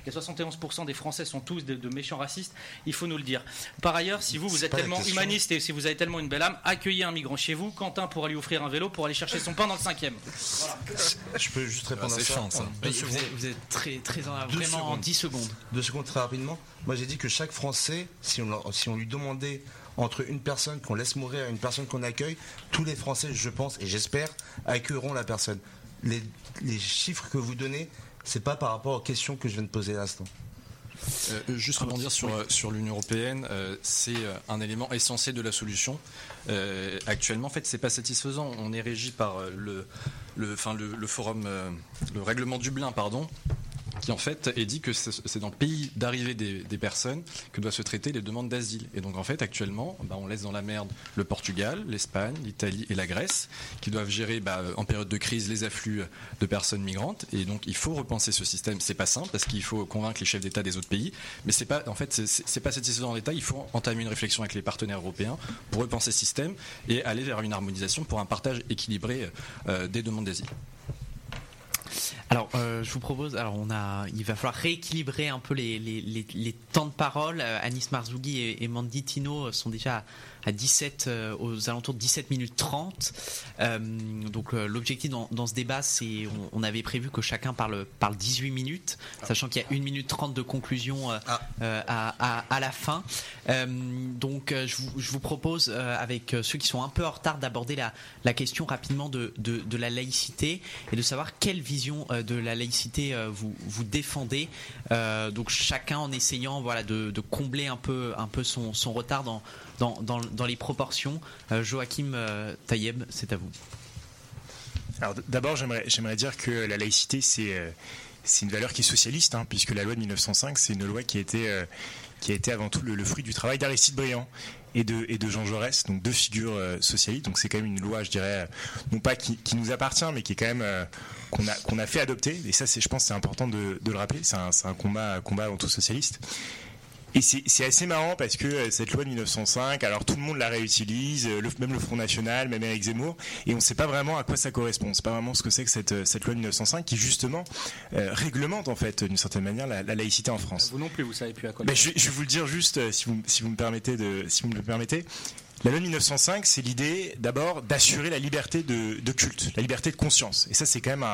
et 71% des Français sont tous de, de méchants racistes, il faut nous le dire. Par ailleurs, si vous, vous êtes tellement humaniste et si vous avez tellement une belle âme, accueillez un migrant chez vous. Quentin pourra lui offrir un vélo pour aller chercher son pain dans le cinquième. Je peux juste répondre Ah, à ça. chiant, ça. en Vous secondes. êtes, vous êtes très, très en, Deux vraiment en secondes. 10 secondes. Deux secondes très rapidement. Moi j'ai dit que chaque Français, si on, si on lui demandait entre une personne qu'on laisse mourir et une personne qu'on accueille, tous les Français, je pense et j'espère, accueilleront la personne. Les, les chiffres que vous donnez, c'est pas par rapport aux questions que je viens de poser à l'instant. Euh, juste rebondir sur, euh, sur l'Union européenne, euh, c'est euh, un élément essentiel de la solution. Euh, actuellement, en fait, c'est pas satisfaisant. On est régi par euh, le, le, enfin, le, le forum, euh, le règlement Dublin, pardon, qui en fait est dit que c'est dans le pays d'arrivée des, personnes que doivent se traiter les demandes d'asile. Et donc en fait actuellement, bah, on laisse dans la merde le Portugal, l'Espagne, l'Italie et la Grèce, qui doivent gérer bah, en période de crise les afflux de personnes migrantes. Et donc il faut repenser ce système. C'est pas simple parce qu'il faut convaincre les chefs d'État des autres pays, mais c'est pas en fait c'est- pas satisfaisant en l'État. Il faut entamer une réflexion avec les partenaires européens pour repenser ce système et aller vers une harmonisation pour un partage équilibré euh, des demandes d'asile. Alors, euh, je vous propose, alors on a, il va falloir rééquilibrer un peu les, les, les, les temps de parole. Euh, Anis Marzougi et, et Mandy Tino sont déjà à 17, euh, aux alentours de 17 minutes 30. Euh, donc euh, l'objectif dans, dans ce débat, c'est, on, on avait prévu que chacun parle, parle 18 minutes, sachant qu'il y a 1 minute 30 de conclusion euh, euh, à, à, à la fin. Euh, donc euh, je, vous, je vous propose, euh, avec euh, ceux qui sont un peu en retard, d'aborder la, la question rapidement de, de, de la laïcité et de savoir quelle vision euh, de la laïcité euh, vous, vous défendez. Euh, donc chacun en essayant voilà, de, combler un peu, un peu son, retard dans, dans, dans, les proportions. Euh, Joachim euh, Tayeb, c'est à vous. Alors d'abord, j'aimerais dire que la laïcité, c'est euh, une valeur qui est socialiste, hein, puisque la loi de 1905, c'est une loi qui a été, euh, qui a été avant tout le, fruit du travail d'Aristide Briand et de, et de Jean Jaurès, donc deux figures euh, socialistes. Donc c'est quand même une loi, je dirais, euh, non pas qui, qui nous appartient, mais qui est quand même euh, qu'on a, a fait adopter. Et ça, c'est, je pense, c'est important de, de le rappeler. C'est un, un combat, combat avant tout socialiste. Et c'est assez marrant parce que euh, cette loi de 1905, alors tout le monde la réutilise, euh, le- même le Front National, même Eric Zemmour, et on ne sait pas vraiment à quoi ça correspond. C'est pas vraiment ce que c'est que cette, euh, cette loi de 1905 qui justement euh, réglemente en fait d'une certaine manière la, la laïcité en France. Vous non plus, vous savez plus à quoi. Ben, je, vais- je vais vous le dire juste, si vous, si vous me permettez de, si vous me le permettez. La loi de 1905, c'est l'idée d'abord d'assurer la liberté de, culte, la liberté de conscience. Et ça, c'est quand même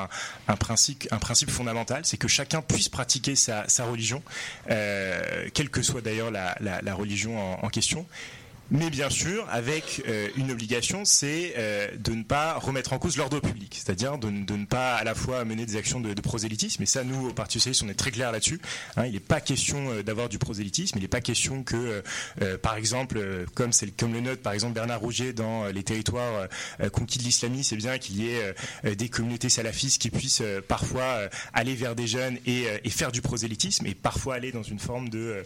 un, principe, un principe fondamental, c'est que chacun puisse pratiquer sa, religion, euh, quelle que soit d'ailleurs la, religion en question. Mais bien sûr, avec euh, une obligation, c'est euh, de ne pas remettre en cause l'ordre public, c'est-à-dire de, ne- pas à la fois mener des actions de, prosélytisme. Et ça, nous, au Parti socialiste, on est très clair là-dessus. Hein, il n'est pas question euh, d'avoir du prosélytisme. Il n'est pas question que, par exemple, comme comme le note par exemple Bernard Rouget dans les territoires conquis de l'islamisme, c'est bien qu'il y ait des communautés salafistes qui puissent parfois aller vers des jeunes et, faire du prosélytisme, et parfois aller dans une forme de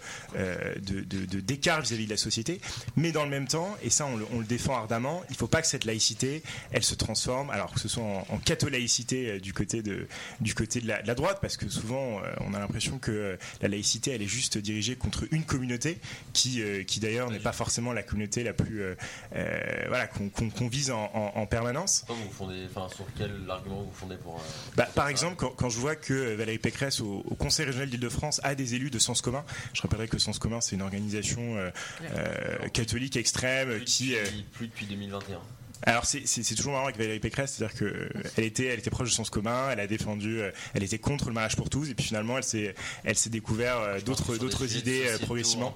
d'écart vis-à-vis de la société. Mais le même temps, et ça on le, on le défend ardemment, il ne faut pas que cette laïcité, elle se transforme, alors que ce soit en, en catho-laïcité euh, du côté de du côté de la, de la droite, parce que souvent euh, on a l'impression que euh, la laïcité, elle est juste dirigée contre une communauté qui euh, qui d'ailleurs n'est pas forcément la communauté la plus euh, euh, voilà qu'on qu'on- qu'on vise en, en- en permanence. Attends, vous fondez, enfin, sur quel argument vous fondez pour. euh, Bah, par exemple, quand, quand je vois que Valérie Pécresse au, au Conseil régional d'Île-de-France a des élus de Sens commun, je rappellerai que Sens commun c'est une organisation euh, euh, catholique extrême qui euh, Plus depuis 2021. alors c'est- c'est c'est toujours marrant avec Valérie Pécresse, c'est-à-dire que euh, elle était, elle était proche de sens commun, elle a défendu, euh, elle était contre le mariage pour tous, et puis finalement elle s'est, elle s'est découvert d'autres, d'autres idées progressivement.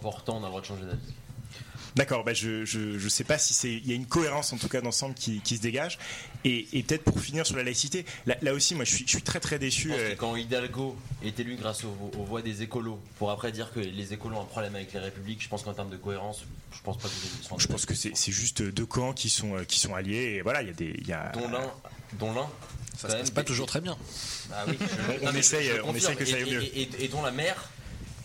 le droit de changer d'avis. D'accord, bah je, je, je sais pas si c'est, il y a une cohérence en tout cas d'ensemble qui, qui se dégage, et, et peut-être pour finir sur la laïcité, là, là aussi moi je suis, je suis très très déçu. Euh, quand Hidalgo est élu grâce aux, aux voix des écolos, pour après dire que les écolos ont un problème avec les républiques, je pense qu'en termes de cohérence, je pense pas que vous soient Je pense que c'est c'est juste deux camps qui sont, euh, qui sont alliés. Et voilà, il y a des. Y a, Dont l'un. Dont l'un. Ça se passe pas toujours très bien. Ah oui, On Non, mais essaye, je- je on confirme. essaye que ça aille mieux. Et, et- et dont la maire,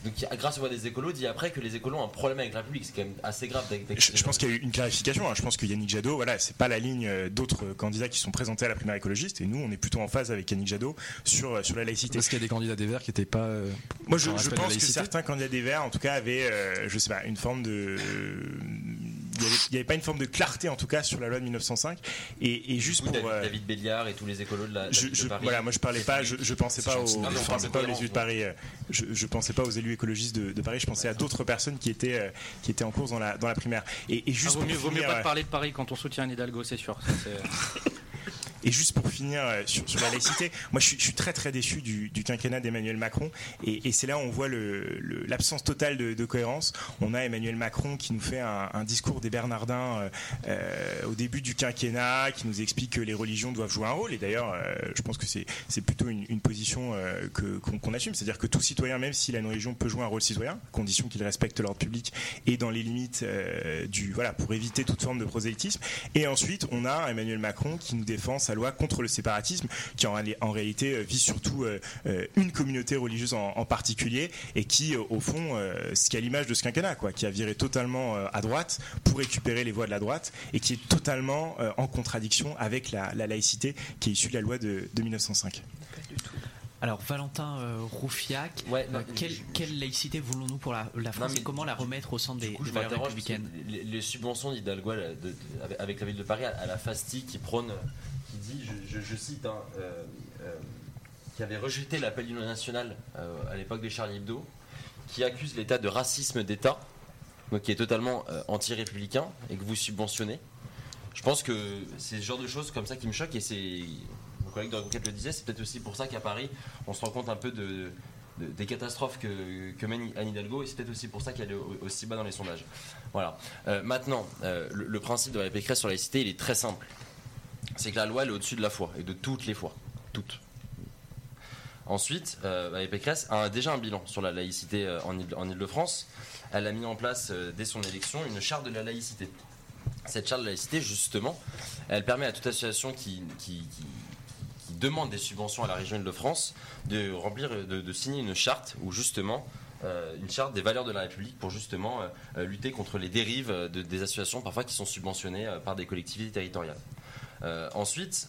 donc, qui- grâce aux voix des écolos, dit après que les écolos ont un problème avec la République. C'est quand même assez grave. Je, je pense qu'il y a eu une clarification. hein. Je pense que Yannick Jadot, voilà, c'est pas la ligne euh, d'autres euh, candidats qui sont présentés à la primaire écologiste. Et nous, on est plutôt en phase avec Yannick Jadot sur, euh, sur la laïcité. Parce qu'il y a des candidats des Verts qui n'étaient pas. euh, Moi, je, pense que certains candidats des Verts, en tout cas, avaient, euh, je sais pas, une forme de. Il n'y avait, pas une forme de clarté, en tout cas, sur la loi de 1905. Et, et juste coup, pour. David, euh, David Béliard et tous les écolos de la, je, de Paris. voilà, moi je parlais pas, je, je pensais pas aux. Non, je pensais pas aux élus de. Paris, euh, je, je pensais pas aux élus écologistes de, de Paris, je pensais à d'autres personnes qui étaient, euh, qui étaient en course dans la, dans la primaire. Et, et Ah, juste vaut, mieux, vaut mieux finir, pas euh, de parler de Paris quand on soutient Anne Hidalgo, c'est sûr. Ça, Et juste pour finir euh, sur, la laïcité, moi je suis, très très déçu du, quinquennat d'Emmanuel Macron et, c'est là où on voit l'absence totale de, cohérence. On a Emmanuel Macron qui nous fait un, discours des Bernardins euh, euh, au début du quinquennat, qui nous explique que les religions doivent jouer un rôle et d'ailleurs je pense que c'est plutôt une, position euh, qu'on assume, c'est-à-dire que tout citoyen, même s'il a une religion, peut jouer un rôle citoyen, condition qu'il respecte l'ordre public et dans les limites du voilà pour éviter toute forme de prosélytisme. Et ensuite on a Emmanuel Macron qui nous défend sa loi contre le séparatisme, qui en, réali- en réalité euh, vise surtout euh, euh, une communauté religieuse en, particulier, et qui, au fond, ce qui à l'image de ce quinquennat, quoi, qui a viré totalement à droite pour récupérer les voix de la droite, et qui est totalement en contradiction avec la, la laïcité qui est issue de la loi de, de 1905. Alors Valentin euh, Roufiac, euh, quelle, quelle laïcité voulons-nous pour la, la France mais et comment la remettre au centre des, coup, des valeurs républicaines les, les subventions d'Hidalgo de- de- avec- la ville de Paris à, à la FASTI qui prône, qui dit, je, cite, hein, euh, euh, qui avait rejeté l'appel d'union nationale euh, à l'époque des Charlie Hebdo, qui accuse l'État de racisme d'État, donc qui est totalement euh, anti-républicain et que vous subventionnez. Je pense que c'est ce genre de choses comme ça qui me choquent et c'est. Collègue de Reconquête le disait, c'est peut-être aussi pour ça qu'à Paris, on se rend compte un peu de, de- des catastrophes que, mène Anne Hidalgo et c'est peut-être aussi pour ça qu'elle est au- aussi bas dans les sondages. Voilà. Euh, maintenant, euh, le, principe de la Pécresse sur la laïcité, il est très simple. C'est que la loi, elle est au-dessus de la foi et de toutes les fois. Toutes. Ensuite, euh, Valérie Pécresse a déjà un bilan sur la laïcité euh, en Ile- en Ile-de-France. Elle a mis en place, dès son élection, une charte de la laïcité. Cette charte de laïcité, justement, elle permet à toute association qui demande des subventions à la région Île-de-France de remplir, de, de signer une charte où justement euh, une charte des valeurs de la République pour justement euh, euh, lutter contre les dérives de- des associations parfois qui sont subventionnées par des collectivités territoriales. Ensuite,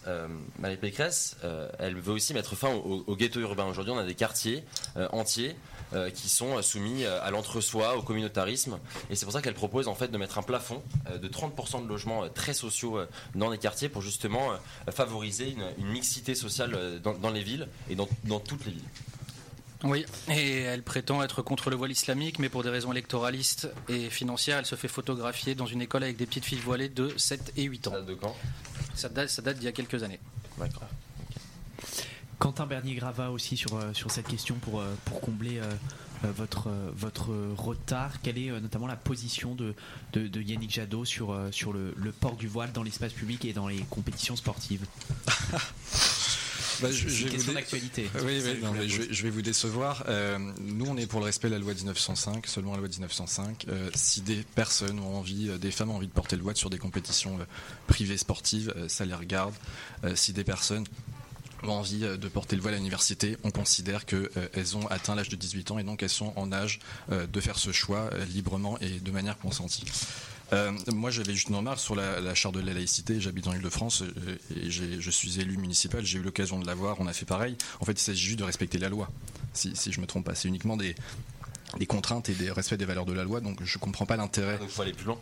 Valérie Pécresse, elle veut aussi mettre fin au, au ghetto urbain. Aujourd'hui, on a des quartiers entiers euh, qui sont euh, soumis euh, à l'entre-soi, au communautarisme, et c'est pour ça qu'elle propose en fait de mettre un plafond de 30% de logements très sociaux dans les quartiers pour justement favoriser une, une mixité sociale dans, dans les villes et dans, dans toutes les villes. Oui, et elle prétend être contre le voile islamique, mais pour des raisons électoralistes et financières, elle se fait photographier dans une école avec des petites filles voilées de 7 et 8 ans. Ça date de quand? Ça date, ça date d'il y a quelques années. D'accord. Quentin Bernier-Grava aussi sur, euh, sur cette question pour, euh, pour combler euh, votre, votre retard. Quelle est notamment la position de, de, de Yannick Jadot sur, sur le, le port du voile dans l'espace public et dans les compétitions sportives? Bah, je- C'est je une vais vous dé-. Oui, C'est oui, non, mais je, vais- je vais vous décevoir. Euh, nous, on est pour le respect de la loi 1905, seulement la loi 1905. Euh, si des personnes ont envie, euh, des femmes ont envie de porter le voile sur des compétitions privées sportives, ça les regarde. Si des personnes ont envie euh, de porter le voile à l'université, on considère qu'elles ont atteint l'âge de 18 ans et donc elles sont en âge euh, de faire ce choix euh, librement et de manière consentie. Euh, moi, j'avais juste une remarque sur la, la charte de la laïcité. J'habite en Ile-de-France euh, et je suis élu municipal. J'ai eu l'occasion de la voir. On a fait pareil. En fait, il s'agit juste de respecter la loi. Si, si je me trompe pas, c'est uniquement des, des contraintes et des respects des valeurs de la loi. Donc, je comprends pas l'intérêt. Il faut aller plus loin.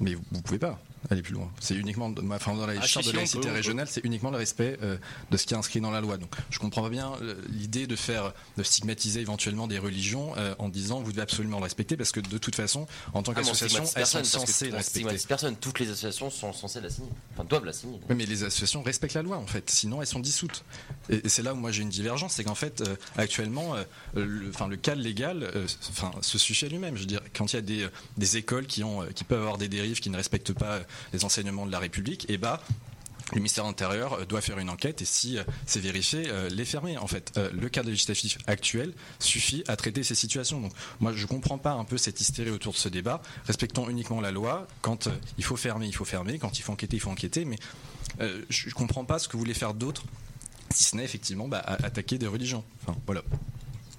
Mais vous, vous pouvez pas aller plus loin. C'est uniquement, enfin, dans la Ah, charte si, de laïcité régionale, c'est uniquement le respect euh, de ce qui est inscrit dans la loi. Donc, je comprends pas bien euh, l'idée de faire, de stigmatiser éventuellement des religions euh, en disant vous devez absolument le respecter parce que de toute façon, en tant Ah, qu'association, elles sont censées le respecter. personne. Toutes les associations sont censées la signer. Enfin, doivent la signer. Oui, mais les associations respectent la loi en fait, sinon elles sont dissoutes. Et, et c'est là où moi j'ai une divergence, c'est qu'en fait euh, actuellement, le, enfin, le cadre légal enfin, se suffit à lui-même. Je veux dire, quand il y a des, des écoles qui, ont, qui peuvent avoir des dérives, qui ne respectent pas euh, les enseignements de la République, et bah le ministère de l'Intérieur euh, doit faire une enquête et si euh, c'est vérifié, les fermer. En fait, le cadre législatif actuel suffit à traiter ces situations. Donc, moi, je comprends pas un peu cette hystérie autour de ce débat. Respectons uniquement la loi. Quand il faut fermer, il faut fermer. Quand il faut enquêter, il faut enquêter. Mais euh, je, comprends pas ce que vous voulez faire d'autre, si ce n'est effectivement bah, attaquer des religions. Enfin, voilà.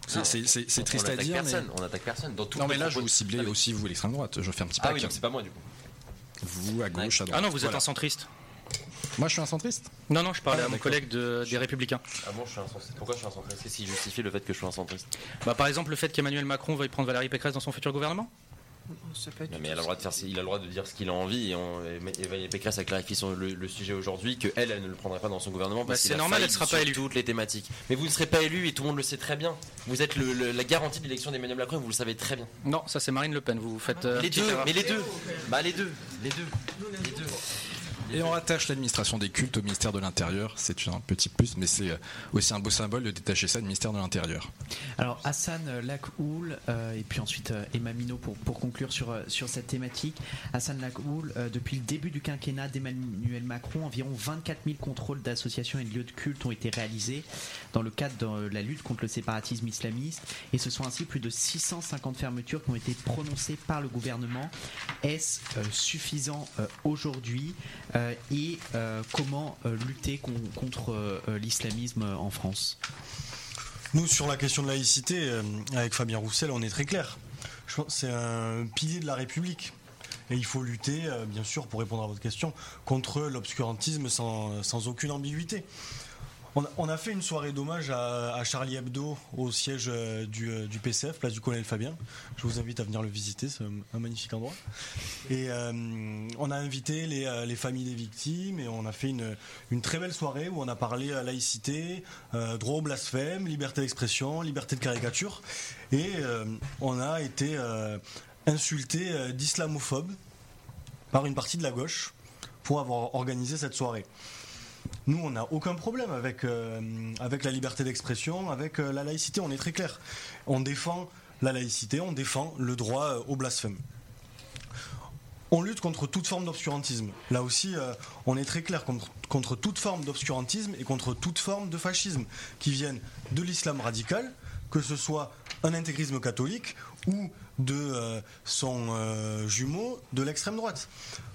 C'est- on triste à dire. personne, mais... On attaque personne. Dans toutes Non, mais là, je vous ciblez Ah, aussi, vous, l'extrême droite. Je fais un petit Ah pack. oui, c'est pas moi du coup. Vous, à gauche, à droite. Ah non, vous êtes Voilà. un centriste. Moi, je suis un centriste Non, non, je parlais Ah, à mon d'accord. collègue de- des Républicains. Ah bon, je suis un centriste. Pourquoi je suis un centriste? Qu'est-ce qui justifie le fait que je sois un centriste Bah, par exemple, le fait qu'Emmanuel Macron veuille prendre Valérie Pécresse dans son futur gouvernement Non, mais elle a le droit de faire, il a le droit de dire ce qu'il a envie et, on, et Valérie Pécresse a clarifié son- le, le sujet aujourd'hui que elle, elle ne le prendrait pas dans son gouvernement parce Bah, c'est normal, elle sera sur pas élue. toutes les thématiques. Mais vous ne serez pas élu et tout le monde le sait très bien. Vous êtes le- le- la garantie de l'élection d'Emmanuel Macron vous le savez très bien. Non, ça c'est Marine Le Pen. Vous faites euh, les deux, mais les deux, bah les deux, les deux, les deux. Et on rattache l'administration des cultes au ministère de l'Intérieur. C'est un petit plus, mais c'est euh, aussi un beau symbole de détacher ça du ministère de l'Intérieur. Alors Hassan Lachoul euh, et puis ensuite euh, Emma Minot pour, pour conclure sur, euh, sur cette thématique. Hassan Lachoul, euh, depuis le début du quinquennat d'Emmanuel Macron, environ 24 000 contrôles d'associations et de lieux de culte ont été réalisés dans le cadre de la lutte contre le séparatisme islamiste et ce sont ainsi plus de 650 fermetures qui ont été prononcées par le gouvernement. Est-ce suffisant aujourd'hui et euh, comment euh, lutter con- contre euh, l'islamisme en France Nous, sur la question de laïcité, euh, avec Fabien Roussel, on est très clair. C'est un pilier de la République. Et il faut lutter, euh, bien sûr, pour répondre à votre question, contre l'obscurantisme sans, sans aucune ambiguïté. On a, fait une soirée d'hommage à, Charlie Hebdo au siège euh, du, euh, PCF, place du colonel Fabien. Je vous invite à venir le visiter, c'est un, magnifique endroit. Et euh, on a invité les, les familles des victimes et on a fait une, très belle soirée où on a parlé laïcité, droit au blasphème, liberté d'expression, liberté de caricature. Et on a été insulté d'islamophobes par une partie de la gauche pour avoir organisé cette soirée. Nous, on n'a aucun problème avec, euh, la liberté d'expression, avec euh, la laïcité, on est très clair. On défend la laïcité, on défend le droit euh, au blasphème. On lutte contre toute forme d'obscurantisme. Là aussi, on est très clair contre, toute forme d'obscurantisme et contre toute forme de fascisme qui viennent de l'islam radical, que ce soit un intégrisme catholique ou de son jumeau de l'extrême droite.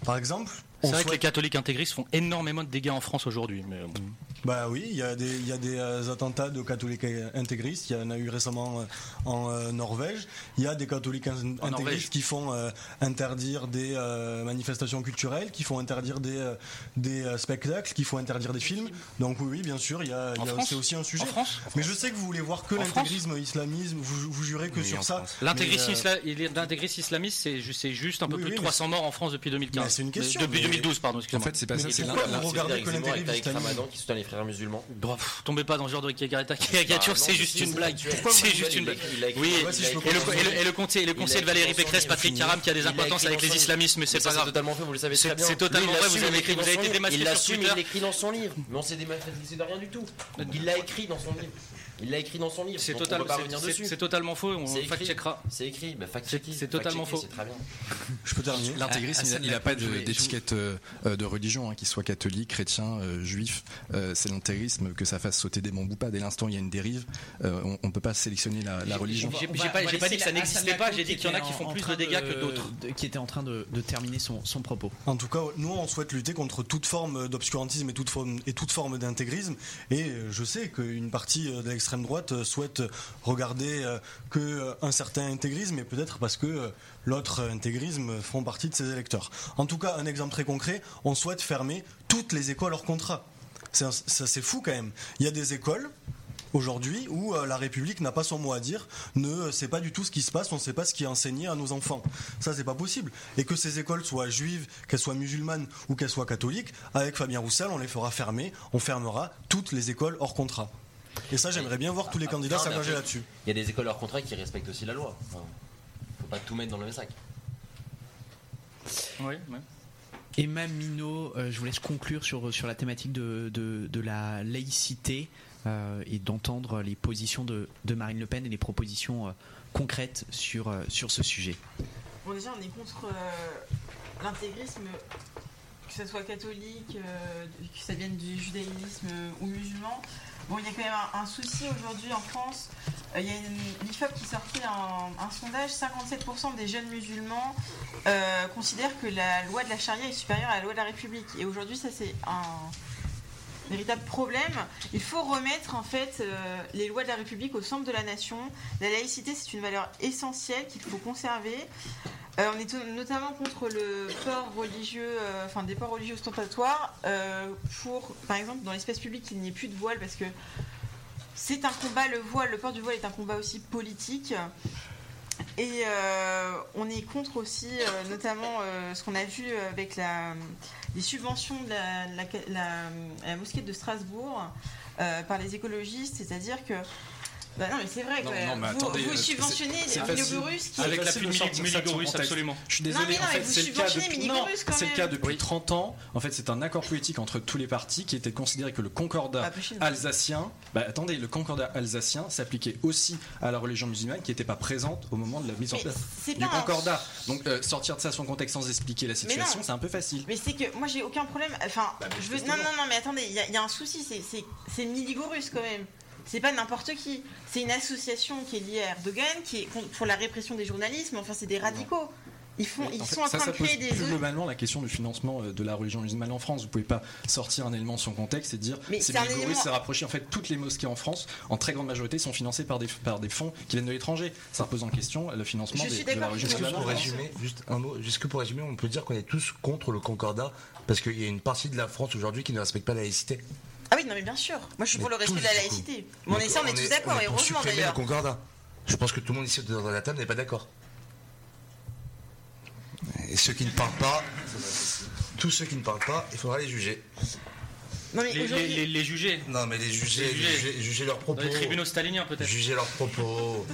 Par exemple, C'est vrai que les catholiques intégristes font énormément de dégâts en France aujourd'hui. Mais. Bah oui, il y a des, il y a des euh, attentats de catholiques intégristes. Il y en a eu récemment euh, en euh, Norvège. Il y a des catholiques in- Norvège. intégristes qui font euh, interdire des euh, manifestations culturelles, qui font interdire des, euh, des spectacles, qui font interdire des films. Donc oui, oui, bien sûr, il y a, il y a- France c'est aussi un sujet. En France Mais je sais que vous voulez voir que l'intégrisme, islamisme. Vous, vous jurez que Oui, sur ça. L'intégrisme Mais, euh, isla- islamiste, c'est ju- c'est juste un peu Oui, plus oui, de mais 300 morts en France depuis 2015. Mais c'est une question, Depuis mais- 2012, pardon. excusez-moi. En fait, c'est pas ça, Et c'est pourquoi l'un- vous regardez que que l'intégrisme l'intégrisme frères musulmans Bref, tombez pas dans ce genre de caricature, caricature, Ah, c'est juste une c'est blague. C'est juste une blague. écrit- écrit- Oui, et écrit le, le- le conseil, le de écrit Valérie Pécresse. Patrick Caram, qui a des importances écrit avec les islamismes, mais c'est pas grave. totalement fait, vous le savez C'est- très bien. c'est totalement vrai, vous avez écrit- vous avez été démasqué sur Twitter. il l'écrit dans son livre. Mais on s'est démasqué de rien du tout. Il l'a écrit dans son livre. Il l'a écrit dans son livre. C'est total- totalement faux, on C'est écrit. fact-checkera. C'est écrit, bah fact C'est- totalement faux. Très bien. Je peux terminer L'intégrisme, Ah, il n'a pas d'étiquette euh, de religion, hein, qu'il soit catholique, chrétien, euh, juif. Euh, c'est l'intégrisme, que ça fasse sauter des bambous pas. Dès l'instant où il y a une dérive, euh, on ne peut pas sélectionner la, la religion. J'ai pas, pas dit que ça n'existait pas, j'ai dit qu'il y en a qui font plus de dégâts que d'autres. qui était en train de, terminer son, propos. En tout cas, nous, on souhaite lutter contre toute forme d'obscurantisme et toute forme, d'intégrisme. Et je sais qu'une partie de l'extrême droite euh, souhaite regarder euh, que euh, un certain intégrisme, et peut-être parce que l'autre intégrisme font partie de ses électeurs. En tout cas, un exemple très concret, on souhaite fermer toutes les écoles hors contrat. Ça, c'est fou quand même. Il y a des écoles aujourd'hui où la République n'a pas son mot à dire, ne sait pas du tout ce qui se passe, on ne sait pas ce qui est enseigné à nos enfants. Ça, c'est pas possible. Et que ces écoles soient juives, qu'elles soient musulmanes ou qu'elles soient catholiques, avec Fabien Roussel, on les fera fermer, on fermera toutes les écoles hors contrat. Et ça, j'aimerais bien voir tous les candidats Non, mais s'engager là-dessus. Il y a des écoles hors contrat qui respectent aussi la loi. Enfin, faut pas tout mettre dans le même sac. Oui, Emma Minot, euh, je vous laisse conclure sur, sur la thématique de, de, de la laïcité euh, et d'entendre les positions de, de Marine Le Pen et les propositions euh, concrètes sur, euh, sur ce sujet. Bon, déjà, on est contre euh, l'intégrisme, que ce soit catholique, euh, que ça vienne du judaïsme ou musulman. Bon, il y a quand même un, souci aujourd'hui en France. Euh, il y a une l'IFOP qui sortait un, un sondage 57% des jeunes musulmans euh, considèrent que la loi de la charia est supérieure à la loi de la République. Et aujourd'hui, ça, c'est un véritable problème. Il faut remettre en fait euh, les lois de la République au centre de la nation. La laïcité, c'est une valeur essentielle qu'il faut conserver. Euh, on est notamment contre le port religieux, euh, enfin des ports religieux ostentatoires, euh, pour, par exemple, dans l'espace public, il n'y ait plus de voile parce que c'est un combat, le voile, le port du voile est un combat aussi politique. Et on est contre aussi, notamment, ce qu'on a vu avec la, les subventions de la, la- la- mosquée de Strasbourg par les écologistes, c'est-à-dire que. Bah non, mais c'est vrai, Non, non, mais vous, attendez, vous euh, subventionnez. Minogorus qui. Avec la pluie de contexte. absolument. Je suis Non, désolé, mais non, en mais fait, vous c'est le cas subventionnez depuis, Minigorus, non, quand c'est le cas depuis Oui. 30 ans. En fait, c'est un accord politique entre tous les partis qui était considéré que le concordat alsacien, bah attendez, le concordat alsacien s'appliquait aussi à la religion musulmane qui n'était pas présente au moment de la mise en place du concordat. Donc euh, sortir de ça son contexte sans expliquer la situation, c'est un peu facile. Mais c'est que moi j'ai aucun problème. Enfin, Bah, je veux. Non, non, non, mais attendez, il y, a- il y a un souci. C'est, Miligorus quand même. C'est pas n'importe qui. C'est une association qui est liée à Erdogan, qui est contre- pour la répression des journalistes. Mais enfin, c'est des radicaux. Ils, font, ils En fait, sont en ça, train ça de pose créer des plus globalement la question du financement euh, de la religion musulmane en France. Vous pouvez pas sortir un élément de son contexte et dire Mais c'est c'est élément- s'est rapproché. En fait, toutes les mosquées en France, en très grande majorité, sont financées par des, par des fonds qui viennent de l'étranger. Ça repose en question le financement Je des- suis de la d'accord. religion musulmane. pour en France. résumer, juste un mot, est-ce que pour résumer, on peut dire qu'on est tous contre le concordat parce qu'il y a une partie de la France aujourd'hui qui ne respecte pas la laïcité? Ah oui, non, mais bien sûr. Moi, je suis Mais pour le respect de la laïcité. Mais on est ça, on est tous d'accord, et heureusement d'ailleurs. le concordat. Je pense que tout le monde ici autour de la table n'est pas d'accord. Et ceux qui ne parlent pas, tous ceux qui ne parlent pas, il faudra les juger. Non, mais Les, les, aujourd'hui- les- les juger. Non, mais les juger, Les juger. juger, juger leurs propos. Dans les tribunaux staliniens, peut-être. Juger leurs propos.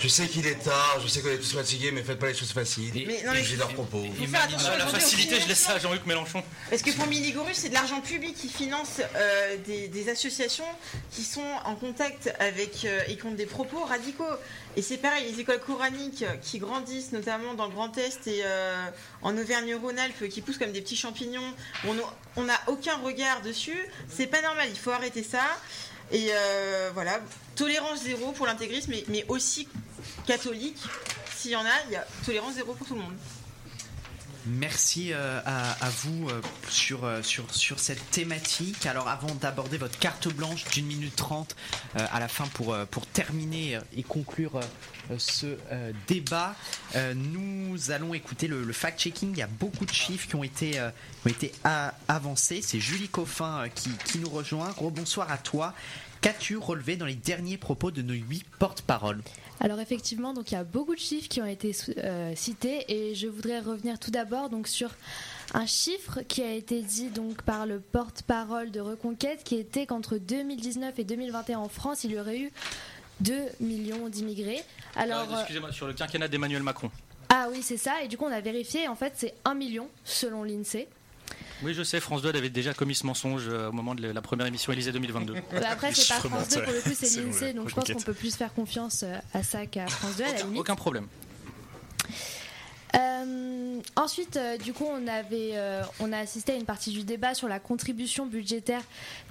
Je sais qu'il est tard, je sais qu'on est tous fatigués, mais faites pas les choses faciles. Mais non, mais- Jugez leurs propos. faut faire attention la facilité, je laisse ça à. Jean-Luc Mélenchon. Parce que pour Miligorus, c'est de l'argent public qui finance euh, des, des associations qui sont en contact avec euh, et qui ont des propos radicaux. Et c'est pareil, les écoles coraniques qui grandissent, notamment dans le Grand Est et euh, en Auvergne-Rhône-Alpes, qui poussent comme des petits champignons. On n'a aucun regard dessus. C'est pas normal, il faut arrêter ça. Et euh, voilà, tolérance zéro pour l'intégrisme, mais, mais aussi catholique. S'il y en a, il y a tolérance zéro pour tout le monde. Merci euh, à, vous euh, sur, euh, sur, sur cette thématique. Alors avant d'aborder votre carte blanche d'une minute trente à la fin pour, pour terminer et conclure ce débat, nous allons écouter le, fact-checking. Il y a beaucoup de chiffres qui ont été, ont été avancés. C'est Julie Coffin qui, qui nous rejoint. Rebonsoir à toi. Qu'as-tu relevé dans les derniers propos de nos huit porte-paroles? Alors effectivement, donc il y a beaucoup de chiffres qui ont été euh, cités et je voudrais revenir tout d'abord donc sur un chiffre qui a été dit donc par le porte-parole de Reconquête qui était qu'entre 2019 et 2021 en France, il y aurait eu 2 millions d'immigrés. Alors Euh, Excusez-moi, sur le quinquennat d'Emmanuel Macron. ah oui, c'est ça et du coup on a vérifié en fait c'est 1 million selon l'INSEE. Oui, je sais, France 2 avait déjà commis ce mensonge euh, au moment de la première émission Élysée 2022. Bah, Après c'est pas France 2 pour le coup c'est l'INSEE donc je pense qu'on peut plus faire confiance euh, à ça qu'à France 2 à la limite. Aucun problème. Euh, ensuite, euh, du coup, on avait, euh, on a assisté à une partie du débat sur la contribution budgétaire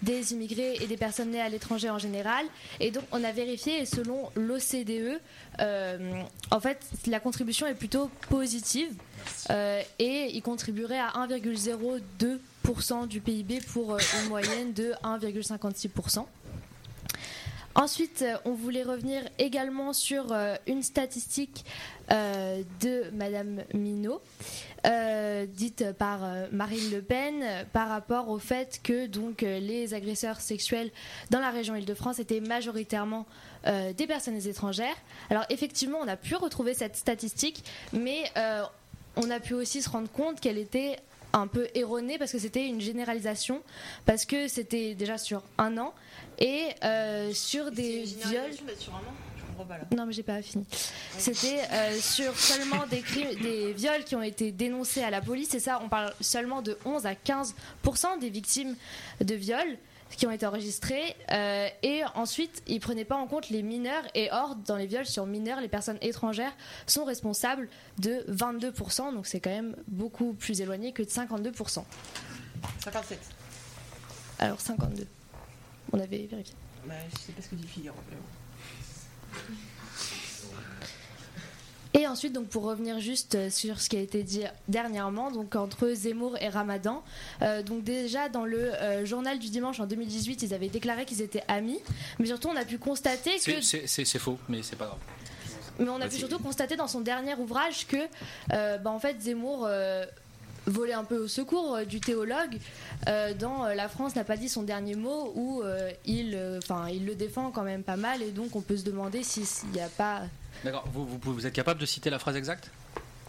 des immigrés et des personnes nées à l'étranger en général. Et donc, on a vérifié et selon l'OCDE, en fait, la contribution est plutôt positive et il contribuerait à 1,02% du PIB pour une moyenne de 1,56%. Ensuite, euh, on voulait revenir également sur euh, une statistique euh, de Madame Minot, dite par Marine Le Pen, par rapport au fait que donc les agresseurs sexuels dans la région Île-de-France étaient majoritairement des personnes étrangères. Alors effectivement, on a pu retrouver cette statistique, mais on a pu aussi se rendre compte qu'elle était un peu erronée parce que c'était une généralisation, parce que c'était déjà sur un an et euh, sur des viols. Non, mais j'ai pas fini. C'était euh, sur seulement des crimes, des viols qui ont été dénoncés à la police. Et ça, on parle seulement de 11 à 15% des victimes de viols qui ont été enregistrées. Euh, et ensuite, ils prenaient pas en compte les mineurs. Et or, dans les viols sur mineurs, les personnes étrangères sont responsables de 22% Donc c'est quand même beaucoup plus éloigné que de 52% 57. Alors 52. On avait vérifié. Bah, je sais pas ce que dit Figaro. Et ensuite, donc pour revenir juste euh, sur ce qui a été dit dernièrement, donc entre Zemmour et Ramadan, euh, donc déjà dans le euh, journal du dimanche en 2018, ils avaient déclaré qu'ils étaient amis, mais surtout on a pu constater que C'est- faux, mais c'est pas grave. mais on a pu surtout constater dans son dernier ouvrage que, euh, bah, en fait, Zemmour volait un peu au secours du théologue. euh, dans La France n'a pas dit son dernier mot, où euh, il, euh, enfin, il le défend quand même pas mal, et donc on peut se demander s'il n'y a pas. D'accord, vous, vous, vous êtes capable de citer la phrase exacte?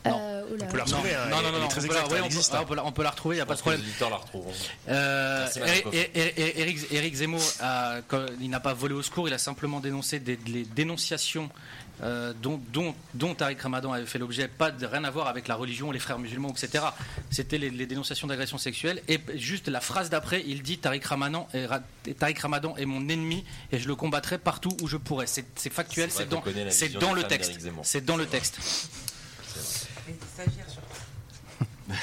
Euh, oula. On peut la retrouver, hein, non, elle non, non, non, très on peut la- exacte, ouais, on peut- existe, ah, hein. on peut la- on peut la retrouver, il n'y a pas de problème. les auditeurs la retrouveront. Euh, Merci, Madame Eric. Eric- Zemmour, a- il n'a pas volé au secours, il a simplement dénoncé des, les dénonciations euh, dont, dont, dont Tariq Ramadan avait fait l'objet, pas de rien à voir avec la religion, les frères musulmans, etc. C'était les, les dénonciations d'agression sexuelle. Et juste la phrase d'après, il dit Tariq Ramadan, est, Ra- Tariq Ramadan est mon ennemi et je le combattrai partout où je pourrai. C'est c'est factuel, C'est dans, c'est le texte. C'est dans le texte.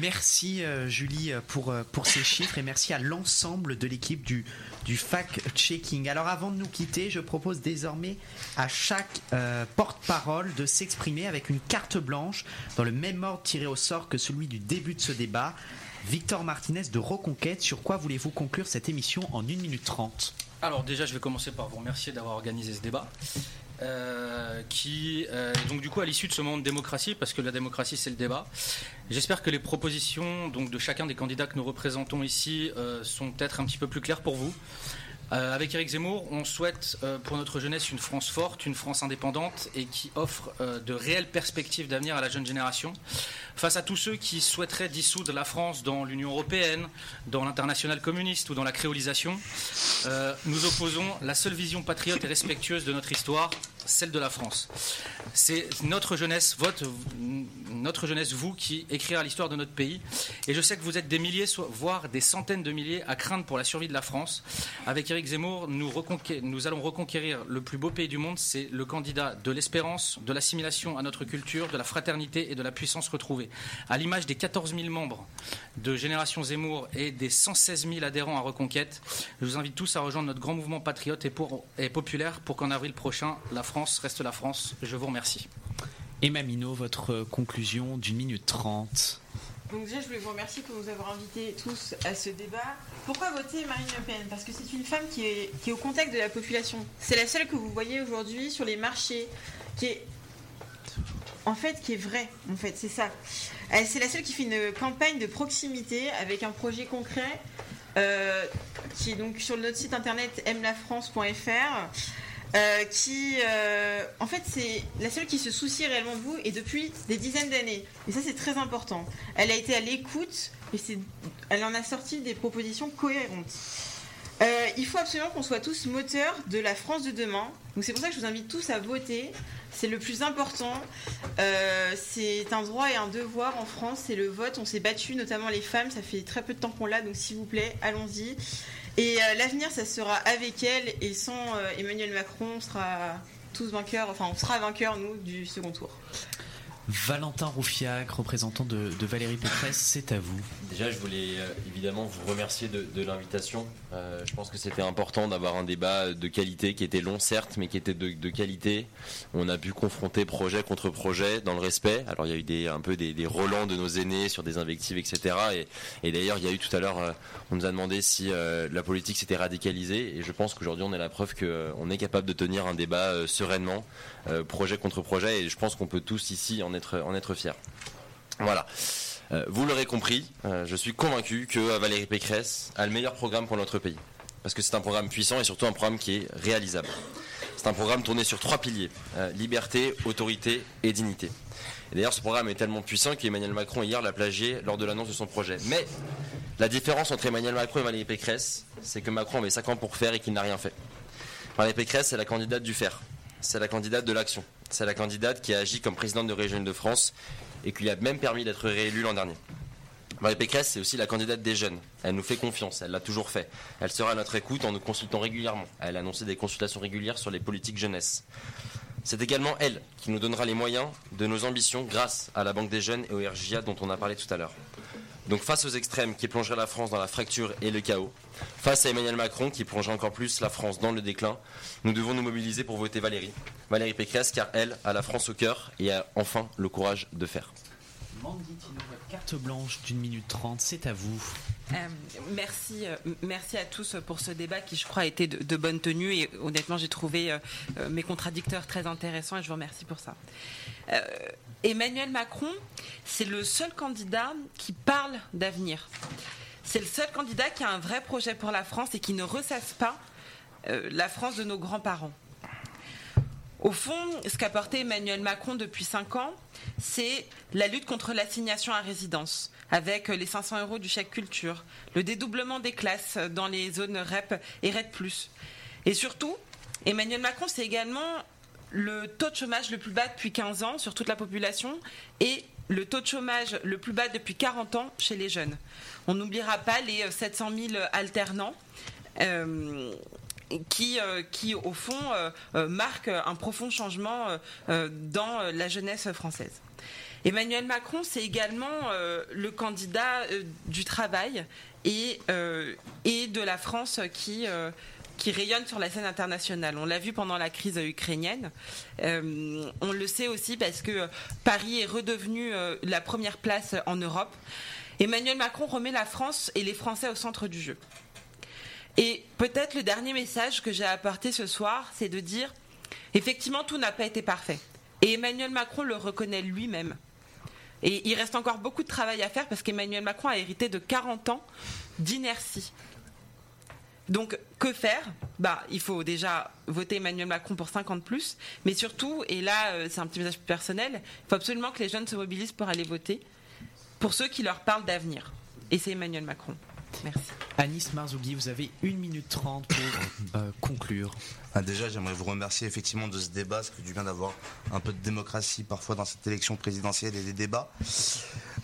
Merci euh, Julie pour, euh, pour ces chiffres et merci à l'ensemble de l'équipe du, du fact-checking. Alors avant de nous quitter, je propose désormais à chaque euh, porte-parole de s'exprimer avec une carte blanche dans le même ordre tiré au sort que celui du début de ce débat. Victor Martinez de Reconquête, sur quoi voulez-vous conclure cette émission en 1 minute 30 Alors déjà, je vais commencer par vous remercier d'avoir organisé ce débat. Euh, qui euh, donc du coup à l'issue de ce moment de démocratie, parce que la démocratie c'est le débat. J'espère que les propositions donc de chacun des candidats que nous représentons ici euh, sont peut-être un petit peu plus claires pour vous. Euh, avec Eric Zemmour, on souhaite pour notre jeunesse une France forte, une France indépendante et qui offre de réelles perspectives d'avenir à la jeune génération. Face à tous ceux qui souhaiteraient dissoudre la France dans l'Union européenne, dans l'international communiste ou dans la créolisation, euh, nous opposons la seule vision patriote et respectueuse de notre histoire, celle de la France. C'est notre jeunesse, votre, notre jeunesse, vous, qui écrira l'histoire de notre pays. Et je sais que vous êtes des milliers, voire des centaines de milliers, à craindre pour la survie de la France. Avec Éric Zemmour, nous allons reconquérir le plus beau pays du monde. C'est le candidat de l'espérance, de l'assimilation à notre culture, de la fraternité et de la puissance retrouvée. À l'image des 14 000 membres de Génération Zemmour et des 116 000 adhérents à Reconquête, je vous invite tous à rejoindre notre grand mouvement patriote et, pour- et populaire pour qu'en avril prochain, la France reste la France. Je vous remercie. Emma Minot, votre conclusion d'une minute 30. Donc déjà, je voulais vous remercier pour nous avoir invités tous à ce débat. Pourquoi voter Marine Le Pen? Parce que c'est une femme qui est, qui est au contact de la population. C'est la seule que vous voyez aujourd'hui sur les marchés, qui est en fait qui est vraie. En fait, c'est ça. C'est la seule qui fait une campagne de proximité avec un projet concret. euh, qui est donc sur notre site internet mlafrance.fr euh, qui, euh, en fait, c'est la seule qui se soucie réellement de vous et depuis des dizaines d'années. Et ça, c'est très important. Elle a été à l'écoute et elle en a sorti des propositions cohérentes. Il faut absolument qu'on soit tous moteurs de la France de demain. Donc c'est pour ça que je vous invite tous à voter. C'est le plus important. Euh, c'est un droit et un devoir en France. C'est le vote. On s'est battu, notamment les femmes. Ça fait très peu de temps qu'on l'a. Donc s'il vous plaît, allons-y. Et euh, l'avenir, ça sera avec elle. Et sans euh, Emmanuel Macron, on sera tous vainqueurs. Enfin, on sera vainqueurs, nous, du second tour. Valentin Roufiac, représentant de, Valérie Pécresse, c'est à vous. Déjà, je voulais euh, évidemment vous remercier de, l'invitation. Euh, je pense que c'était important d'avoir un débat de qualité qui était long, certes, mais qui était de, qualité. On a pu confronter projet contre projet dans le respect. Alors, il y a eu un peu des, relents de nos aînés sur des invectives, etc. Et, d'ailleurs, il y a eu tout à l'heure, euh, on nous a demandé si la politique s'était radicalisée. Et je pense qu'aujourd'hui, on est la preuve qu'on est capable de tenir un débat sereinement, projet contre projet. Et je pense qu'on peut tous ici en être, en être fiers. Voilà. Euh, vous l'aurez compris, euh, je suis convaincu que euh, Valérie Pécresse a le meilleur programme pour notre pays. Parce que c'est un programme puissant et surtout un programme qui est réalisable. C'est un programme tourné sur trois piliers euh, liberté, autorité et dignité. Et d'ailleurs, ce programme est tellement puissant qu'Emmanuel Macron hier l'a plagié lors de l'annonce de son projet. Mais la différence entre Emmanuel Macron et Valérie Pécresse, c'est que Macron avait 5 ans pour faire et qu'il n'a rien fait. Valérie Pécresse, c'est la candidate du faire. C'est la candidate de l'action. C'est la candidate qui a agi comme présidente de région de France et qui lui a même permis d'être réélue l'an dernier. Valérie Pécresse, c'est aussi la candidate des jeunes. Elle nous fait confiance, elle l'a toujours fait. Elle sera à notre écoute en nous consultant régulièrement. Elle a annoncé des consultations régulières sur les politiques jeunesse. C'est également elle qui nous donnera les moyens de nos ambitions grâce à la Banque des Jeunes et au RJA dont on a parlé tout à l'heure. Donc face aux extrêmes qui plongeraient la France dans la fracture et le chaos, face à Emmanuel Macron qui plongerait encore plus la France dans le déclin, nous devons nous mobiliser pour voter Valérie. Valérie Pécresse car elle a la France au cœur et a enfin le courage de faire. Mandy Tino, votre carte blanche d'une minute 30, c'est à vous. Euh, merci, euh, merci à tous pour ce débat qui, je crois, a été de, de bonne tenue et honnêtement, j'ai trouvé euh, euh, mes contradicteurs très intéressants et je vous remercie pour ça. Euh, Emmanuel Macron, c'est le seul candidat qui parle d'avenir. C'est le seul candidat qui a un vrai projet pour la France et qui ne ressasse pas euh, la France de nos grands-parents. Au fond, ce qu'a porté Emmanuel Macron depuis 5 ans, c'est la lutte contre l'assignation à résidence, avec les 500 euros du chèque culture, le dédoublement des classes dans les zones REP et RED+. Et surtout, Emmanuel Macron, c'est également le taux de chômage le plus bas depuis 15 ans sur toute la population et le taux de chômage le plus bas depuis 40 ans chez les jeunes. On n'oubliera pas les 700 000 alternants. euh, qui, euh, qui, au fond, euh, euh, marque un profond changement dans la jeunesse française. Emmanuel Macron, c'est également le candidat du travail et, et de la France qui, qui rayonne sur la scène internationale. On l'a vu pendant la crise ukrainienne. Euh, on le sait aussi parce que Paris est redevenu euh, la première place en Europe. Emmanuel Macron remet la France et les Français au centre du jeu. Et peut-être le dernier message que j'ai à apporter ce soir, c'est de dire, effectivement, tout n'a pas été parfait. Et Emmanuel Macron le reconnaît lui-même. Et il reste encore beaucoup de travail à faire parce qu'Emmanuel Macron a hérité de 40 ans d'inertie. Donc, que faire? Bah, Il faut déjà voter Emmanuel Macron pour 50 plus, mais surtout, et là, euh, c'est un petit message personnel, il faut absolument que les jeunes se mobilisent pour aller voter, pour ceux qui leur parlent d'avenir. Et c'est Emmanuel Macron. Merci. Anis Marzougui, vous avez 1 minute 30 pour euh, conclure. Ah, déjà, j'aimerais vous remercier effectivement de ce débat. Ça fait du bien d'avoir un peu de démocratie parfois dans cette élection présidentielle et des débats.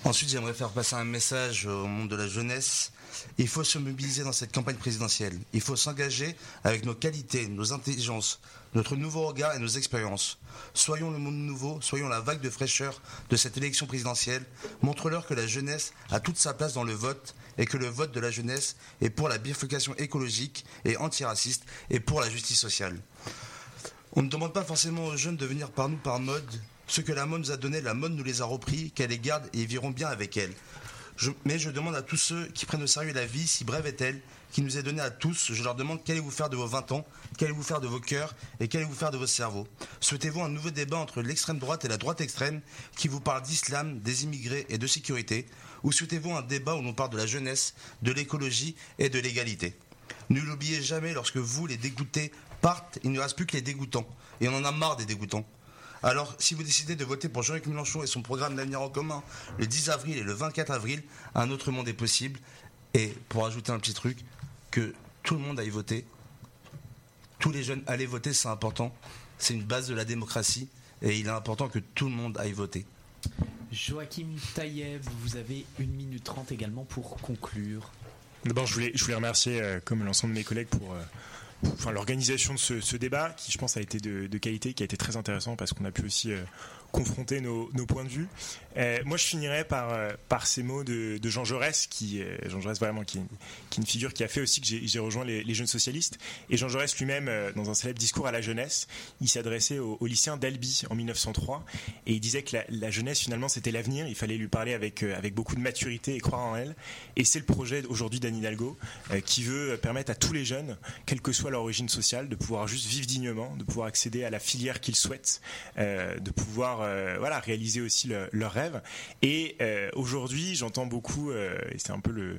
Ensuite, j'aimerais faire passer un message au monde de la jeunesse. Il faut se mobiliser dans cette campagne présidentielle. Il faut s'engager avec nos qualités, nos intelligences, notre nouveau regard et nos expériences. Soyons le monde nouveau, soyons la vague de fraîcheur de cette élection présidentielle. Montre-leur que la jeunesse a toute sa place dans le vote et que le vote de la jeunesse est pour la bifurcation écologique et antiraciste et pour la justice sociale. On ne demande pas forcément aux jeunes de venir par nous par mode. Ce que la mode nous a donné, la mode nous les a repris, qu'elle les garde et vivront bien avec elle. Mais je demande à tous ceux qui prennent au sérieux la vie, si brève est-elle, qui nous est donnée à tous, je leur demande qu'allez-vous faire de vos 20 ans, qu'allez-vous faire de vos cœurs et qu'allez-vous faire de vos cerveaux. Souhaitez-vous un nouveau débat entre l'extrême droite et la droite extrême qui vous parle d'islam, des immigrés et de sécurité? Ou souhaitez-vous un débat où l'on parle de la jeunesse, de l'écologie et de l'égalité? Ne l'oubliez jamais, lorsque vous, les dégoûtés, partent, il ne reste plus que les dégoûtants. Et on en a marre des dégoûtants. Alors, si vous décidez de voter pour Jean-Luc Mélenchon et son programme d'avenir en commun le 10 avril et le 24 avril, un autre monde est possible. Et pour ajouter un petit truc, que tout le monde aille voter, tous les jeunes allez voter, c'est important. C'est une base de la démocratie et il est important que tout le monde aille voter. Joachim Taïev, vous avez 1 minute 30 également pour conclure. D'abord, je voulais, je voulais remercier, euh, comme l'ensemble de mes collègues, pour, euh, enfin, l'organisation de ce, débat, qui je pense a été de, qualité, qui a été très intéressant parce qu'on a pu aussi euh, confronter nos, points de vue. Euh, moi, je finirais par, euh, ces mots de, Jean Jaurès, qui, Jean Jaurès vraiment, qui, est- une figure qui a fait aussi que j'ai rejoint les, jeunes socialistes. Et Jean Jaurès lui-même, dans un célèbre discours à la jeunesse, il s'adressait aux, aux lycéens d'Albi en 1903, et il disait que la, jeunesse, finalement, c'était l'avenir. Il fallait lui parler avec, avec beaucoup de maturité et croire en elle. Et c'est le projet aujourd'hui d'Anne Hidalgo, qui veut permettre à tous les jeunes, quelle que soit leur origine sociale, de pouvoir juste vivre dignement, de pouvoir accéder à la filière qu'ils souhaitent, euh, de pouvoir euh, voilà, réaliser aussi le- leurs rêves. Et euh, aujourd'hui, j'entends beaucoup, et c'est un peu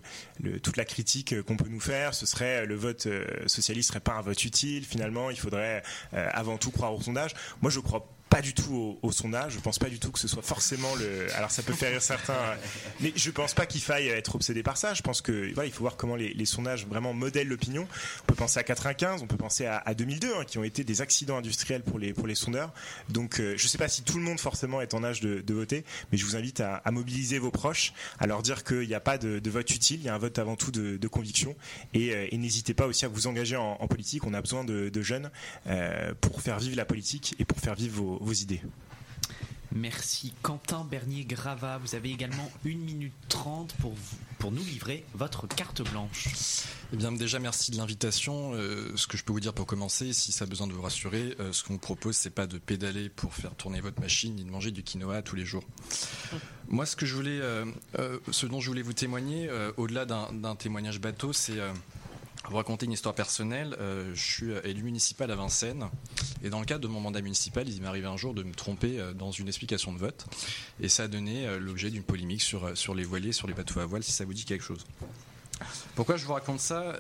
toute la critique qu'on peut nous faire, ce serait le vote socialiste serait pas un vote utile, finalement, il faudrait avant tout croire au sondage. Moi, je crois pas du tout au, sondage. Je pense pas du tout que ce soit forcément le. Alors ça peut faire rire certains, euh, mais je pense pas qu'il faille être obsédé par ça. Je pense que voilà, il faut voir comment les, sondages vraiment modèlent l'opinion. On peut penser à 95, on peut penser à, à 2002, hein, qui ont été des accidents industriels pour les pour les sondeurs. Donc euh, je sais pas si tout le monde forcément est en âge de, voter, mais je vous invite à, mobiliser vos proches, à leur dire qu'il n'y a pas de, vote utile, il y a un vote avant tout de, conviction, et, euh, et n'hésitez pas aussi à vous engager en, politique. On a besoin de, de jeunes euh, pour faire vivre la politique et pour faire vivre vos, vos idées. Merci. Quentin Bernier-Grava, vous avez également 1 minute 30 pour, vous- pour nous livrer votre carte blanche. Eh bien, déjà, merci de l'invitation. Euh, ce que je peux vous dire pour commencer, si ça a besoin de vous rassurer, euh, ce qu'on vous propose, c'est pas de pédaler pour faire tourner votre machine, ni de manger du quinoa tous les jours. Moi, ce que je voulais, euh, euh, ce dont je voulais vous témoigner, euh, au-delà d'un d'un témoignage bateau, c'est euh, vous raconter une histoire personnelle. Euh, je suis élu municipal à Vincennes, et dans le cadre de mon mandat municipal, il m'est arrivé un jour de me tromper euh, dans une explication de vote, et ça a donné euh, l'objet d'une polémique sur, sur les voiliers, sur les bateaux à voile, si ça vous dit quelque chose. Pourquoi je vous raconte ça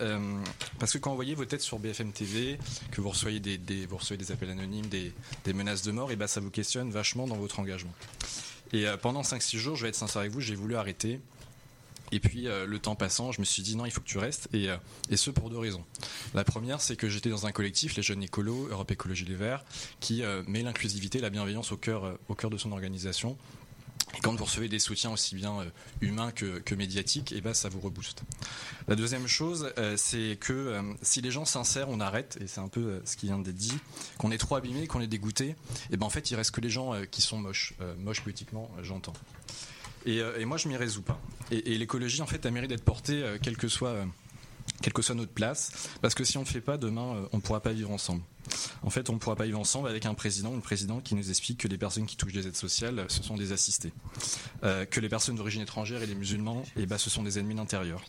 Parce que quand vous voyez vos têtes sur BFM TV, que vous recevez des, des- vous recevez des appels anonymes, des, des menaces de mort, et ben ça vous questionne vachement dans votre engagement. Et pendant 5-6 jours, je vais être sincère avec vous, j'ai voulu arrêter. Et puis euh, le temps passant, je me suis dit non, il faut que tu restes. Et, euh, et ce pour deux raisons. La première, c'est que j'étais dans un collectif, les jeunes écolos, Europe Écologie Les Verts, qui euh, met l'inclusivité, la bienveillance au cœur, au cœur de son organisation. Et quand vous recevez des soutiens aussi bien humains que, que médiatiques, et ben ça vous rebooste. La deuxième chose, c'est que si les gens s'insèrent, on arrête, et c'est un peu ce qui vient d'être dit, qu'on est trop abîmé, qu'on est dégoûté, et ben en fait il reste que les gens qui sont moches, moches politiquement, j'entends. Et, euh, et moi je m'y résous pas. Et, l'écologie en fait a mérite d'être portée, euh, quelle que soit, euh, quelle que soit notre place, parce que si on ne le fait pas, demain on ne pourra pas vivre ensemble. En fait, on ne pourra pas vivre ensemble avec un président ou une présidente qui nous explique que les personnes qui touchent des aides sociales, ce sont des assistés. Que les personnes d'origine étrangère et les musulmans, eh ben, ce sont des ennemis d'intérieur.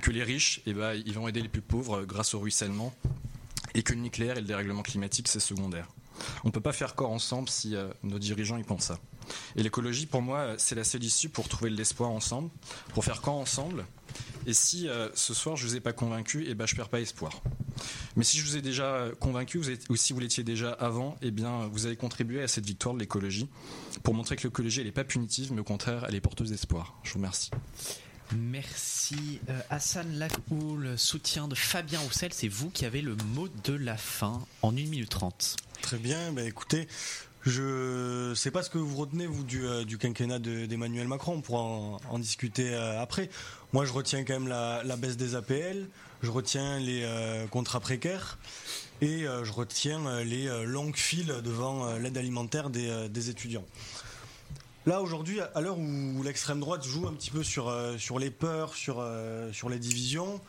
Que les riches, eh ben, ils vont aider les plus pauvres grâce au ruissellement. Et que le nucléaire et le dérèglement climatique, c'est secondaire. On ne peut pas faire corps ensemble si euh, nos dirigeants y pensent ça. Et l'écologie, pour moi, euh, c'est la seule issue pour trouver de l'espoir ensemble, pour faire corps ensemble. Et si euh, ce soir je vous ai pas convaincu, eh ben je perds pas espoir. Mais si je vous ai déjà convaincu, ou si vous l'étiez déjà avant, eh bien vous avez contribué à cette victoire de l'écologie pour montrer que l'écologie elle n'est pas punitive, mais au contraire elle est porteuse d'espoir. Je vous remercie. Merci euh, Hassan Lacoul, soutien de Fabien Roussel, c'est vous qui avez le mot de la fin en 1 minute 30. Très bien, bah écoutez, je sais pas ce que vous retenez vous du, euh, quinquennat de- d'Emmanuel Macron, on pourra en, discuter euh, après. Moi je retiens quand même la, baisse des APL, je retiens les contrats précaires et je retiens les longues files devant l'aide alimentaire des étudiants. Là aujourd'hui, à l'heure où l'extrême droite joue un petit peu sur, euh, sur les peurs, sur, euh, sur les divisions,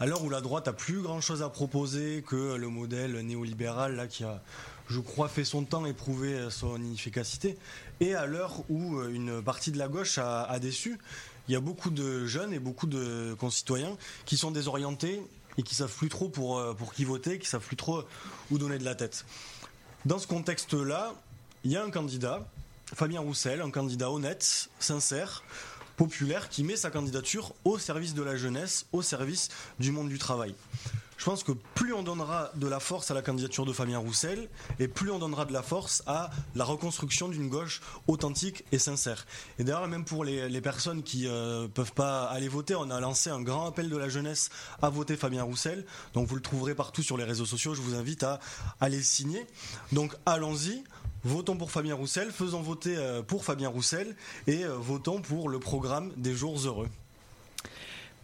à l'heure où la droite a plus grand chose à proposer que le modèle néolibéral là, qui a, je crois, fait son temps et prouvé euh, son inefficacité, et à l'heure où une partie de la gauche a, a déçu, il y a beaucoup de jeunes et beaucoup de concitoyens qui sont désorientés et qui savent plus trop pour, pour qui voter, qui savent plus trop où donner de la tête. Dans ce contexte-là, il y a un candidat, Fabien Roussel, un candidat honnête, sincère, populaire, qui met sa candidature au service de la jeunesse, au service du monde du travail. Je pense que plus on donnera de la force à la candidature de Fabien Roussel, et plus on donnera de la force à la reconstruction d'une gauche authentique et sincère. Et d'ailleurs, même pour les, personnes qui ne peuvent pas aller voter, on a lancé un grand appel de la jeunesse à voter Fabien Roussel. Donc vous le trouverez partout sur les réseaux sociaux. Je vous invite à aller le signer. Donc allons-y. Votons pour Fabien Roussel, faisons voter euh, pour Fabien Roussel et euh, votons pour le programme des jours heureux.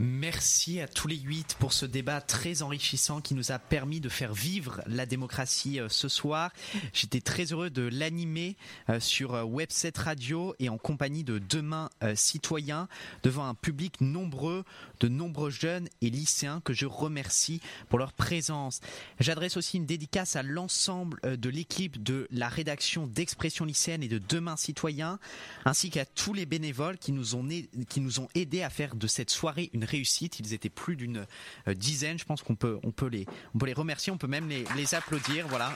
Merci à tous les huit pour ce débat très enrichissant qui nous a permis de faire vivre la démocratie euh, ce soir. J'étais très heureux de l'animer euh, sur euh, Webset Radio et en compagnie de Demain Citoyens devant un public nombreux, de nombreux jeunes et lycéens que je remercie pour leur présence. J'adresse aussi une dédicace à l'ensemble de l'équipe de la rédaction d'Expression lycéenne et de Demain Citoyens ainsi qu'à tous les bénévoles qui nous ont aidés à faire de cette soirée une réussite. Ils étaient plus d'une euh, dizaine. Je pense qu'on peut, on peut, les, on peut les remercier, on peut même les, les applaudir. Voilà.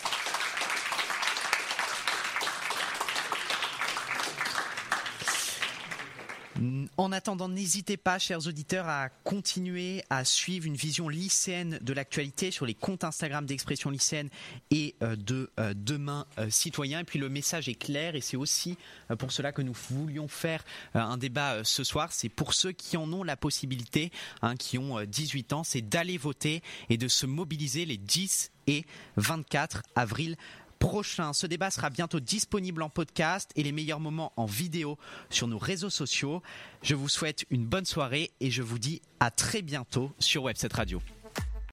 En attendant, n'hésitez pas, chers auditeurs, à continuer à suivre une vision lycéenne de l'actualité sur les comptes Instagram d'Expression lycéenne et euh, de euh, Demain euh, Citoyen. Et puis le message est clair et c'est aussi pour cela que nous voulions faire un débat ce soir. C'est pour ceux qui en ont la possibilité, hein, qui ont euh, 18 ans, c'est d'aller voter et de se mobiliser les 10 et 24 avril prochain. Ce débat sera bientôt disponible en podcast et les meilleurs moments en vidéo sur nos réseaux sociaux. Je vous souhaite une bonne soirée et je vous dis à très bientôt sur Webset Radio.